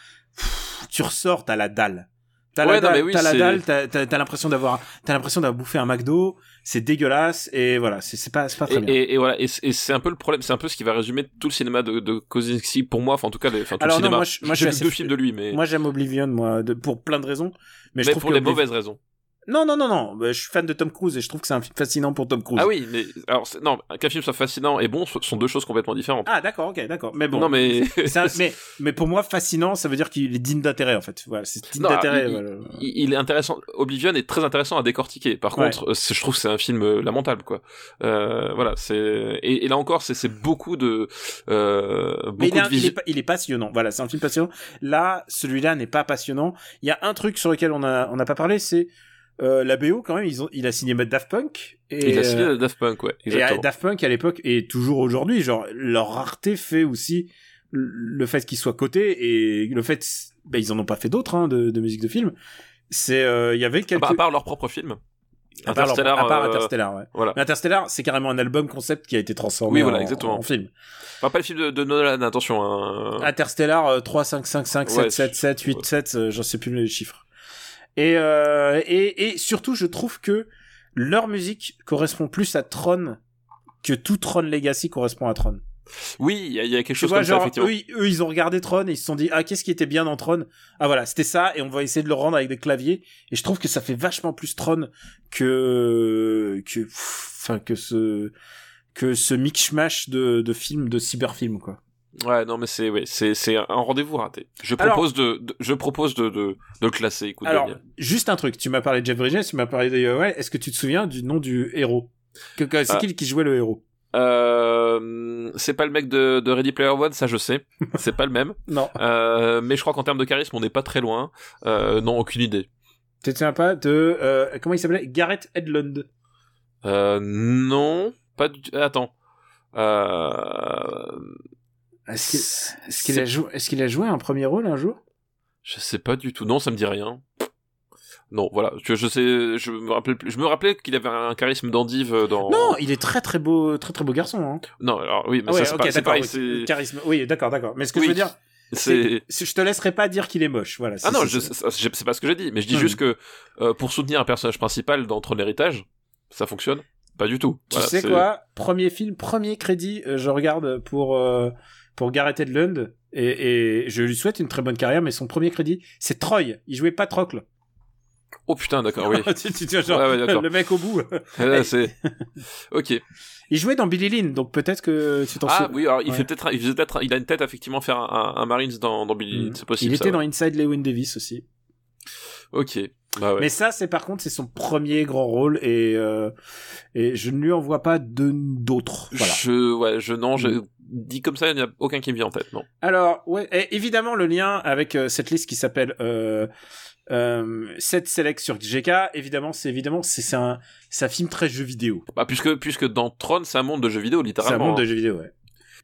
tu ressors t'as la dalle t'as Ouais, la dalle oui, t'as la dalle t'as t'as- t'as l'impression d'avoir t'as l'impression d'avoir bouffé un McDo c'est dégueulasse et voilà c'est c'est pas c'est pas très et, bien et, et voilà, et c'est et c'est un peu le problème, c'est un peu ce qui va résumer tout le cinéma de, de Kosinski pour moi, enfin en tout cas, les, enfin, tout Alors le non, cinéma. moi, je- moi, je J'ai vu deux films de lui, mais, moi j'aime Oblivion moi de, pour plein de raisons mais, je mais trouve pour que les Obliv- mauvaises raisons. Non non non non bah, je suis fan de Tom Cruise et je trouve que c'est un film fascinant pour Tom Cruise Ah oui, mais alors non, qu'un film soit fascinant et bon ce sont deux choses complètement différentes. Ah d'accord, ok, d'accord. Mais bon. non mais un- mais mais pour moi fascinant, ça veut dire qu'il est digne d'intérêt en fait. Voilà, c'est digne d'intérêt. il, voilà. il- il est intéressant. Oblivion est très intéressant à décortiquer. Par Ouais. contre, je trouve que c'est un film euh, lamentable, quoi. Euh, voilà, c'est et, et là encore, c'est beaucoup de euh, Mais il beaucoup est, de il, est, il est passionnant. Voilà, c'est un film passionnant. Là, celui-là n'est pas passionnant. Il y a un truc sur lequel on a on n'a pas parlé, c'est euh, la BO quand même. Ils ont, il a signé Daft Punk. Et, Il a signé euh, Daft Punk, ouais, et exactement. Daft Punk à l'époque et toujours aujourd'hui, genre leur rareté fait aussi le fait qu'ils soient cotés et le fait, ben, ils en ont pas fait d'autres hein, de, de musique de film. C'est, euh, il y avait Ah quelques. bah, à part leur propre film. À part, leur- Interstellar, à part euh, Interstellar, ouais. Voilà. Mais Interstellar, c'est carrément un album concept qui a été transformé Oui, voilà, en, exactement. en film. Enfin, pas le film de, de Nolan, attention. Hein. Interstellar, euh, 3, 5, 5, 5, 7, Ouais, 7, 7, 8, ouais. 7, euh, j'en sais plus les chiffres. Et, euh, et, et surtout, je trouve que leur musique correspond plus à Tron que tout Tron Legacy correspond à Tron. Oui, il y, a- il y a quelque chose vois, comme ça, genre, effectivement. eux, ils- eux, ils ont regardé Tron et ils se sont dit, ah, qu'est-ce qui était bien dans Tron? Ah, voilà, c'était ça, et on va essayer de le rendre avec des claviers. Et je trouve que ça fait vachement plus Tron que, que, enfin, que ce, que ce mix-mash de, de films, de cyberfilms, quoi. Ouais, non, mais c'est ouais, un rendez-vous raté. Je Alors- propose de, de- je propose de, de, classer. Écoute, Alors, juste un truc, tu m'as parlé de Jeff Bridges, tu m'as parlé de Yoel, est-ce que tu te souviens du nom du héros? C'est Ah. qui qui jouait le héros? Euh, c'est pas le mec de, de Ready Player One, ça je sais. C'est pas le même. Non. Euh, mais je crois qu'en termes de charisme, on n'est pas très loin. Euh, non, aucune idée. Tu te souviens pas de, comment il s'appelait? Garrett Hedlund. Euh, non, pas du... Attends. Euh, Est-ce qu'il, a joué, a un premier rôle un jour? Je sais pas du tout. Non, ça me dit rien. Non, voilà. Je, je sais, je me rappelle, plus- je me rappelais qu'il avait un charisme d'endive euh, dans. Non, il est très très beau, très très beau garçon. Hein. Non, alors oui, mais Ah ça ouais, c'est ok, pas- c'est pareil. oui. Charisme. Oui, d'accord, d'accord. Mais ce que Oui, je veux dire, C'est. je te laisserai pas dire qu'il est moche. Voilà. Ah non, c'est- pas ce que j'ai dit, mais je dis Hmm. juste que euh, pour soutenir un personnage principal dans Trône l'héritage, ça fonctionne Pas du tout. Tu Voilà, sais quoi? Premier film, premier crédit, euh, je regarde pour euh, pour Gareth Edlund et, et je lui souhaite une très bonne carrière, mais son premier crédit, c'est Troy. Il jouait Patrocle. Oh putain, d'accord, oui. tu, tu- tu genre, Ouais, ouais, d'accord. le mec au bout. Là, c'est. Ok. Il jouait dans Billy Lynn, donc peut-être que tu t'en Ah oui, alors il Ouais. fait peut-être, il faisait peut-être, il a une tête effectivement faire un, un, un Marines dans, dans Billy, Mm. c'est possible. Il ça, était dans. Inside Lewin Davis aussi. Ok. Bah ouais. Mais ça, c'est par contre, c'est son premier grand rôle et euh, et je ne lui en vois pas de d'autres. Voilà. Je, ouais, je non, je Dis comme ça, il n'y a aucun qui me vient en tête, non. Alors, ouais, et évidemment, le lien avec euh, cette liste qui s'appelle euh, euh, 7 Select sur GK, évidemment, c'est évidemment, c'est un, un film très jeu vidéo. Bah puisque puisque dans Tron, c'est un monde de jeux vidéo C'est un littéralement. monde de hein. jeux vidéo, ouais.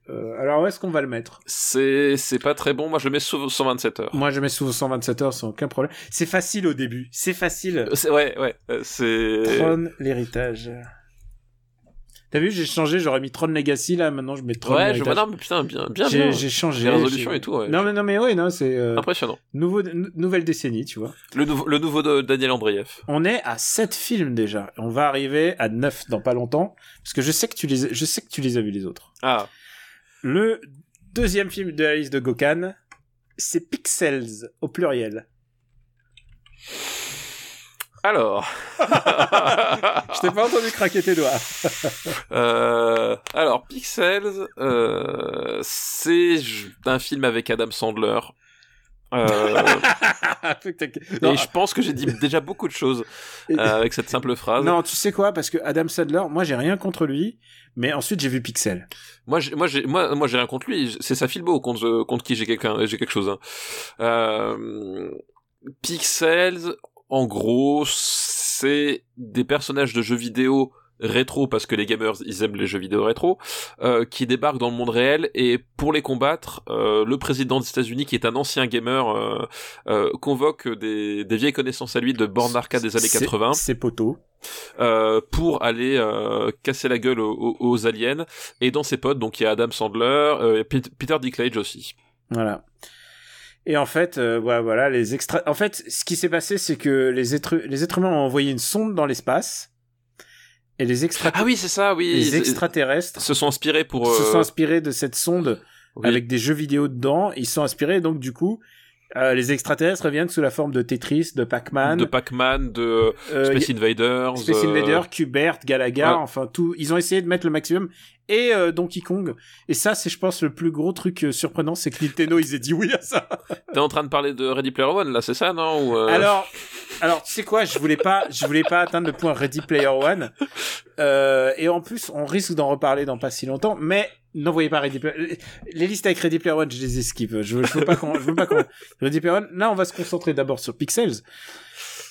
Euh, alors, où est-ce qu'on va le mettre? C'est pas très bon. Moi, je le mets sous 127 heures. Moi, je mets sous 127 heures sans aucun problème. C'est facile au début. C'est facile. Euh, ouais, ouais. euh, C'est. Tron, l'héritage. T'as vu, j'ai changé, j'aurais mis Tron Legacy, là, maintenant je mets Tron Ouais, je vois. Non, mais putain, bien, bien, J'ai bien. j'ai changé. Les résolutions j'ai- et tout, ouais. Non, mais non, mais ouais, non, c'est euh, Impressionnant. nouveau, nou- nouvelle décennie, tu vois. Le nouveau, le nouveau de Daniel Andreev. On est à 7 films déjà. On va arriver à 9 dans pas longtemps. Parce que je sais que tu les, je sais que tu les as vus les autres. Ah. Le deuxième film de la liste de Gokhan, c'est Pixels, au pluriel. Alors. Je t'ai pas entendu craquer tes doigts. Euh, alors, Pixels, euh, c'est un film avec Adam Sandler. Euh, et je pense que j'ai dit déjà beaucoup de choses avec cette simple phrase. non, tu sais quoi Parce que Adam Sandler, moi j'ai rien contre lui. Mais ensuite j'ai vu Pixel. Moi, j'ai, moi, j'ai, moi, moi, j'ai rien contre lui. C'est sa filbo contre, contre qui j'ai quelqu'un, j'ai quelque chose. hein. Euh, Pixels, en gros, c'est des personnages de jeux vidéo rétro parce que les gamers ils aiment les jeux vidéo rétro euh, qui débarquent dans le monde réel et pour les combattre euh, le président des États-Unis qui est un ancien gamer euh, euh, convoque des, des vieilles connaissances à lui de bornes d'arcade des années C'est- 80 C'est poteau. euh, pour aller euh, casser la gueule aux, aux- aliens. Et dans ses potes, donc il y a Adam Sandler, euh, et Pete- Peter Dinklage aussi. Voilà. Et en fait, euh, voilà, voilà, les extra. En fait, ce qui s'est passé, c'est que les êtres, les êtres humains ont envoyé une sonde dans l'espace, et les extra, Ah oui, c'est ça, oui. les extraterrestres se sont inspirés pour. se euh, sont inspirés de cette sonde oui. avec des jeux vidéo dedans. Ils se sont inspirés, donc du coup, euh, les extraterrestres reviennent sous la forme de Tetris, de Pac-Man, de Pac-Man, de euh, Space Invaders. Space euh, Invader, Qbert, Galaga, ouais. enfin tout. Ils ont essayé de mettre le maximum. Et euh, Donkey Kong. Et ça, c'est, je pense, le plus gros truc euh, surprenant, c'est que Nintendo, ils aient dit oui à ça. T'es en train de parler de Ready Player One, là, c'est ça, non Ou, euh, Alors, alors, tu sais quoi, je voulais pas, je voulais pas atteindre le point Ready Player One. Euh, et en plus, on risque d'en reparler dans pas si longtemps, mais n'envoyez pas Ready Player Les listes avec Ready Player One, je les esquive. Je, je veux pas qu'on, je veux pas qu'on, Ready Player One. Là, on va se concentrer d'abord sur Pixels.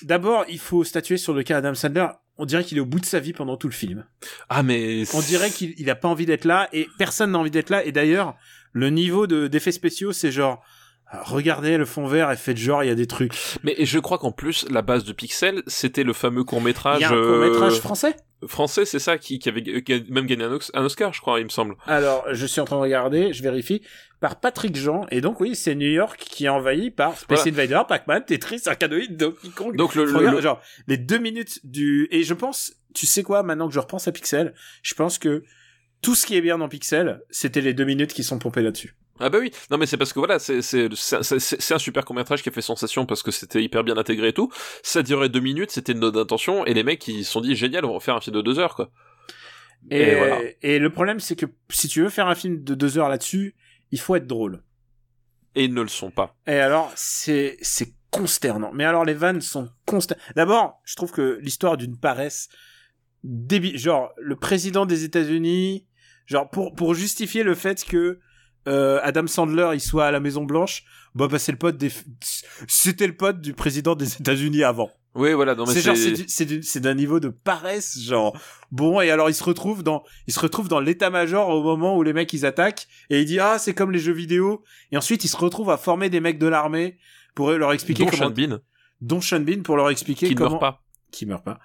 D'abord, il faut statuer sur le cas Adam Sandler. On dirait qu'il est au bout de sa vie pendant tout le film. Ah, mais. On dirait qu'il il a pas envie d'être là et personne n'a envie d'être là. Et d'ailleurs, le niveau de, d'effets spéciaux, c'est genre, regardez le fond vert et faites genre, il y a des trucs. Mais je crois qu'en plus, la base de Pixel, c'était le fameux court-métrage. Il y a un euh, français? français, c'est ça, qui, qui avait même gagné un, un Oscar, je crois, il me semble. Alors, je suis en train de regarder, je vérifie, par Patrick Jean, et donc oui, c'est New York qui est envahi par Space Invader, Pac-Man, Tetris, Arcadoid, Donkey Kong. Donc le, regarde, le- genre, les deux minutes du... Et je pense, tu sais quoi, maintenant que je repense à Pixel, je pense que tout ce qui est bien dans Pixel, c'était les deux minutes qui sont pompées là-dessus. Ah bah oui, non mais c'est parce que voilà, c'est un super court métrage qui a fait sensation parce que c'était hyper bien intégré et tout. Ça durait deux minutes, c'était une note d'intention et les mecs ils se sont dit génial, on va faire un film de deux heures quoi. Et, Et voilà. et le problème, c'est que si tu veux faire un film de deux heures là-dessus, il faut être drôle. Et ils ne le sont pas. Et alors, c'est, c'est consternant. Mais alors, les vannes sont consternantes. D'abord, je trouve que l'histoire d'une paresse débile, genre, le président des États-Unis, genre, pour, pour justifier le fait que, euh, Adam Sandler, il soit à la Maison Blanche, bah, bah, c'est le pote des, c'était le pote du président des États-Unis avant. Oui voilà, c'est c'est genre, c'est du- c'est du- c'est d'un niveau de paresse, genre, bon, et alors il se retrouve dans, il se retrouve dans l'état-major au moment où les mecs ils attaquent, et il dit, ah, c'est comme les jeux vidéo, et ensuite il se retrouve à former des mecs de l'armée pour leur expliquer dont comment, Sean Bean. dont Sean Bean pour leur expliquer Qui comment meurt pas. qui meurt pas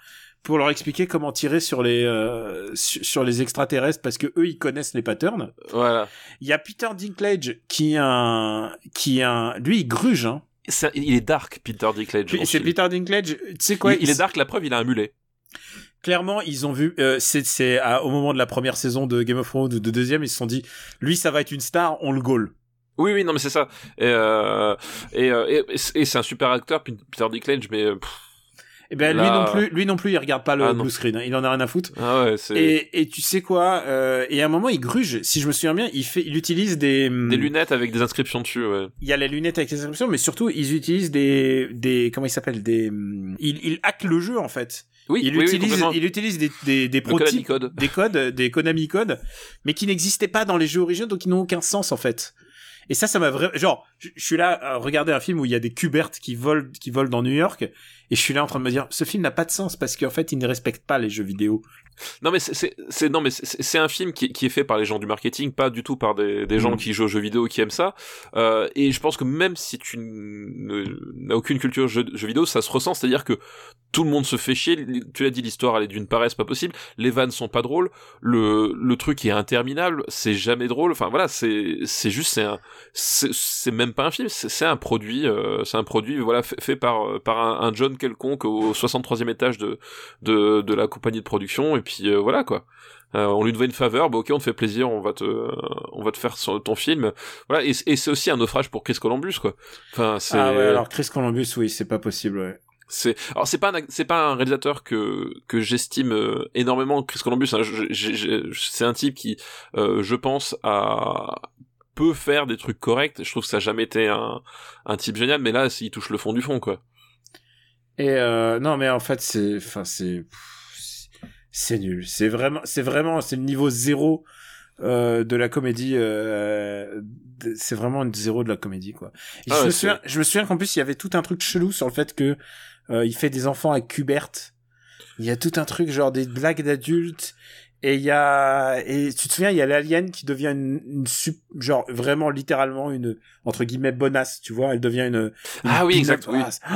pour leur expliquer comment tirer sur les euh, sur, les extraterrestres parce que eux ils connaissent les patterns. Voilà. Il y a Peter Dinklage qui est un qui un lui il gruge hein. Ça- il est dark, Peter Dinklage. C'est. Peter Dinklage, tu sais quoi il, il est dark, la preuve, il a un mulet. Clairement, ils ont vu, euh, c'est au moment de la première saison de Game of Thrones ou de deuxième, ils se sont dit, lui, ça va être une star, on le goal. Oui, oui, non, mais c'est ça. Et, euh, et, euh, et, et c'est un super acteur, Peter Dinklage, mais pff, Et ben lui non plus, lui non plus, il regarde pas le Ah, blue screen, hein, il en a rien à foutre. ah ouais, Et, et tu sais quoi, euh, et à un moment, il gruge. Si je me souviens bien, il fait, il utilise des, hum, des lunettes avec des inscriptions dessus. Ouais. Il y a les lunettes avec les inscriptions, mais surtout, ils utilisent des, des, comment ils s'appellent, des, hum, il, il hack le jeu en fait. Oui, il oui, utilise, il utilise des, des, des prototypes, code. des codes, des Konami codes, mais qui n'existaient pas dans les jeux originaux, donc qui n'ont aucun sens en fait. Et ça, ça m'a vraiment, genre, je, je suis là à regarder un film où il y a des cubertes qui volent, qui volent dans New York, et je suis là en train de me dire, ce film n'a pas de sens parce qu'en fait, il ne respecte pas les jeux vidéo. Non mais c'est- non mais c'est un film qui, qui est fait par les gens du marketing, pas du tout par des, des gens Mm. qui jouent aux jeux vidéo qui aiment ça. Euh, et je pense que même si tu n'as aucune culture jeux, jeux vidéo, ça se ressent, c'est-à-dire que tout le monde se fait chier. Tu l'as dit, l'histoire elle est d'une paresse pas possible. Les vannes sont pas drôles. Le le truc est interminable. C'est jamais drôle. Enfin voilà, c'est c'est juste c'est c'est même pas un film. C'est un produit. euh, c'est un produit voilà fait, fait par par un, un John quelconque au 63e étage de de de la compagnie de production et puis euh, voilà quoi. Euh, on lui devait une faveur, bah ok, on te fait plaisir, on va te, on va te faire son- ton film, voilà. Et, et c'est aussi un naufrage pour Chris Columbus, quoi. Enfin, c'est, Ah ouais, alors Chris Columbus, oui, c'est pas possible, ouais. c'est, alors c'est pas, un, c'est pas un réalisateur que que j'estime euh, énormément, Chris Columbus. hein. Je- je- je- c'est un type qui, euh, je pense, a peut faire des trucs corrects. Je trouve que ça a jamais été un un type génial, mais là, il touche le fond du fond, quoi. Et euh, non, mais en fait, c'est, enfin, c'est, c'est nul. C'est vraiment, c'est vraiment, c'est le niveau zéro euh, de la comédie. euh, c'est vraiment le zéro de la comédie, quoi. Et Ah je, ouais, me souviens, je me souviens qu'en plus, il y avait tout un truc chelou sur le fait que il fait des enfants avec Kubert. Il y a tout un truc genre des blagues d'adultes. Et il y a, et tu te souviens, il y a l'alien qui devient une, genre vraiment littéralement une, entre guillemets, bonasse, tu vois, elle devient une, une Ah oui, peanut. exact, oui. Ah, c'est-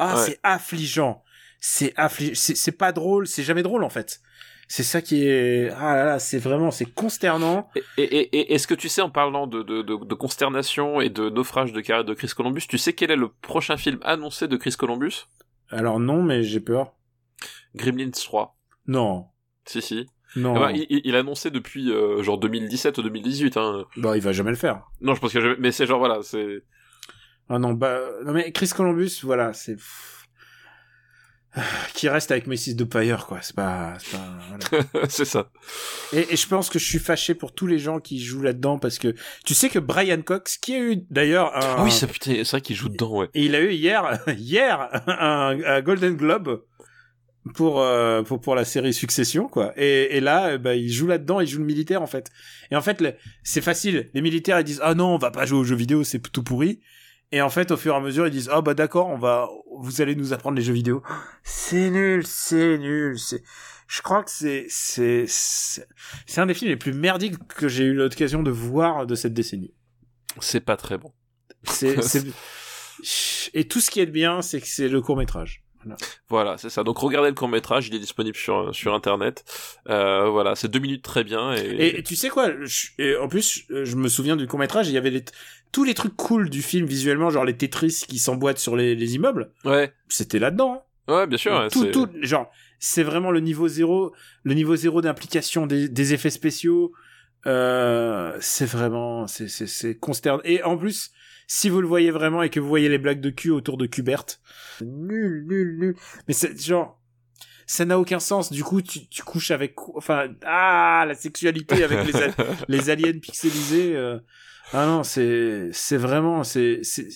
ah, Ouais. c'est affligeant. C'est affligeant. C'est pas drôle, c'est jamais drôle, en fait. C'est ça qui est, ah là là, c'est vraiment, c'est consternant. Et, et, et- et est-ce que tu sais, en parlant de, de, de, de consternation et de naufrage de carrière de Chris Columbus, tu sais quel est le prochain film annoncé de Chris Columbus? Alors non, mais j'ai peur. Gremlins 3. Non. Si, si. Non. Eh ben, il, il- il a annoncé depuis euh, genre 2017 ou 2018. Hein. Bah, il va jamais le faire. Non, je pense que... je- Mais c'est genre, voilà, c'est... Ah non, bah, non mais Chris Columbus, voilà, c'est, qui reste avec Mrs. Dupire, quoi. C'est pas, c'est pas, voilà. c'est ça. Et, et je pense que je suis fâché pour tous les gens qui jouent là-dedans parce que tu sais que Brian Cox, qui a eu d'ailleurs un, oui, ça, putain, c'est vrai qu'il joue dedans, ouais. et il a eu hier, hier, un, un Golden Globe pour, euh, pour pour la série Succession, quoi. Et, et là, euh, bah, il joue là-dedans, il joue le militaire en fait. Et en fait, c'est facile. Les militaires ils disent ah non, on va pas jouer aux jeux vidéo, c'est tout pourri. Et en fait, au fur et à mesure, ils disent ah bah d'accord, on va, vous allez nous apprendre les jeux vidéo. C'est nul, c'est nul, c'est. Je crois que c'est c'est c'est un des films les plus merdiques que j'ai eu l'occasion de voir de cette décennie. C'est pas très bon. C'est et tout ce qui est bien, c'est que c'est le court métrage. Voilà, c'est ça. Donc regardez le court-métrage, il est disponible sur, sur Internet. Euh, voilà, c'est deux minutes très bien. Et, Et tu sais quoi je- et En plus, je me souviens du court métrage. Il y avait les, tous les trucs cool du film visuellement, genre les Tetris qui s'emboîtent sur les, les immeubles. Ouais, C'était là-dedans. hein. ouais, bien sûr. ouais, tout, c'est- tout, genre, c'est vraiment le niveau zéro, le niveau zéro d'implication des, des effets spéciaux. Euh, c'est vraiment, c'est, c'est, c'est consternant. Et en plus, si vous le voyez vraiment et que vous voyez les blagues de cul autour de Kubert, nul, nul, nul. Mais c'est genre, ça n'a aucun sens. Du coup, tu, tu couches avec, enfin, ah, la sexualité avec les, les aliens pixelisés. euh. Ah non, c'est, c'est vraiment, c'est, c'est,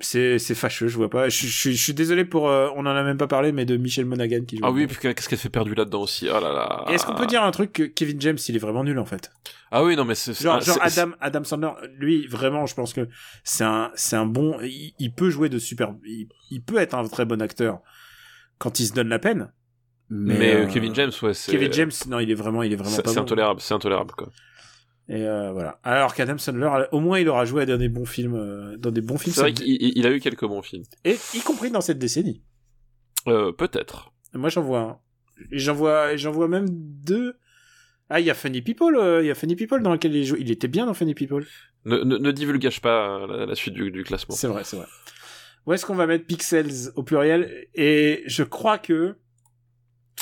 c'est, c'est fâcheux. Je vois pas. Je, je, je suis désolé pour, euh, on en a même pas parlé, mais de Michel Monaghan qui joue. Ah oui, puis qu'est-ce qu'elle fait perdu là-dedans aussi? Oh là là. Est-ce qu'on peut dire un truc que Kevin James, il est vraiment nul en fait? Ah oui, non, mais c'est... Genre, Adam, Adam Sandler, lui, vraiment, je pense que c'est un, c'est un bon, il, il peut jouer de super, il, il peut être un très bon acteur quand il se donne la peine. Mais, Mais, euh, euh, Kevin James, ouais, c'est... Kevin James, non, il est vraiment, il est vraiment c'est c'est bon. intolérable, c'est intolérable, quoi. Et euh, voilà. Alors qu'Adam Sandler, au moins, il aura joué dans des bons films, euh, dans des bons films. C'est vrai qu'il il a eu quelques bons films. Et y compris dans cette décennie. Euh, peut-être. Moi, j'en vois un. Et J'en vois, j'en vois même deux. Ah, il y a Funny People, euh, il y a Funny People dans lequel il joue. Il était bien dans Funny People. Ne, ne, ne divulgage pas la, la suite du, du classement. C'est vrai, c'est vrai. Où est-ce qu'on va mettre Pixels au pluriel? Et je crois que,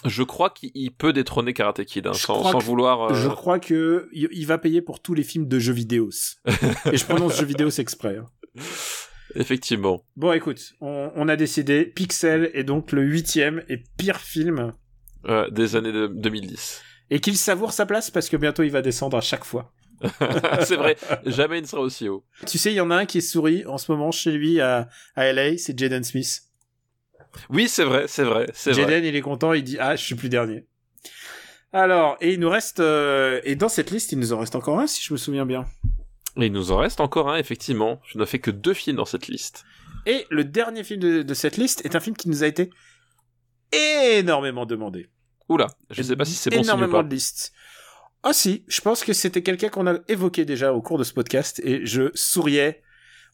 Je crois qu'il peut détrôner Karate Kid, hein, sans, sans que- vouloir. euh, je crois que il il va payer pour tous les films de jeux vidéo. et je prononce jeux vidéo exprès. hein. Effectivement. Bon, écoute, on, on a décidé. Pixel est donc le huitième et pire film. Euh, des années de- 2010. Et qu'il savoure sa place parce que bientôt il va descendre à chaque fois. c'est vrai, jamais il ne sera aussi haut. Tu sais, il y en a un qui sourit en ce moment chez lui à, à LA, c'est Jaden Smith. Oui, c'est vrai, c'est vrai, c'est vrai. Jaden, il est content, il dit Ah, je suis plus dernier. Alors, et il nous reste. euh, et dans cette liste, il nous en reste encore un, si je me souviens bien. Et il nous en reste encore un, effectivement. Je n'ai fait que deux films dans cette liste. Et le dernier film de, de cette liste est un film qui nous a été énormément demandé. Oula, je sais pas si c'est bon signe Énormément de listes. Ah si, je pense que c'était quelqu'un qu'on a évoqué déjà au cours de ce podcast et je souriais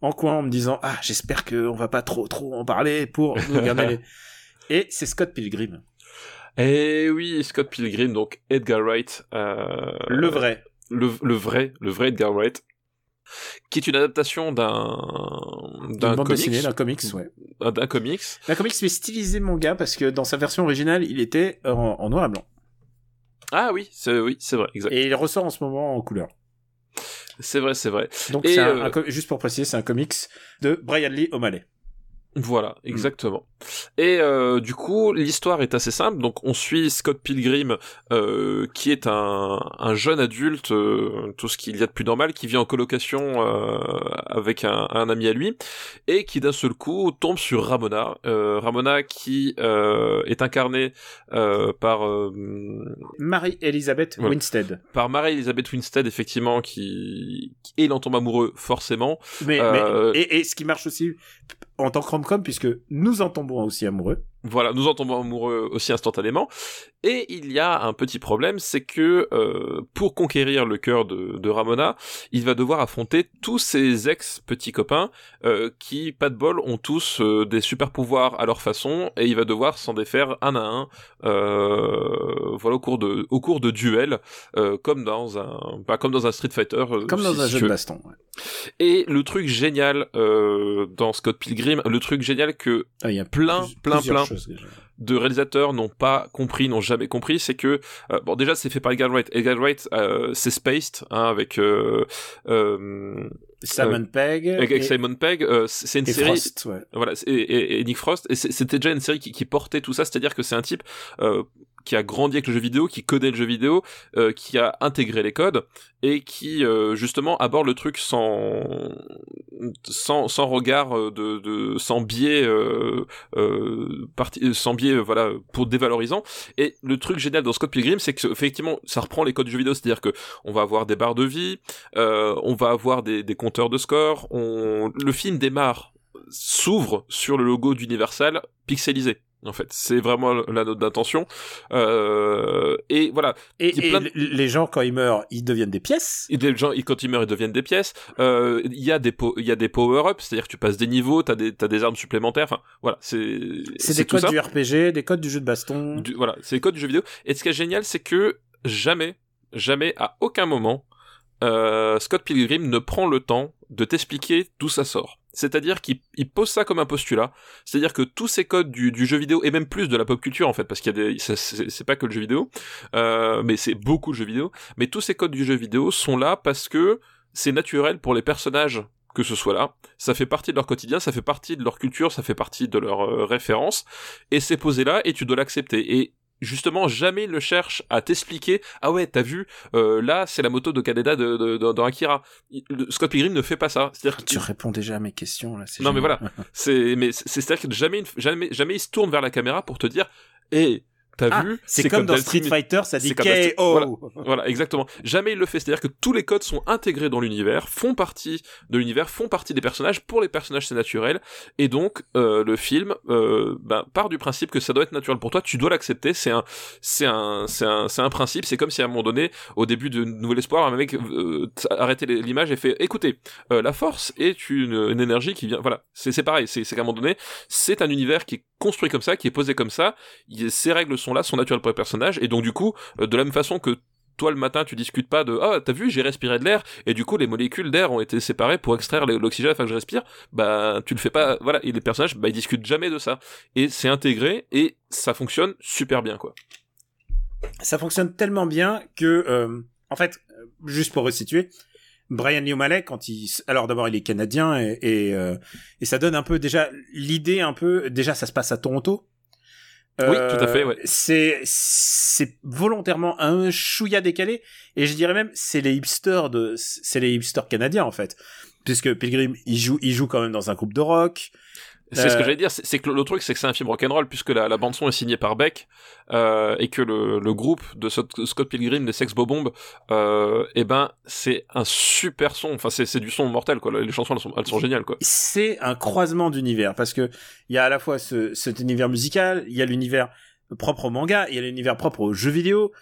en coin en me disant ah j'espère qu'on va pas trop trop en parler pour nous garder les... Et c'est Scott Pilgrim, Eh oui, Scott Pilgrim, donc Edgar Wright. euh, le vrai. le, le vrai, le vrai Edgar Wright, qui est une adaptation d'un d'un comics, d'un comics, ouais. euh, d'un comics. Un comics mais stylisé manga parce que dans sa version originale, il était en, en noir et blanc. Ah oui, c'est oui, c'est vrai, exact. Et il ressort en ce moment en couleur. C'est vrai, c'est vrai. Donc Et, un, euh, un juste pour préciser, c'est un comics de Brian Lee O'Malley. Voilà, exactement. Et euh, du coup, l'histoire est assez simple. Donc, on suit Scott Pilgrim, euh, qui est un, un jeune adulte, euh, tout ce qu'il y a de plus normal, qui vit en colocation euh, avec un, un ami à lui, et qui d'un seul coup tombe sur Ramona. Euh, Ramona qui euh, est incarnée euh, par euh, Marie-Elisabeth. Winstead. par Mary Elizabeth Winstead, effectivement, qui, et il en tombe amoureux forcément. Mais, mais- et, et ce qui marche aussi en tant que rom-com, puisque nous en tombons aussi amoureux. Voilà, nous en tombons amoureux aussi instantanément. Et il y a un petit problème, c'est que euh, pour conquérir le cœur de, de Ramona, il va devoir affronter tous ses ex-petits copains euh, qui, pas de bol, ont tous euh, des super pouvoirs à leur façon, et il va devoir s'en défaire un à un, euh, voilà, au cours de, au cours de duels, euh, comme dans un, pas comme dans un Street Fighter, euh, Comme dans si- un jeu de baston. ouais. Et le truc génial euh, dans Scott Pilgrim, le truc génial que Ah, il y a Plein, plus- plein, plein. choses. De réalisateurs n'ont pas compris, n'ont jamais compris, c'est que euh, bon déjà c'est fait par Edgar Wright. Edgar Wright euh, c'est Spaced hein, avec euh, euh, Simon Pegg avec et, Simon Pegg. euh, c'est une et série Frost, ouais. voilà et, Nick Frost et c'était déjà une série qui, qui portait tout ça, c'est-à-dire que c'est un type euh, qui a grandi avec le jeu vidéo, qui codait le jeu vidéo, euh, qui a intégré les codes et qui euh, justement aborde le truc sans sans, sans regard euh, de, de sans biais euh, euh, parti, sans biais euh, voilà pour dévalorisant. Et le truc génial dans Scott Pilgrim c'est que effectivement ça reprend les codes du jeu vidéo. C'est-à-dire que on va avoir des barres de vie euh, on va avoir des, des compteurs de score on le film démarre s'ouvre sur le logo d'Universal pixelisé en fait c'est vraiment la note d'intention euh, et voilà Et, de- les gens, quand ils meurent, ils deviennent des pièces? et des gens, quand ils meurent, ils deviennent des pièces. Euh, Il y a des il y a des power-ups, c'est-à-dire que tu passes des niveaux, t'as des t'as des armes supplémentaires. Enfin, voilà, c'est C'est des codes ça. du RPG, des codes du jeu de baston. Du- voilà, c'est les codes du jeu vidéo. Et ce qui est génial, c'est que jamais, jamais, à aucun moment, euh, Scott Pilgrim ne prend le temps de t'expliquer d'où ça sort. C'est-à-dire qu'il il pose ça comme un postulat. C'est-à-dire que tous ces codes du, du jeu vidéo, et même plus de la pop culture en fait, parce qu'il y a des, c'est pas que le jeu vidéo, euh, mais c'est beaucoup le jeu vidéo, mais tous ces codes du jeu vidéo sont là parce que c'est naturel pour les personnages que ce soit là. Ça fait partie de leur quotidien, ça fait partie de leur culture, ça fait partie de leur euh, référence, et c'est posé là, et tu dois l'accepter. Et justement, jamais il ne cherche à t'expliquer, ah ouais, t'as vu, euh, là, c'est la moto de Kaneda de, de- de- dans Akira. Le- Scott Pilgrim ne fait pas ça. C'est-à-dire Tu réponds déjà à mes questions, là. c'est Non, mais génial. c'est, mais c'est, c'est-à-dire que jamais, jamais, jamais il se tourne vers la caméra pour te dire, hé, T'as Ah, vu c'est comme, dans Street Fighter, ça dit KO. Voilà, exactement. Jamais il le fait. C'est-à-dire que tous les codes sont intégrés dans l'univers, font partie de l'univers, font partie des personnages. Pour les personnages, c'est naturel. Et donc, euh, le film euh, ben, part du principe que ça doit être naturel pour toi. Tu dois l'accepter. C'est un, c'est un, c'est un, c'est un principe. C'est comme si à un moment donné, au début de Nouvel Espoir, un mec euh, arrêtait l'image et fait écoutez, la force est une, une énergie qui vient. Voilà, c'est pareil. C'est qu'à un moment donné, c'est un univers qui est construit comme ça, qui est posé comme ça. Il- Ces règles sont là, sont naturelles pour les personnages. Et donc, du coup, euh, de la même façon que toi le matin tu discutes pas de ah t'as vu j'ai respiré de l'air et du coup les molécules d'air ont été séparées pour extraire l'oxygène afin que je respire bah tu le fais pas voilà et les personnages bah ils discutent jamais de ça et c'est intégré et ça fonctionne super bien quoi Ça fonctionne tellement bien que, euh, en fait, euh, juste pour resituer, Brian Lee quand il, alors d'abord il est canadien et et ça donne un peu déjà l'idée un peu, déjà ça se passe à Toronto. Oui, tout à fait, ouais. C'est c'est volontairement un chouïa décalé et je dirais même c'est les hipsters de c'est les hipsters canadiens en fait puisque Pilgrim il joue il joue quand même dans un groupe de rock. C'est ce que Euh, j'allais dire c'est que le, truc c'est que c'est un film rock'n'roll puisque la, la bande son est signée par Beck euh, et que le, le groupe de Scott Pilgrim des Sex Bombs euh, et ben c'est un super son. Enfin c'est c'est du son mortel quoi. Les chansons elles sont, elles sont géniales quoi. c'est un croisement d'univers parce que il y a à la fois ce, cet univers musical, il y a l'univers propre au manga, il y a l'univers propre aux jeux vidéo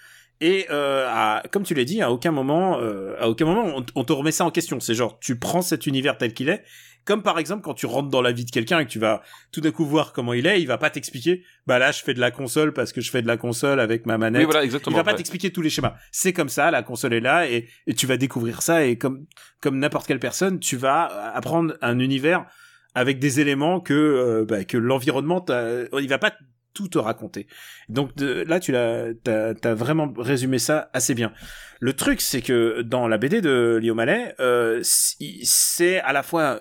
et euh, à, comme tu l'as dit, à aucun moment, euh, à aucun moment on, on te remet ça en question. C'est genre tu prends cet univers tel qu'il est, comme par exemple quand tu rentres dans la vie de quelqu'un et que tu vas tout d'un coup voir comment il est, il va pas t'expliquer. Bah là je fais de la console parce que je fais de la console avec ma manette. oui voilà Il exactement va pas ouais. t'expliquer tous les schémas. C'est comme ça, la console est là et, et tu vas découvrir ça et comme comme n'importe quelle personne, tu vas apprendre un univers avec des éléments que euh, bah, que l'environnement il va pas tout te raconter. Donc de, là tu l'as t'as as vraiment résumé ça assez bien. Le truc c'est que dans la BD de Lio Mallet, euh, c'est à la fois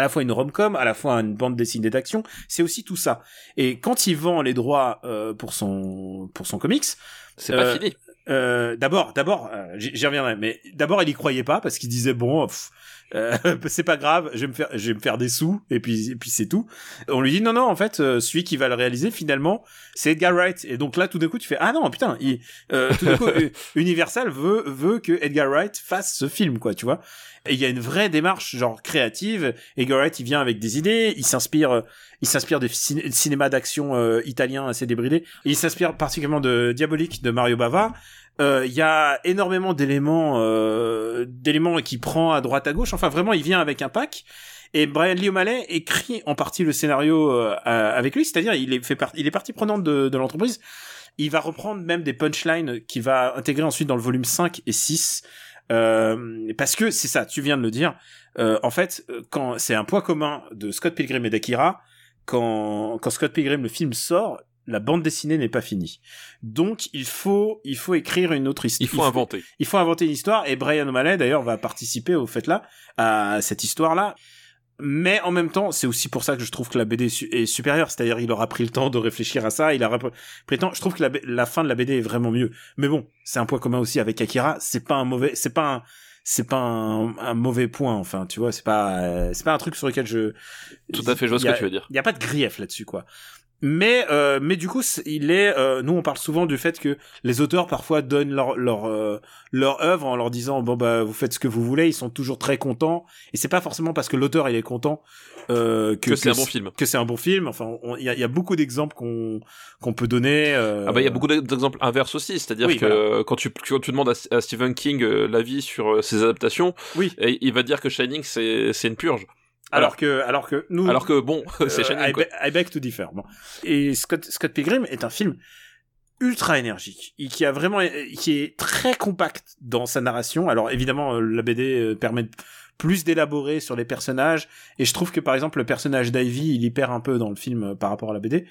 à la fois une rom-com, à la fois une bande dessinée d'action, c'est aussi tout ça. Et quand il vend les droits euh, pour son pour son comics, c'est pas euh, fini euh, d'abord, d'abord, j'y j'y reviendrai, mais d'abord il y croyait pas parce qu'il disait bon, pff, euh, c'est pas grave, je vais me faire, je vais me faire des sous et puis et puis c'est tout. On lui dit non non en fait euh, celui qui va le réaliser finalement c'est Edgar Wright et donc là tout d'un coup tu fais ah non putain il, euh, tout d'un coup euh, Universal veut veut que Edgar Wright fasse ce film quoi tu vois et il y a une vraie démarche genre créative. Edgar Wright il vient avec des idées, il s'inspire euh, il s'inspire des ciné- cinémas d'action euh, italiens assez débridés. Il s'inspire particulièrement de Diabolique de Mario Bava. Euh, Il y a énormément d'éléments, euh, d'éléments qui prend à droite à gauche. Enfin, vraiment, il vient avec un pack. Et Brian Lee O'Malley écrit en partie le scénario euh, avec lui, c'est-à-dire il est fait partie prenante de, l'entreprise. Il va reprendre même des punchlines qu'il va intégrer ensuite dans le volume 5 et 6. Euh, parce que c'est ça, tu viens de le dire. Euh, en fait, euh, quand c'est un point commun de Scott Pilgrim et d'Akira, quand Scott Pilgrim le film sort, la bande dessinée n'est pas finie. Donc il faut il faut écrire une autre il histoire. faut inventer Il faut inventer une histoire et Brian O'Malley d'ailleurs va participer au fait là à cette histoire là. Mais en même temps, c'est aussi pour ça que je trouve que la BD est su- est supérieure. C'est-à-dire, il aura pris le temps de réfléchir à ça. Il a rep- pris le temps. Je trouve que la, fin de la BD est vraiment mieux. Mais bon, c'est un point commun aussi avec Akira. C'est pas un mauvais, c'est pas un, c'est pas un, un mauvais point. Enfin, tu vois, c'est pas, euh, c'est pas un truc sur lequel je. tout à fait je vois ce Il que tu veux dire il y a pas de grief là-dessus, quoi. Mais euh, mais du coup, il est. euh, nous, on parle souvent du fait que les auteurs parfois donnent leur leur euh, leur œuvre en leur disant bon bah vous faites ce que vous voulez. Ils sont toujours très contents. Et c'est pas forcément parce que l'auteur il est content euh, que, que c'est un bon film Que c'est un bon film. Enfin, il y a, il y a beaucoup d'exemples qu'on qu'on peut donner. euh, Ah bah il y a beaucoup d'exemples inverses aussi, c'est-à-dire Oui, que voilà. quand tu quand tu demandes à, à Stephen King euh, l'avis sur ses adaptations, Oui. et il va dire que Shining c'est c'est une purge. Alors que alors que nous. Alors que bon, c'est Euh, Shining I, quoi. be- I beg to differ. Bon. Et Scott, Scott Pilgrim est un film ultra énergique et qui a vraiment qui est très compact dans sa narration. Alors évidemment euh, la BD euh, permet de plus d'élaborer sur les personnages et je trouve que par exemple le personnage d'Ivy il y perd un peu dans le film par rapport à la BD.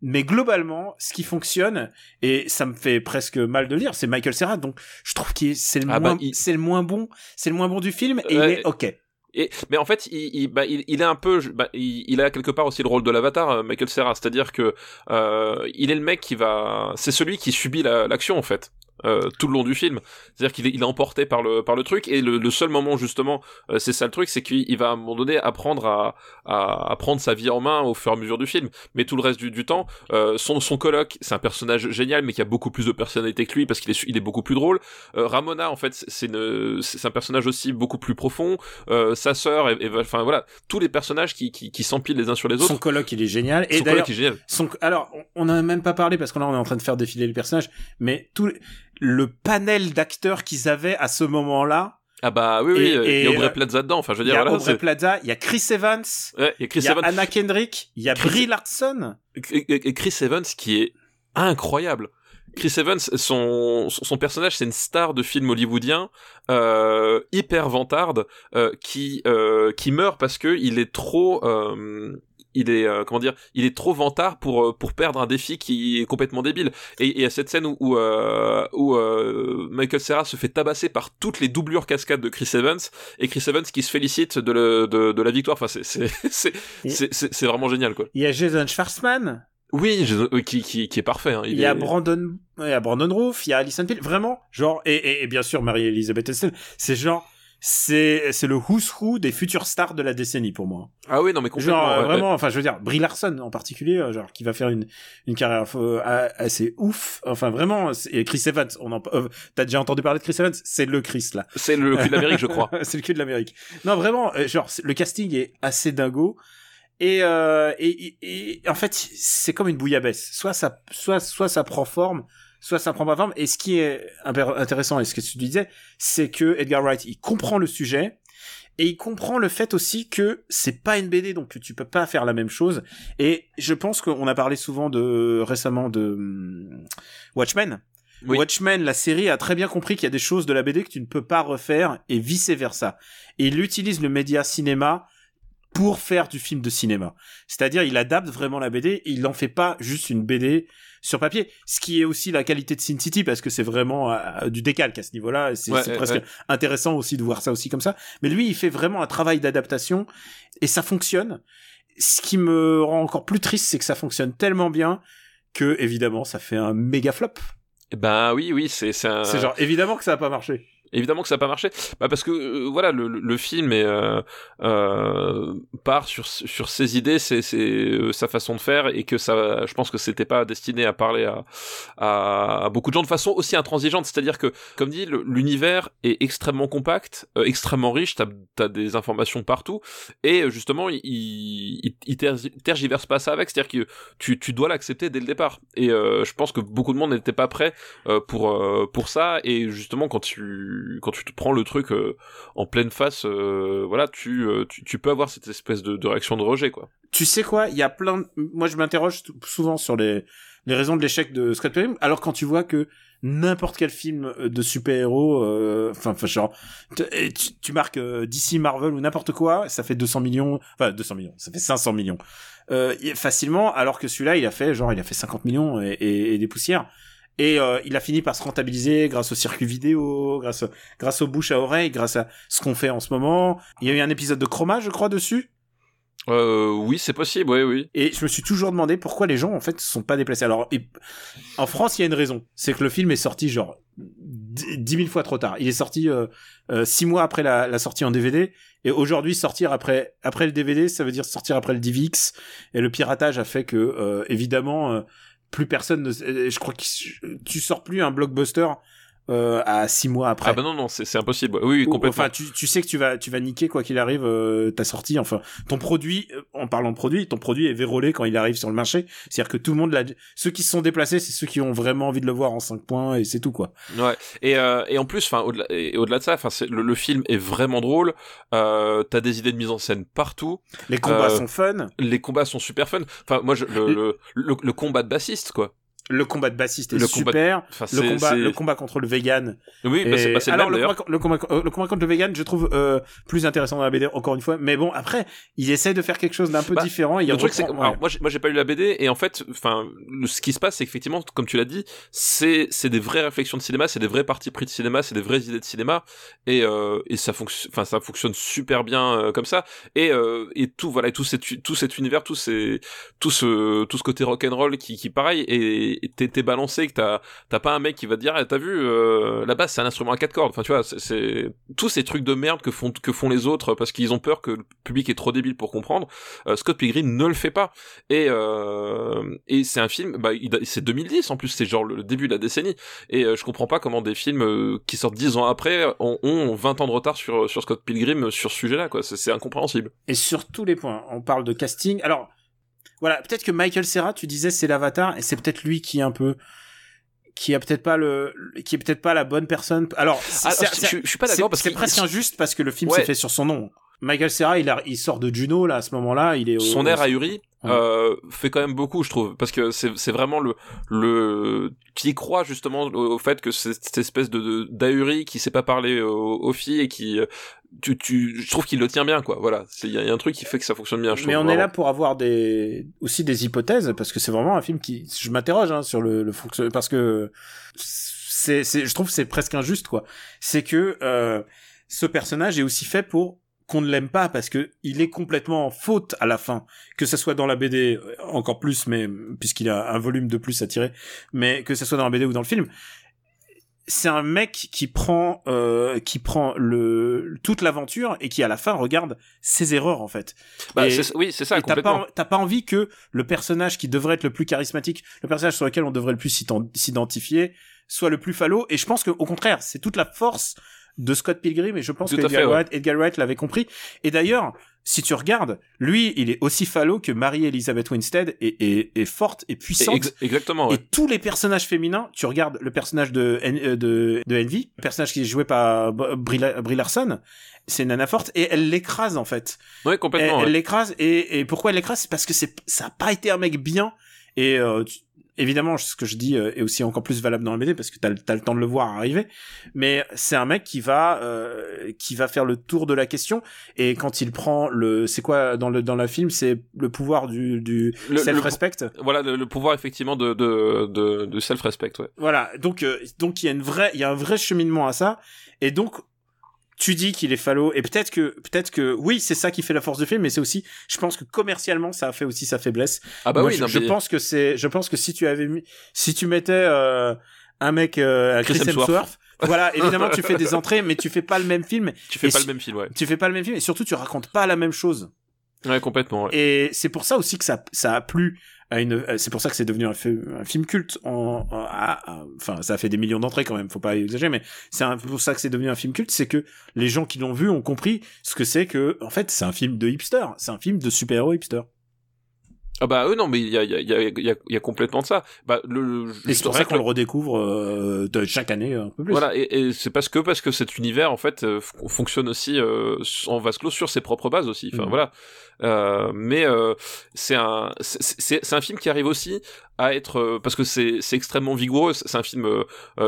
Mais globalement, ce qui fonctionne, et ça me fait presque mal de le dire, c'est Michael Serra. Donc, je trouve que c'est le Ah bah, il- c'est le moins bon, c'est le moins bon du film, et il est ok. Et mais en fait, il, bah, est un peu, bah, il, a quelque part aussi le rôle de l'avatar, euh, Michael Serra, c'est-à-dire que euh, il est le mec qui va, c'est celui qui subit la- l'action en fait. Euh, tout le long du film. C'est-à-dire qu'il est, il est emporté par le par le truc et le, le seul moment justement, euh, c'est ça le truc, c'est qu'il va à un moment donné apprendre à, à, à prendre sa vie en main au fur et à mesure du film. Mais tout le reste du, du temps, euh, son son coloc, c'est un personnage génial, mais qui a beaucoup plus de personnalité que lui parce qu'il est il est beaucoup plus drôle. Ramona, en fait, c'est un personnage aussi beaucoup plus profond. Sa sœur, et, enfin voilà, tous les personnages qui qui, qui s'empilent les uns sur les autres. Son colloque, il est génial. Et son coloc est génial. son, alors, on n'en a même pas parlé parce que là, on est en train de faire défiler les personnages, mais tout le panel d'acteurs qu'ils avaient à ce moment-là. Ah bah oui oui, Et- il y a Aubrey Plaza dedans. Enfin je veux Il y dire a voilà, Aubrey Plaza, il y a Chris Evans, ouais, il y a Chris il y a Evans. Anna Kendrick, il y a Chris- Brie Larson. et, Chris Evans qui est incroyable. Chris Evans, son, son son personnage, c'est une star de film hollywoodien, euh, hyper vantarde, euh, qui euh, qui meurt parce que il est trop, euh, il est euh, comment dire, il est trop vantard pour euh, pour perdre un défi qui est complètement débile. Et, et à cette scène où où, euh, où euh, Michael Cera se fait tabasser par toutes les doublures cascades de Chris Evans et Chris Evans qui se félicite de le, de, de la victoire. Enfin, c'est c'est vraiment génial quoi. Il y a Jason Schwartzman, Oui, je- qui, qui, qui est parfait. Hein. il y a est- Brandon, il y a Brandon Roof, il y a Alison Pill, vraiment, genre, et, et, et bien sûr Marie-Elisabeth Olsen, c'est genre, c'est, c'est le who's who des futures stars de la décennie pour moi. Ah oui, non mais complètement. Genre, ouais. vraiment, enfin, je veux dire, Brie Larson en particulier, euh, genre, qui va faire une, une carrière euh, assez ouf. Enfin, vraiment, et Chris Evans, on en, euh, t'as déjà entendu parler de Chris Evans? C'est le Chris, là. C'est le cul de l'Amérique, je crois. c'est le cul de l'Amérique. Non, vraiment, euh, genre, le casting est assez dingo. Et, euh, et, et- et en fait, c'est comme une bouillabaisse. Soit ça, soit, soit ça prend forme, soit ça prend pas forme. Et ce qui est intéressant, et ce que tu disais, c'est que Edgar Wright, il comprend le sujet. Et il comprend le fait aussi que c'est pas une BD, donc que tu peux pas faire la même chose. Et je pense qu'on a parlé souvent de récemment de hum, Watchmen. Oui. Watchmen, la série, a très bien compris qu'il y a des choses de la BD que tu ne peux pas refaire et vice versa. Et il utilise le média cinéma pour faire du film de cinéma. C'est-à-dire, il adapte vraiment la BD, il n'en fait pas juste une BD sur papier. Ce qui est aussi la qualité de Sin City, parce que c'est vraiment euh, du décalque à ce niveau-là. C'est Ouais, presque ouais. intéressant aussi de voir ça aussi comme ça. Mais lui, il fait vraiment un travail d'adaptation, et ça fonctionne. Ce qui me rend encore plus triste, c'est que ça fonctionne tellement bien que, évidemment, ça fait un méga flop. Eh Ben oui, oui, c'est un. C'est genre, évidemment que ça a pas marché. Évidemment que ça n'a pas marché. Bah parce que euh, voilà, le, le film euh, euh, part sur sur ses idées, c'est c'est sa façon de faire et que ça, je pense que c'était pas destiné à parler à, à à beaucoup de gens de façon aussi intransigeante. C'est-à-dire que, comme dit, l'univers est extrêmement compact, extrêmement riche. T'as as des informations partout et justement, il il, il tergi- tergiverse pas ça avec. C'est-à-dire que tu tu dois l'accepter dès le départ. Et je pense que beaucoup de monde n'était pas prêt pour pour ça et justement quand tu quand tu te prends le truc euh, en pleine face euh, voilà tu, euh, tu peux avoir cette espèce de, réaction de rejet quoi tu sais quoi, il y a plein. Moi, je m'interroge souvent sur les raisons de l'échec de Scott Pilgrim. Alors quand tu vois que n'importe quel film euh, de super-héros, euh, enfin, enfin, genre, tu, marques euh, DC, Marvel ou n'importe quoi, ça fait 200 millions, enfin 200 millions, ça fait 500 millions euh, facilement. Alors que celui-là, il a fait genre, il a fait 50 millions et des poussières. Et euh, il a fini par se rentabiliser grâce au circuit vidéo, grâce grâce aux bouches à oreille, grâce à ce qu'on fait en ce moment. Il y a eu un épisode de Chroma, je crois, dessus. euh, oui c'est possible oui oui Et je me suis toujours demandé pourquoi les gens en fait se sont pas déplacés. Alors et- en France, il y a une raison, c'est que le film est sorti genre dix mille fois trop tard. Il est sorti euh, euh, six mois après la, la sortie en DVD et aujourd'hui sortir après après le DVD, ça veut dire sortir après le DivX et le piratage a fait que évidemment plus personne ne euh, je crois que tu sors plus un blockbuster euh, à six mois après. ah bah non non c'est impossible oui, oui Ou- complètement Enfin, tu, tu sais que tu vas, tu vas niquer quoi qu'il arrive euh, ta sortie. Enfin, ton produit, euh, en parlant de produit, ton produit est vérolé quand il arrive sur le marché. C'est-à-dire que tout le monde l'a. Ceux qui se sont déplacés, c'est ceux qui ont vraiment envie de le voir en 5 points et c'est tout quoi. Ouais. Et, euh, et en plus, enfin, au-delà, et au-delà de ça, enfin, le, le film est vraiment drôle. Euh, t'as des idées de mise en scène partout. Les combats Euh, sont fun. Les combats sont super fun. Enfin, moi, je, le, le, le, le combat de bassiste, quoi. Le combat de bassiste est le combat- super. Le combat, le combat contre le vegan. Oui, bah, c'est Et- bah, le alors même le combat, le combat, euh, le combat contre le vegan, je trouve euh, plus intéressant dans la BD encore une fois. Mais bon, après, il essaie de faire quelque chose d'un peu Bah, différent. Il Le truc, c'est que, reprend- alors, ouais. moi, j'ai, pas lu la BD, et en fait, enfin, ce qui se passe, c'est qu'effectivement, comme tu l'as dit, c'est, c'est des vraies réflexions de cinéma, c'est des vrais partis pris de cinéma, c'est des vraies idées de cinéma, et, euh, et ça fonctionne, enfin, ça fonctionne super bien euh, comme ça, et, euh, et tout, voilà, et tout cet, tout cet univers, tout ces, tout ce, tout ce côté rock'n'roll qui, qui, pareil, et t'es balancé, que t'as t'as pas un mec qui va te dire, ah, t'as vu, euh, la basse c'est un instrument à quatre cordes. Enfin, tu vois, c'est- tous ces trucs de merde que font que font les autres parce qu'ils ont peur que le public est trop débile pour comprendre. euh, Scott Pilgrim ne le fait pas. Et euh, et c'est un film, bah, c'est 2010 en plus, c'est genre le début de la décennie. Et je comprends pas comment des films qui sortent 10 ans après ont, ont 20 ans de retard sur sur Scott Pilgrim sur ce sujet-là, quoi. C'est incompréhensible. Et sur tous les points, on parle de casting. Alors, voilà, peut-être que Michael Serra, tu disais, c'est l'avatar, et c'est peut-être lui qui est un peu, qui a peut-être pas le, qui est peut-être pas la bonne personne. Alors, c'est- Ah, c'est- je- c'est- suis pas c'est- d'accord parce c'est que presque injuste parce que le film Ouais. s'est fait sur son nom. Michael Serra, il, a, il sort de Juno là à ce moment-là, il est au- son air ahuri Ouais. euh, fait quand même beaucoup je trouve parce que c'est c'est vraiment le le qui croit justement au, au fait que c'est cette espèce de d'ahuri qui sait pas parler aux, aux filles et qui tu tu je trouve qu'il le tient bien quoi. Voilà. Il y, a- il y a un truc qui fait que ça fonctionne bien je Mais trouve, on est là pour avoir des aussi des hypothèses parce que c'est vraiment un film qui je m'interroge hein, sur le, le fonctionnement parce que c'est c'est je trouve que c'est presque injuste quoi. C'est que euh, ce personnage est aussi fait pour qu'on ne l'aime pas parce que il est complètement en faute à la fin. Que ce soit dans la BD euh, encore plus mais puisqu'il a un volume de plus à tirer mais que ce soit dans la BD ou dans le film c'est un mec qui prend euh, qui prend le toute l'aventure et qui à la fin regarde ses erreurs en fait Bah, et- oui c'est ça t'as pas, t'as pas envie que le personnage qui devrait être le plus charismatique, le personnage sur lequel on devrait le plus s'ident- s'identifier, soit le plus falot. Et je pense que au contraire, c'est toute la force de Scott Pilgrim. Et je pense Tout que Edgar, fait, ouais. Wright, Edgar Wright l'avait compris. Et d'ailleurs, si tu regardes, lui, il est aussi falot que Marie-Elizabeth Winstead est, est, est forte et puissante. Ex- exactement ouais. Et tous les personnages féminins, tu regardes le personnage de En- euh, de, de Envy, le personnage qui est joué par Brie, La- Brie Larson, c'est une nana forte et elle l'écrase en fait ouais complètement elle ouais. l'écrase et, et pourquoi elle l'écrase? C'est parce que c'est ça a pas été un mec bien et euh, tu- évidemment ce que je dis euh, est aussi encore plus valable dans la BD parce que t'as le- t'as le temps de le voir arriver. Mais c'est un mec qui va euh, qui va faire le tour de la question. Et quand il prend le c'est quoi dans le dans la film c'est le pouvoir du du Le- le- self respect voilà le, le pouvoir effectivement de de de, de self respect ouais. Voilà. Donc euh, donc il y a une vraie il y a un vrai cheminement à ça. Et donc tu dis qu'il est falot et peut-être que peut-être que oui c'est ça qui fait la force du film mais c'est aussi je pense que commercialement ça a fait aussi sa faiblesse. Ah bah Moi, oui je, non, je mais- pense que c'est je pense que si tu avais mis si tu mettais euh, un mec euh, Chris Chris Hemsworth. Hemsworth voilà évidemment tu fais des entrées mais tu fais pas le même film. Tu fais et pas le même film ouais. tu fais pas le même film et surtout tu racontes pas la même chose ouais complètement ouais. et c'est pour ça aussi que ça ça a plu à une euh, c'est pour ça que c'est devenu un, fi- un film culte en, enfin ça a fait des millions d'entrées quand même faut pas exagérer mais c'est pour ça que c'est devenu un film culte c'est que les gens qui l'ont vu ont compris ce que c'est que en fait c'est un film de hipster c'est un film de super-héros hipster ah bah eux non mais il y a il y a il y a, y a- complètement de ça bah le, le- c'est pour ça qu'on le redécouvre euh, de chaque année un peu plus Voilà, et, et c'est parce que parce que cet univers en fait euh, fonctionne aussi euh, en vase clos sur ses propres bases aussi. Enfin Mhm. voilà. Euh, mais euh, c'est un c'est- un film qui arrive aussi à être euh, parce que c'est c'est extrêmement vigoureux. C'est un film,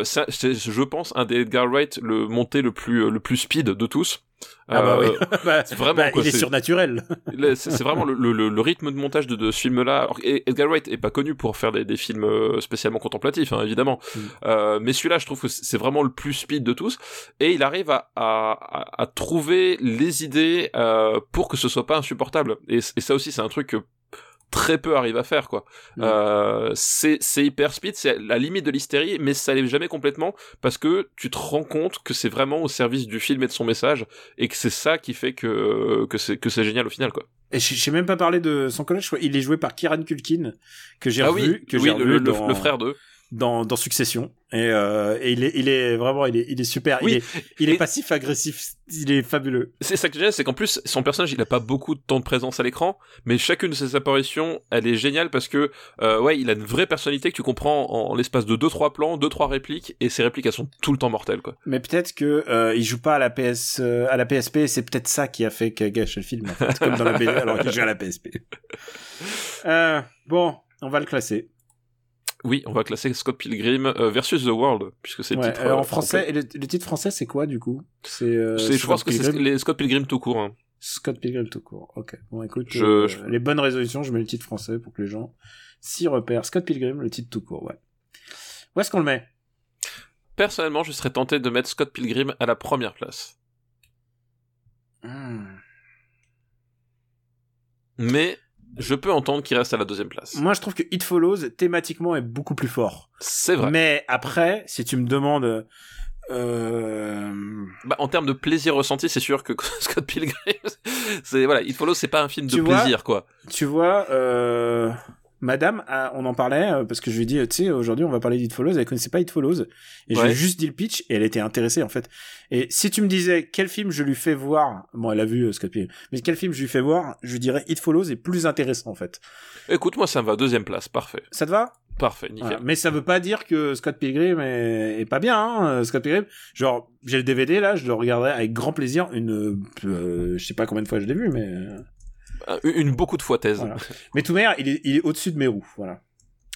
c'est- c'est, je pense, un des Edgar Wright le monté le plus le plus speed de tous. Ah bah Euh, oui Bah, c'est vraiment, bah, quoi, il est surnaturel c'est vraiment le, le, le rythme de montage de, de ce film-là. Edgar Wright est pas connu pour faire des, des films euh, spécialement contemplatifs, hein, évidemment. Mm. Euh, mais celui-là, je trouve que c'est vraiment le plus speed de tous. Et il arrive à, à, à- à trouver les idées euh, pour que ce soit pas insupportable. Et, et ça aussi, c'est un truc que très peu arrive à faire quoi. Mm. Euh, c'est c'est hyper speed, c'est la limite de l'hystérie, mais ça l'est jamais complètement parce que tu te rends compte que c'est vraiment au service du film et de son message et que c'est ça qui fait que que c'est que c'est génial au final quoi. Et je j'ai même pas parlé de son collège. Il est joué par Kieran Culkin, que j'ai ah revu, oui, que oui, j'ai le, le- dans, le frère d'eux. Dans, dans Succession. Et, euh, et il est, il est vraiment, il est, il est super. Oui, Il est, il est et- passif agressif. Il est fabuleux. C'est ça que j'aime, c'est qu'en plus son personnage il a pas beaucoup de temps de présence à l'écran, mais chacune de ses apparitions elle est géniale parce que euh, ouais il a une vraie personnalité que tu comprends en, en l'espace de deux trois plans, deux trois répliques et ces répliques elles sont tout le temps mortelles quoi. Mais peut-être que euh, il joue pas à la PS, euh, à la PSP. C'est peut-être ça qui a fait qu'il a gâché le film, en fait, comme dans la BD, alors qu'il joue à la PSP. Euh, bon, on va le classer. Oui, on va classer Scott Pilgrim euh, versus The World puisque c'est le Ouais, titre. euh, euh, en français, et le, le titre français, c'est quoi du coup? C'est, euh, je pense que c'est les Scott Pilgrim tout court. Hein. Scott Pilgrim tout court. Ok. Bon, écoute, Je- euh, je- les bonnes résolutions, je mets le titre français pour que les gens s'y repèrent. Scott Pilgrim, le titre tout court, ouais. Où est-ce qu'on le met? Personnellement, je serais tenté de mettre Scott Pilgrim à la première place. Hmm. Mais je peux entendre qu'il reste à la deuxième place. Moi, je trouve que It Follows, thématiquement, est beaucoup plus fort. C'est vrai. Mais après, si tu me demandes... Euh... Bah, en termes de plaisir ressenti, c'est sûr que Scott Pilgrim, c'est voilà, It Follows, c'est pas un film de Tu vois, plaisir, quoi. Tu vois, euh... Madame, on en parlait euh, parce que je lui ai dit, tu sais, aujourd'hui on va parler d'It Follows, elle connaissait pas It Follows, et je Ouais. lui ai juste dit le pitch et elle était intéressée en fait. Et si tu me disais quel film je lui fais voir, bon, elle a vu euh, Scott Pilgrim, mais quel film je lui fais voir, je lui dirais It Follows est plus intéressant en fait. Écoute, moi, ça me va, deuxième place, parfait. Ça te va? Parfait, nickel. Voilà. Mais ça veut pas dire que Scott Pilgrim est, est pas bien. Hein, euh, Scott Pilgrim, genre j'ai le DVD là, je le regarderai avec grand plaisir. Une, euh, je sais pas combien de fois je l'ai vu, mais euh, Euh, Une beaucoup de fois thèse. voilà. mais tout manière, il est, il est au-dessus de mes roues, voilà.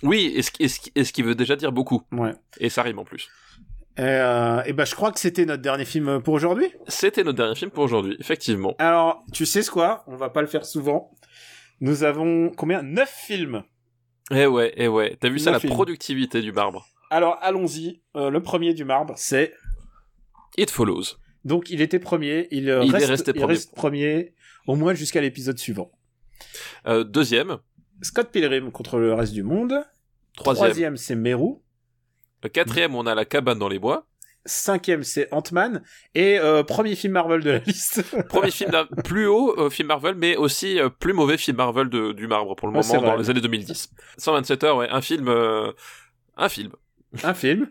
Oui, et ce, qui- et, ce, qui- et ce qui veut déjà dire beaucoup. Ouais. Et ça rime en plus. Et, euh, et ben je crois que c'était notre dernier film pour aujourd'hui. C'était notre dernier film pour aujourd'hui, effectivement. Alors tu sais ce quoi? On va pas le faire souvent. Nous avons combien? Neuf films. Eh ouais, eh ouais. T'as vu ça, la productivité du marbre? Alors allons-y. Euh, le premier du marbre, c'est It Follows. donc il était premier. Il, euh, est reste, resté il premier. reste premier au moins jusqu'à l'épisode suivant. Euh, deuxième. Scott Pilgrim contre le reste du monde. Troisième. Troisième, c'est Meru. Euh, Quatrième, on a la cabane dans les bois. Cinquième, c'est Ant-Man. Et euh, premier film Marvel de la liste. Premier film d'un- plus haut euh, film Marvel, mais aussi euh, plus mauvais film Marvel de, du marbre pour le Ouais, moment dans les années 2010. 127 heures, ouais, un film, un film. un film.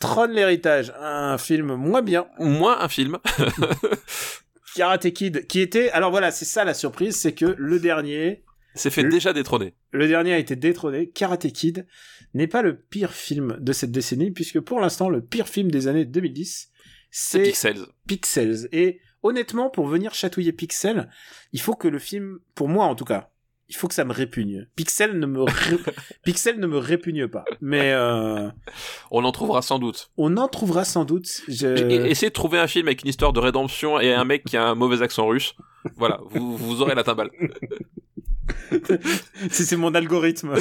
Tron l'héritage, un film moins bien. Moins un film. Karate Kid, qui était... Alors voilà, c'est ça la surprise, c'est que le dernier... C'est fait Le- déjà détrôner. Le dernier a été détrôné. Karate Kid n'est pas le pire film de cette décennie, puisque pour l'instant, le pire film des années 2010, C'est c'est Pixels. Pixels. Et honnêtement, pour venir chatouiller Pixels, il faut que le film, pour moi en tout cas, il faut que ça me répugne. Pixel ne me ré- Pixel ne me répugne pas. Mais euh, On en trouvera sans doute. on en trouvera sans doute. Je- Et- Essayez de trouver un film avec une histoire de rédemption et un mec qui a un mauvais accent russe. Voilà, vous, vous aurez la timbale. C'est c'est mon algorithme.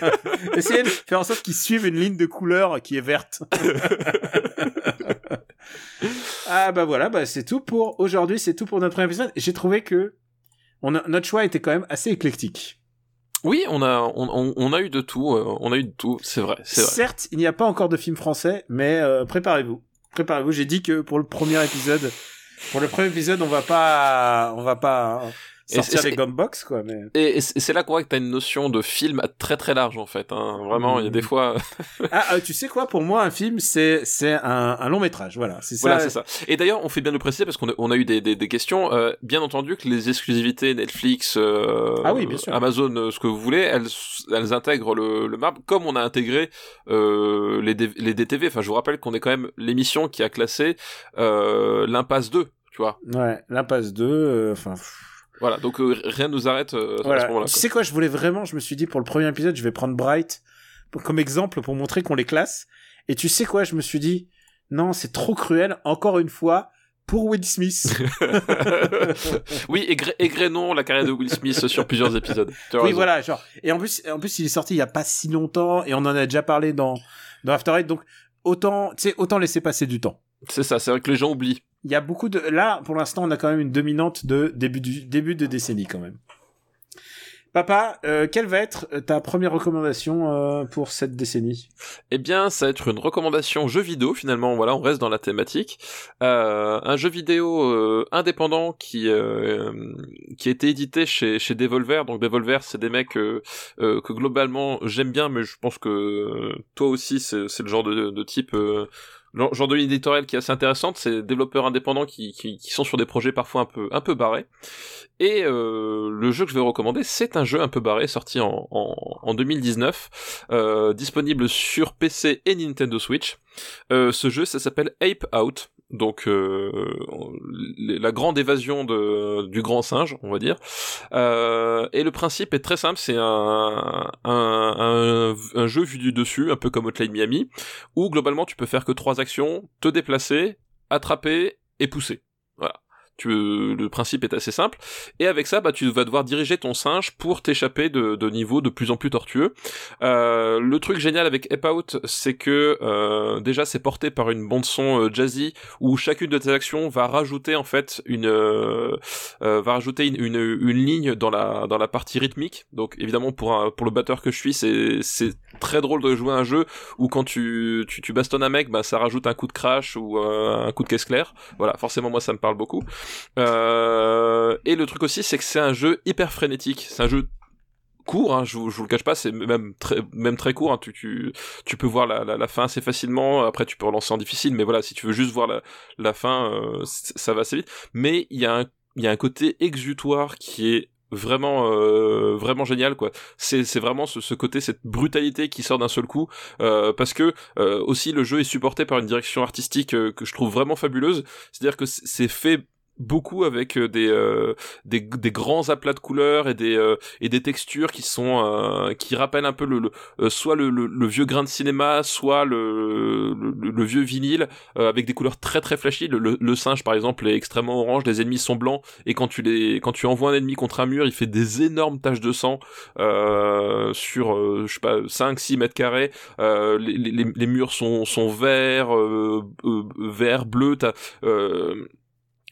Essayez de faire en sorte qu'ils suivent une ligne de couleur qui est verte. ah bah voilà, bah c'est tout pour aujourd'hui, c'est tout pour notre premier épisode. J'ai trouvé que on a- notre choix était quand même assez éclectique. Oui, on a, on, a eu de tout, euh, on a eu de tout, c'est vrai, c'est vrai. Certes, il n'y a pas encore de film français, mais euh, préparez-vous. Préparez-vous. J'ai dit que pour le premier épisode, pour le premier épisode, on va pas, on va pas sortir les gumbox quoi. Mais Et, et c'est là qu'on voit que t'as une notion de film très très large en fait. Hein. Vraiment, il y a des Mm. fois. ah, euh, tu sais quoi Pour moi, un film, c'est c'est un, un long métrage. Voilà, c'est ça. Voilà, c'est ça. Et d'ailleurs, on fait bien de le préciser parce qu'on a, on a eu des, des, des questions. Euh, bien entendu que les exclusivités Netflix, euh, Ah oui, bien sûr. Amazon, euh, ce que vous voulez, elles, elles intègrent le, le marbre comme on a intégré euh, les, D- les DTV. Enfin, je vous rappelle qu'on est quand même l'émission qui a classé euh, l'impasse 2, tu vois. Ouais, l'impasse 2, euh, enfin... pff, Voilà, donc euh, rien nous arrête euh, à ce moment-là. Tu sais quoi, je voulais vraiment, je me suis dit, pour le premier épisode, je vais prendre Bright comme exemple pour montrer qu'on les classe. Et tu sais quoi, je me suis dit, non, c'est trop cruel, encore une fois, pour Will Smith. oui, égrénons la carrière de Will Smith sur plusieurs épisodes. Tu as oui, raison. voilà, genre. Et en plus, en plus, il est sorti il y a pas si longtemps, et on en a déjà parlé dans, dans After Eight, donc autant, tu sais, autant laisser passer du temps. C'est ça, c'est vrai que les gens oublient. Il y a beaucoup de, là, pour l'instant, on a quand même une dominante de début du, début de décennie, quand même. Papa, euh, quelle va être euh, ta première recommandation euh, pour cette décennie? Eh bien, ça va être une recommandation jeu vidéo finalement. Voilà, on reste dans la thématique. Euh, un jeu vidéo euh, indépendant qui euh, qui a été édité chez chez Devolver. Donc Devolver, c'est des mecs que globalement j'aime bien, mais je pense que toi aussi, c'est c'est le genre de, de type. Genre de ligne éditoriale qui est assez intéressante, c'est développeurs indépendants qui, qui, qui sont sur des projets parfois un peu un peu barrés. Et euh, le jeu que je vais recommander, c'est un jeu un peu barré, sorti en, en, en 2019, euh, disponible sur PC et Nintendo Switch. Euh, ce jeu, ça s'appelle Ape Out, donc euh, la grande évasion de, du grand singe, on va dire. Euh, et le principe est très simple, c'est un, un, jeu vu du dessus, un peu comme Hotline Miami, où globalement tu peux faire que trois actions, te déplacer, attraper et pousser. Tu, le principe est assez simple. Et avec ça, bah, tu vas devoir diriger ton singe pour t'échapper de, de niveaux de plus en plus tortueux. Euh, le truc génial avec Ape Out, c'est que euh, déjà c'est porté par une bande son euh, jazzy où chacune de tes actions va rajouter en fait une euh, euh, va rajouter une, une, ligne dans la dans la partie rythmique. Donc évidemment pour un, pour le batteur que je suis, c'est c'est très drôle de jouer un jeu où quand tu tu, tu bastonnes un mec, bah ça rajoute un coup de crash ou un coup de caisse claire. Voilà, forcément moi ça me parle beaucoup. Euh, et le truc aussi, c'est que c'est un jeu hyper frénétique. C'est un jeu court, hein, je, vous, vous le cache pas, c'est même très, même très court. Hein, tu, peux voir la, fin assez facilement. Après, tu peux relancer en difficile, mais voilà, si tu veux juste voir la, fin, euh, ça va assez vite. Mais il y a un, y a un côté exutoire qui est vraiment euh, vraiment génial quoi c'est vraiment ce, côté cette brutalité qui sort d'un seul coup parce que aussi le jeu est supporté par une direction artistique que je trouve vraiment fabuleuse c'est à dire que c'est fait beaucoup avec euh, des, euh, des, des grands aplats de couleurs et des euh, et des textures qui sont euh, qui rappellent un peu le, le euh, soit le, le, le, vieux grain de cinéma soit le le, vieux vinyle avec des couleurs très très flashy. Le, le, singe par exemple est extrêmement orange les ennemis sont blancs et quand tu les quand tu envoies un ennemi contre un mur il fait des énormes taches de sang sur je sais pas 5 6 mètres carrés. Les, les, les, murs sont sont verts vert bleu t'as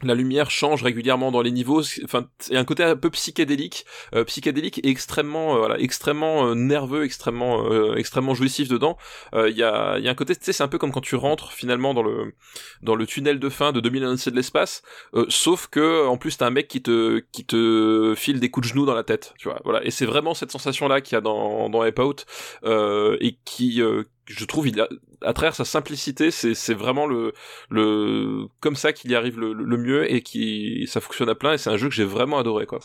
la lumière change régulièrement dans les niveaux. Enfin il y a un côté un peu psychédélique euh, psychédélique et extrêmement euh, voilà extrêmement euh, nerveux extrêmement euh, extrêmement jouissif dedans. Il y a y a un côté tu sais c'est un peu comme quand tu rentres finalement dans le dans le tunnel de fin de 2000 de l'espace sauf que en plus t'as un mec qui te qui te file des coups de genoux dans la tête tu vois. Voilà. Et c'est vraiment cette sensation là qu'il y a dans dans Ape Out et qui je trouve il a, à travers sa simplicité c'est vraiment le le comme ça qu'il y arrive le, le, mieux et qui ça fonctionne à plein et c'est un jeu que j'ai vraiment adoré quoi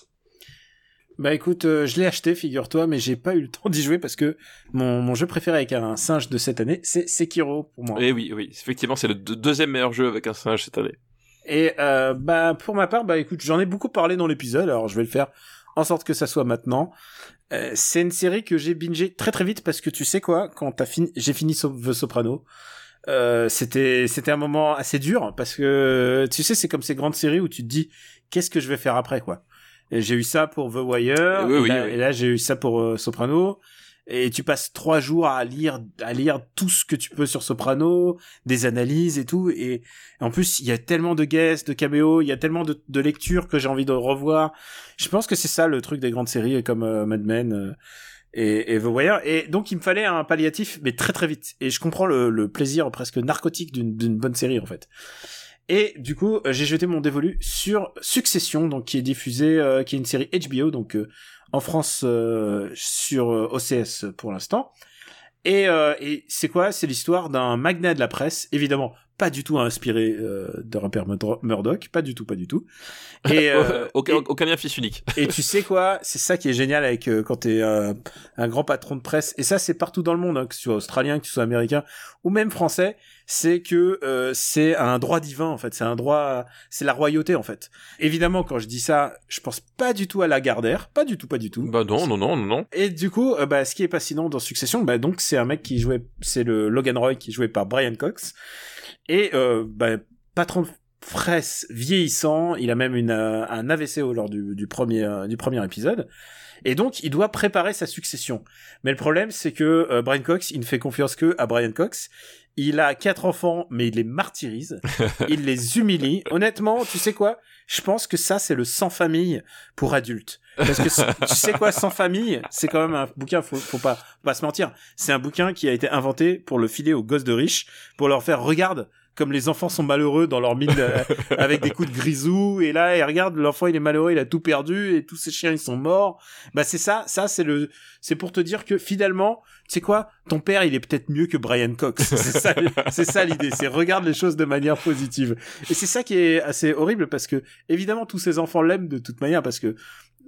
bah écoute, euh, je l'ai acheté, figure-toi, mais j'ai pas eu le temps d'y jouer parce que mon, mon jeu préféré avec un singe de cette année, c'est Sekiro pour moi. Et eh oui, oui, effectivement, c'est le deuxième meilleur jeu avec un singe cette année. Et euh, bah pour ma part, bah écoute, j'en ai beaucoup parlé dans l'épisode, alors je vais le faire en sorte que ça soit maintenant. Euh, c'est une série que j'ai bingé très très vite parce que tu sais quoi, quand t'as fini, j'ai fini The Soprano. Euh, c'était c'était un moment assez dur parce que tu sais c'est comme ces grandes séries où tu te dis qu'est-ce que je vais faire après quoi. J'ai eu ça pour The Wire oui, et, oui, là, oui. et, là, j'ai eu ça pour euh, Soprano et tu passes trois jours à lire à lire tout ce que tu peux sur Soprano, des analyses et tout. Et en plus, il y a tellement de guests, de caméos, il y a tellement de, lectures que j'ai envie de revoir. Je pense que c'est ça le truc des grandes séries comme euh, Mad Men. Euh, et, et, The Wire. Et donc, il me fallait un palliatif, mais très très vite. Et je comprends le, plaisir presque narcotique d'une bonne série, en fait. Et du coup, j'ai jeté mon dévolu sur Succession, donc qui est diffusé, euh, qui est une série HBO, donc euh, en France euh, sur OCS pour l'instant. Et, euh, et c'est quoi? C'est l'histoire d'un magnat de la presse, évidemment pas du tout inspiré euh, de Rupert Murdoch, pas du tout, pas du tout. Et, euh, aucun, et, aucun lien fils unique. et tu sais quoi? C'est ça qui est génial avec euh, quand t'es euh, un grand patron de presse. Et ça, c'est partout dans le monde, hein, que tu sois australien, que tu sois américain ou même français. C'est que euh, c'est un droit divin en fait. C'est un droit, c'est la royauté en fait. Évidemment, quand je dis ça, je pense pas du tout à Lagardère, pas du tout, pas du tout. Bah non, non, non, non, non. Et du coup, euh, bah ce qui est fascinant dans Succession, bah donc c'est un mec qui jouait, c'est le Logan Roy qui joué par Brian Cox. Et euh, bah, patron presse vieillissant, il a même une, euh, un AVC lors du, du, premier, euh, du premier épisode. Et donc, il doit préparer sa succession. Mais le problème, c'est que euh, Brian Cox, il ne fait confiance que à Brian Cox. Il a quatre enfants, mais il les martyrise. il les humilie. Honnêtement, tu sais quoi? Je pense que ça, c'est le sans famille pour adultes. Parce que tu sais quoi, sans famille, c'est quand même un bouquin, faut, faut pas, faut pas se mentir. C'est un bouquin qui a été inventé pour le filer aux gosses de riches, pour leur faire, regarde, comme les enfants sont malheureux dans leur mine euh, avec des coups de grisou et là et regarde l'enfant il est malheureux il a tout perdu et tous ses chiens ils sont morts. Bah c'est ça ça c'est le c'est pour te dire que finalement tu sais quoi ton père il est peut-être mieux que Brian Cox. C'est ça c'est ça l'idée c'est regarde les choses de manière positive. Et c'est ça qui est assez horrible parce que évidemment tous ces enfants l'aiment de toute manière parce que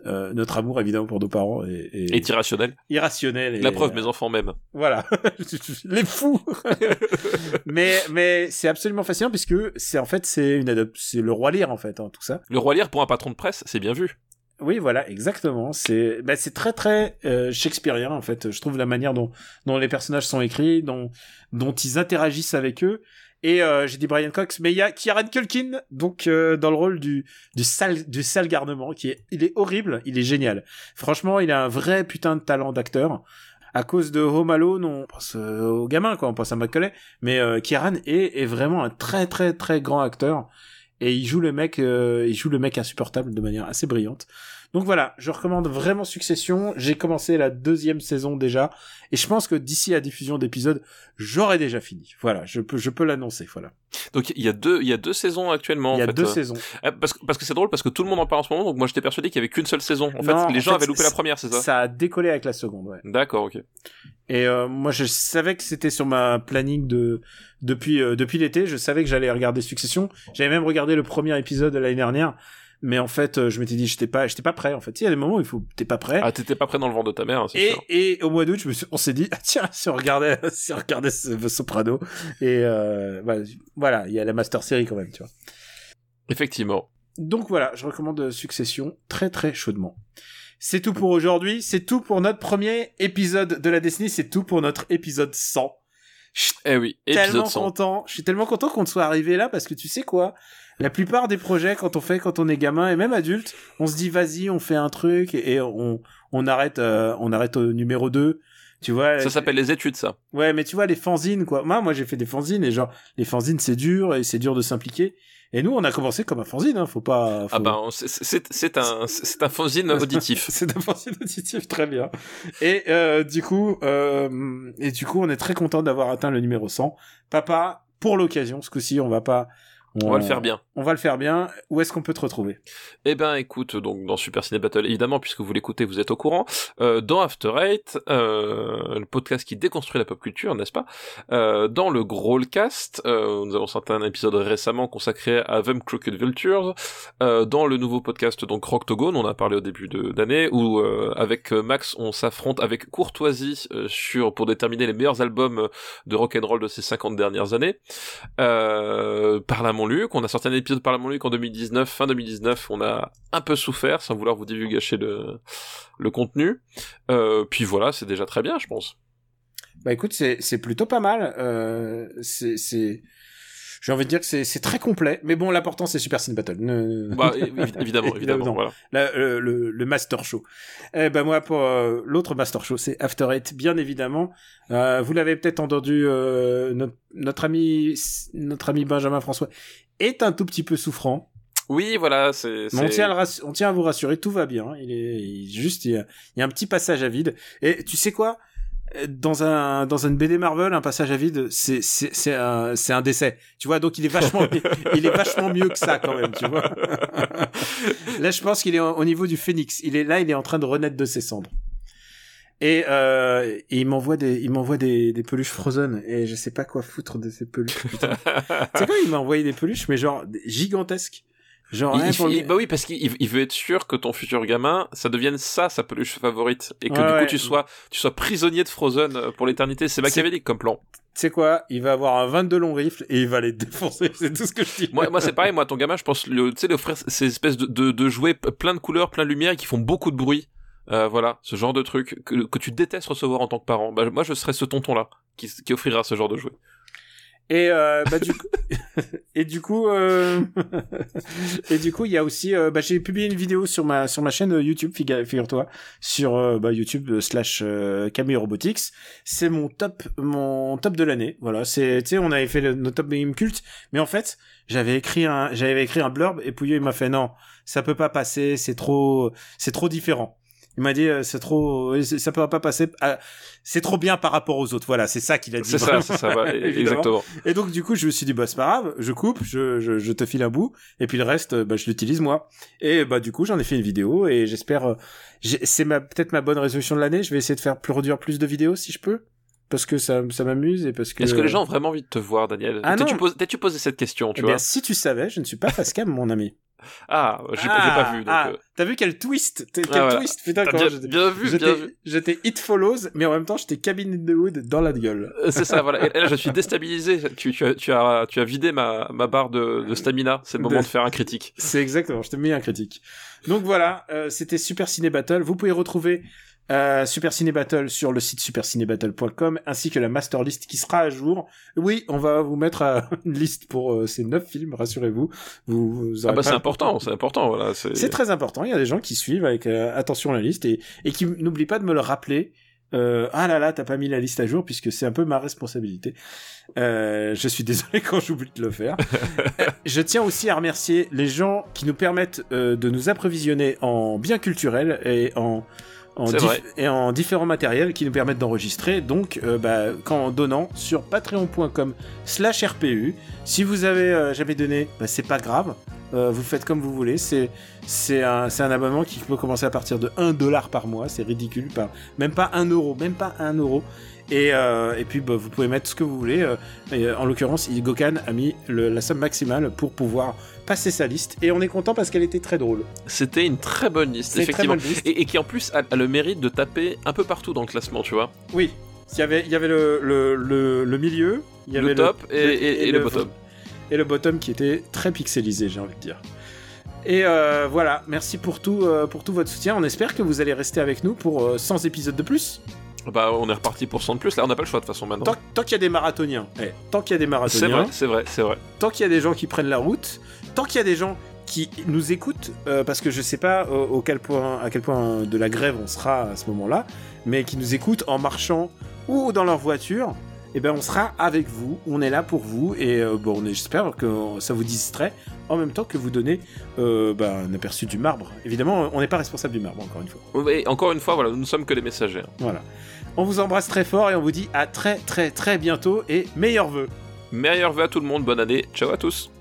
euh, notre amour évidemment pour nos parents est, est... est irrationnel. Irrationnel. Et, La preuve, mes enfants même. Voilà, les fous. mais mais c'est absolument fascinant puisque c'est en fait c'est une c'est le roi lire en fait hein, tout ça. Le roi lire pour un patron de presse, c'est bien vu. Oui, voilà, exactement. C'est bah, c'est très très euh, shakespearien en fait. Je trouve la manière dont dont les personnages sont écrits, dont dont ils interagissent avec eux Et euh, j'ai dit Brian Cox, mais il y a Kieran Culkin, donc euh, dans le rôle du du sale du sale garnement, qui est il est horrible, il est génial. Franchement, il a un vrai putain de talent d'acteur. À cause de Home Alone, on pense euh, au gamin, quoi, on pense à Macaulay, mais Kieran est, est vraiment un très très très grand acteur et il joue le mec, il joue le mec insupportable de manière assez brillante. Donc voilà, je recommande vraiment Succession. J'ai commencé la deuxième saison déjà, et je pense que d'ici la diffusion d'épisodes, j'aurai déjà fini. Voilà, je peux, je peux l'annoncer. Voilà. Donc il y a deux, il y a deux saisons actuellement. Il y a fait. deux Euh, saisons. euh, Parce que parce que c'est drôle parce que tout le monde en parle en ce moment. Donc moi j'étais persuadé qu'il y avait qu'une seule saison. En fait, Non, les en gens fait, avaient loupé la première, c'est ça? Ça a décollé avec la seconde, ouais. D'accord, ok. Et euh, moi, je savais que c'était sur ma planning de depuis euh, depuis l'été. Je savais que j'allais regarder Succession. J'avais même regardé le premier épisode de l'année dernière. Mais en fait, euh, je m'étais dit, j'étais pas, j'étais pas prêt. En fait, il y a des moments où il faut, t'es pas prêt. Ah, t'étais pas prêt dans le ventre de ta mère, hein, c'est Et, sûr. et au mois d'août, je me suis- on s'est dit, ah, tiens, si on regardait, si on regardait ce, Soprano, et euh, bah, voilà, il y a la master série quand même, tu vois. Effectivement. Donc voilà, je recommande Succession très très chaudement. C'est tout pour aujourd'hui, c'est tout pour notre premier épisode de la décennie, c'est tout pour notre épisode 100. Je suis Eh oui, tellement épisode 100. content, je suis tellement content qu'on soit arrivé là parce que tu sais quoi, la plupart des projets quand on fait quand on est gamin et même adulte, on se dit vas-y, on fait un truc et on on arrête euh, on arrête au numéro 2. Tu vois, Ça s'appelle les études, ça. Ouais, mais tu vois, les fanzines, quoi. Moi, moi, j'ai fait des fanzines et genre, les fanzines, c'est dur et c'est dur de s'impliquer. Et nous, on a commencé comme un fanzine, hein. Faut pas. Ah faut- ben, c'est- c'est c'est un, c'est un fanzine auditif. c'est un fanzine auditif, très bien. Et euh, du coup, euh, et du coup, on est très content d'avoir atteint le numéro 100. Papa, pour l'occasion, ce coup-ci, on va pas. On va le faire bien. On va le faire bien. Où est-ce qu'on peut te retrouver? Eh ben, écoute, donc dans Super Ciné Battle, évidemment, puisque vous l'écoutez, vous êtes au courant. Euh, dans After Eight, euh, le podcast qui déconstruit la pop culture, n'est-ce pas? Euh, Dans le Growlcast, euh, nous avons sorti un épisode récemment consacré à Them Crooked Vultures. Euh, dans le nouveau podcast, donc Rocktogone, on a parlé au début de- d'année, où euh, avec Max, on s'affronte avec courtoisie euh, sur pour déterminer les meilleurs albums de rock'n'roll de ces 50 dernières années. Euh, Parlement On a sorti un épisode Parlement Luc en 2019, fin 2019, on a un peu souffert sans vouloir vous divulgacher le, contenu. Euh, puis voilà, c'est déjà très bien, je pense. Bah écoute, c'est plutôt pas mal. Euh, c'est. J'ai envie de dire que c'est très complet. Mais bon, l'important c'est Super Cine Battle. Ne- Bah, évidemment, évidemment, non. voilà. La- le, le, le Master Show. Eh ben moi pour euh, l'autre Master Show, c'est After Eight, bien évidemment. Euh, vous l'avez peut-être entendu, euh, notre, notre ami notre ami Benjamin François est un tout petit peu souffrant. Oui, voilà, c'est... On on tient à vous rassurer, tout va bien. Il est il- juste, il y, a, il y a un petit passage à vide. Et tu sais quoi? Euh, dans un dans une BD Marvel, un passage à vide, c'est c'est c'est un c'est un décès. Tu vois, donc il est vachement il est vachement mieux que ça quand même, tu vois. là, je pense qu'il est au au niveau du phénix. Il est là, il est en train de renaître de ses cendres. Et, euh, et il m'envoie des il m'envoie des des peluches Frozen et je sais pas quoi foutre de ces peluches. putain. tu sais quoi, il m'a envoyé des peluches mais genre gigantesques. Genre Il- rien il- il- bah oui, parce qu'il il- il veut être sûr que ton futur gamin, ça devienne ça, sa peluche favorite. Et que Ouais, du coup, ouais. tu sois, tu sois prisonnier de Frozen euh, pour l'éternité. C'est machiavélique comme plan. tu sais quoi, il va avoir un 22 long rifle et il va les défoncer, c'est tout ce que je dis. Moi, moi c'est pareil, moi, ton gamin, je pense, tu sais, frère, ces espèces de, de, de jouets plein de couleurs, plein de lumière, et qui font beaucoup de bruit. Euh, voilà, ce genre de truc que, que tu détestes recevoir en tant que parent. Bah, moi, je serais ce tonton-là qui, qui offrira ce genre de jouet. Et euh, bah du coup, et du coup, euh... et du coup, il y a aussi, euh, bah, j'ai publié une vidéo sur ma sur ma chaîne YouTube, figa- figure-toi, sur euh, bah, YouTube euh, slash euh, Camille Robotics. C'est mon top, mon top de l'année. Voilà, c'est, tu sais, on avait fait le, notre top game culte, mais en fait, j'avais écrit un, j'avais écrit un blurb et Pouilleux il m'a fait non, ça peut pas passer, c'est trop, c'est trop différent. Il m'a dit euh, c'est trop, euh, ça peut pas passer. ah, c'est trop bien par rapport aux autres. Voilà, c'est ça qu'il a dit. C'est ça, c'est ça, exactement. Et donc du coup, je me suis dit bah c'est pas grave, je coupe, je, je, je te file un bout, et puis le reste, euh, bah je l'utilise moi. Et bah du coup, j'en ai fait une vidéo et j'espère, euh, c'est ma peut-être ma bonne résolution de l'année. Je vais essayer de faire produire plus de vidéos si je peux, parce que ça ça m'amuse et parce que. Est-ce que les gens ont vraiment envie de te voir, Daniel? Ah t'as-tu posé cette question, tu Eh vois? bien, si tu savais, je ne suis pas face cam, mon ami. Ah, j'ai Ah, pas vu, ah, euh, T'as vu quel twist Quel Ah, voilà. twist Putain, comment bien, j'étais- bien vu, bien vu. J'étais It Follows, mais en même temps, j'étais Cabin in the Wood dans la gueule. Euh, C'est ça, voilà. Et là, je suis déstabilisé. Tu, tu, as, tu, as, tu as vidé ma, ma barre de, de stamina. C'est le moment De- de faire un critique. C'est exactement, je te mets un critique. Donc voilà, euh, c'était Super Ciné Battle. Vous pouvez retrouver Euh, Super Ciné Battle sur le site supercinébattle.com ainsi que la master list qui sera à jour. Oui, on va vous mettre euh, une liste pour euh, ces neuf films, rassurez-vous. Vous, vous Ah bah c'est important, c'est important, voilà. C'est très important. Il y a des gens qui suivent avec attention la liste et, et qui n'oublient pas de me le rappeler. Euh, ah là là, t'as pas mis la liste à jour puisque c'est un peu ma responsabilité. Euh, je suis désolé quand j'oublie de le faire. Je tiens aussi à remercier les gens qui nous permettent euh, de nous approvisionner en biens culturels et en en, et en différents matériels qui nous permettent d'enregistrer. Donc, euh, bah, quand en donnant sur patreon.com/slash RPU. Si vous avez euh, jamais donné, bah, c'est pas grave. Euh, vous faites comme vous voulez. C'est c'est un, un abonnement qui peut commencer à partir de 1 dollar par mois. C'est ridicule. Pas, même pas 1 euro. Même pas 1 euro. Et, euh, et puis bah, vous pouvez mettre ce que vous voulez. et, en l'occurrence, il- Gokan a mis le- la somme maximale pour pouvoir passer sa liste. Et on est content parce qu'elle était très drôle. C'était une très bonne liste, C'est effectivement. bonne liste. Et, et qui en plus a, a le mérite de taper un peu partout dans le classement, tu vois. Oui. Il y avait, il y avait le, le, le, le milieu. Il y avait Le top et, le- et- et le bottom. et le bottom qui était très pixelisé, j'ai envie de dire. Et euh, voilà, merci pour tout, euh, pour tout votre soutien. On espère que vous allez rester avec nous pour euh, 100 épisodes de plus. Bah, on est reparti pour 100 de plus. Là, on n'a pas le choix de toute façon maintenant. Tant, tant qu'il y a des marathoniens, eh, tant qu'il y a des C'est marathoniens, vrai, c'est vrai, c'est vrai. tant qu'il y a des gens qui prennent la route, tant qu'il y a des gens qui nous écoutent, euh, parce que je sais pas euh, au quel point, à quel point de la grève on sera à ce moment-là, mais qui nous écoutent en marchant ou dans leur voiture, eh ben on sera avec vous, on est là pour vous, et euh, bon, j'espère que ça vous distrait en même temps que vous donnez euh, bah, un aperçu du marbre. Évidemment, on n'est pas responsable du marbre, encore une fois. Et encore une fois, voilà, nous ne sommes que les messagers. hein. Voilà. On vous embrasse très fort et on vous dit à très très très bientôt et meilleurs vœux. Meilleurs vœux à tout le monde, bonne année, ciao à tous.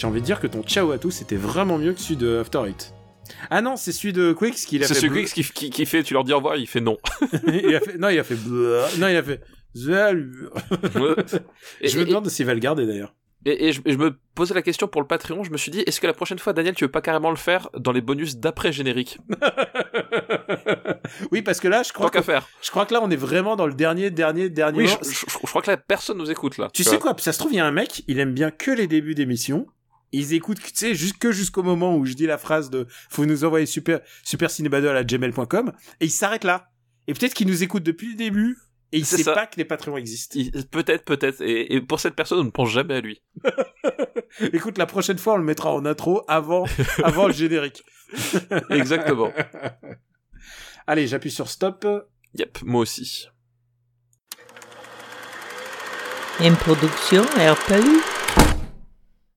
J'ai envie de dire que ton ciao à tous c'était vraiment mieux que celui de After Eight. Ah non, c'est celui de Quicks qui l'a C'est fait. celui bleu. qui, qui, qui fait, tu leur dis au revoir, il fait non. il a fait. Non, il a fait. Non, il a fait. Je me demande s'il va le garder d'ailleurs. et- et je, et je me posais la question pour le Patreon, je me suis dit, est-ce que la prochaine fois, Daniel, tu veux pas carrément le faire dans les bonus d'après générique? Oui, parce que là, je crois, Tant qu'à que, faire. je crois que là, on est vraiment dans le dernier, dernier, dernier. Oui, je, je- crois que là, personne nous écoute là. Tu vois. sais quoi? Ça se trouve, il y a un mec, il aime bien que les débuts d'émission. Ils écoutent, tu sais, juste que jusqu'au moment où je dis la phrase de faut nous envoyer super super à gmail.com et il s'arrête là. Et peut-être qu'il nous écoute depuis le début et il C'est sait ça. pas que les Patreons existent. Peut-être, peut-être. Et, et pour cette personne, on ne pense jamais à lui. Écoute, la prochaine fois, on le mettra en intro avant avant le générique. Exactement. Allez, j'appuie sur stop. Yep, moi aussi. Une production RPU.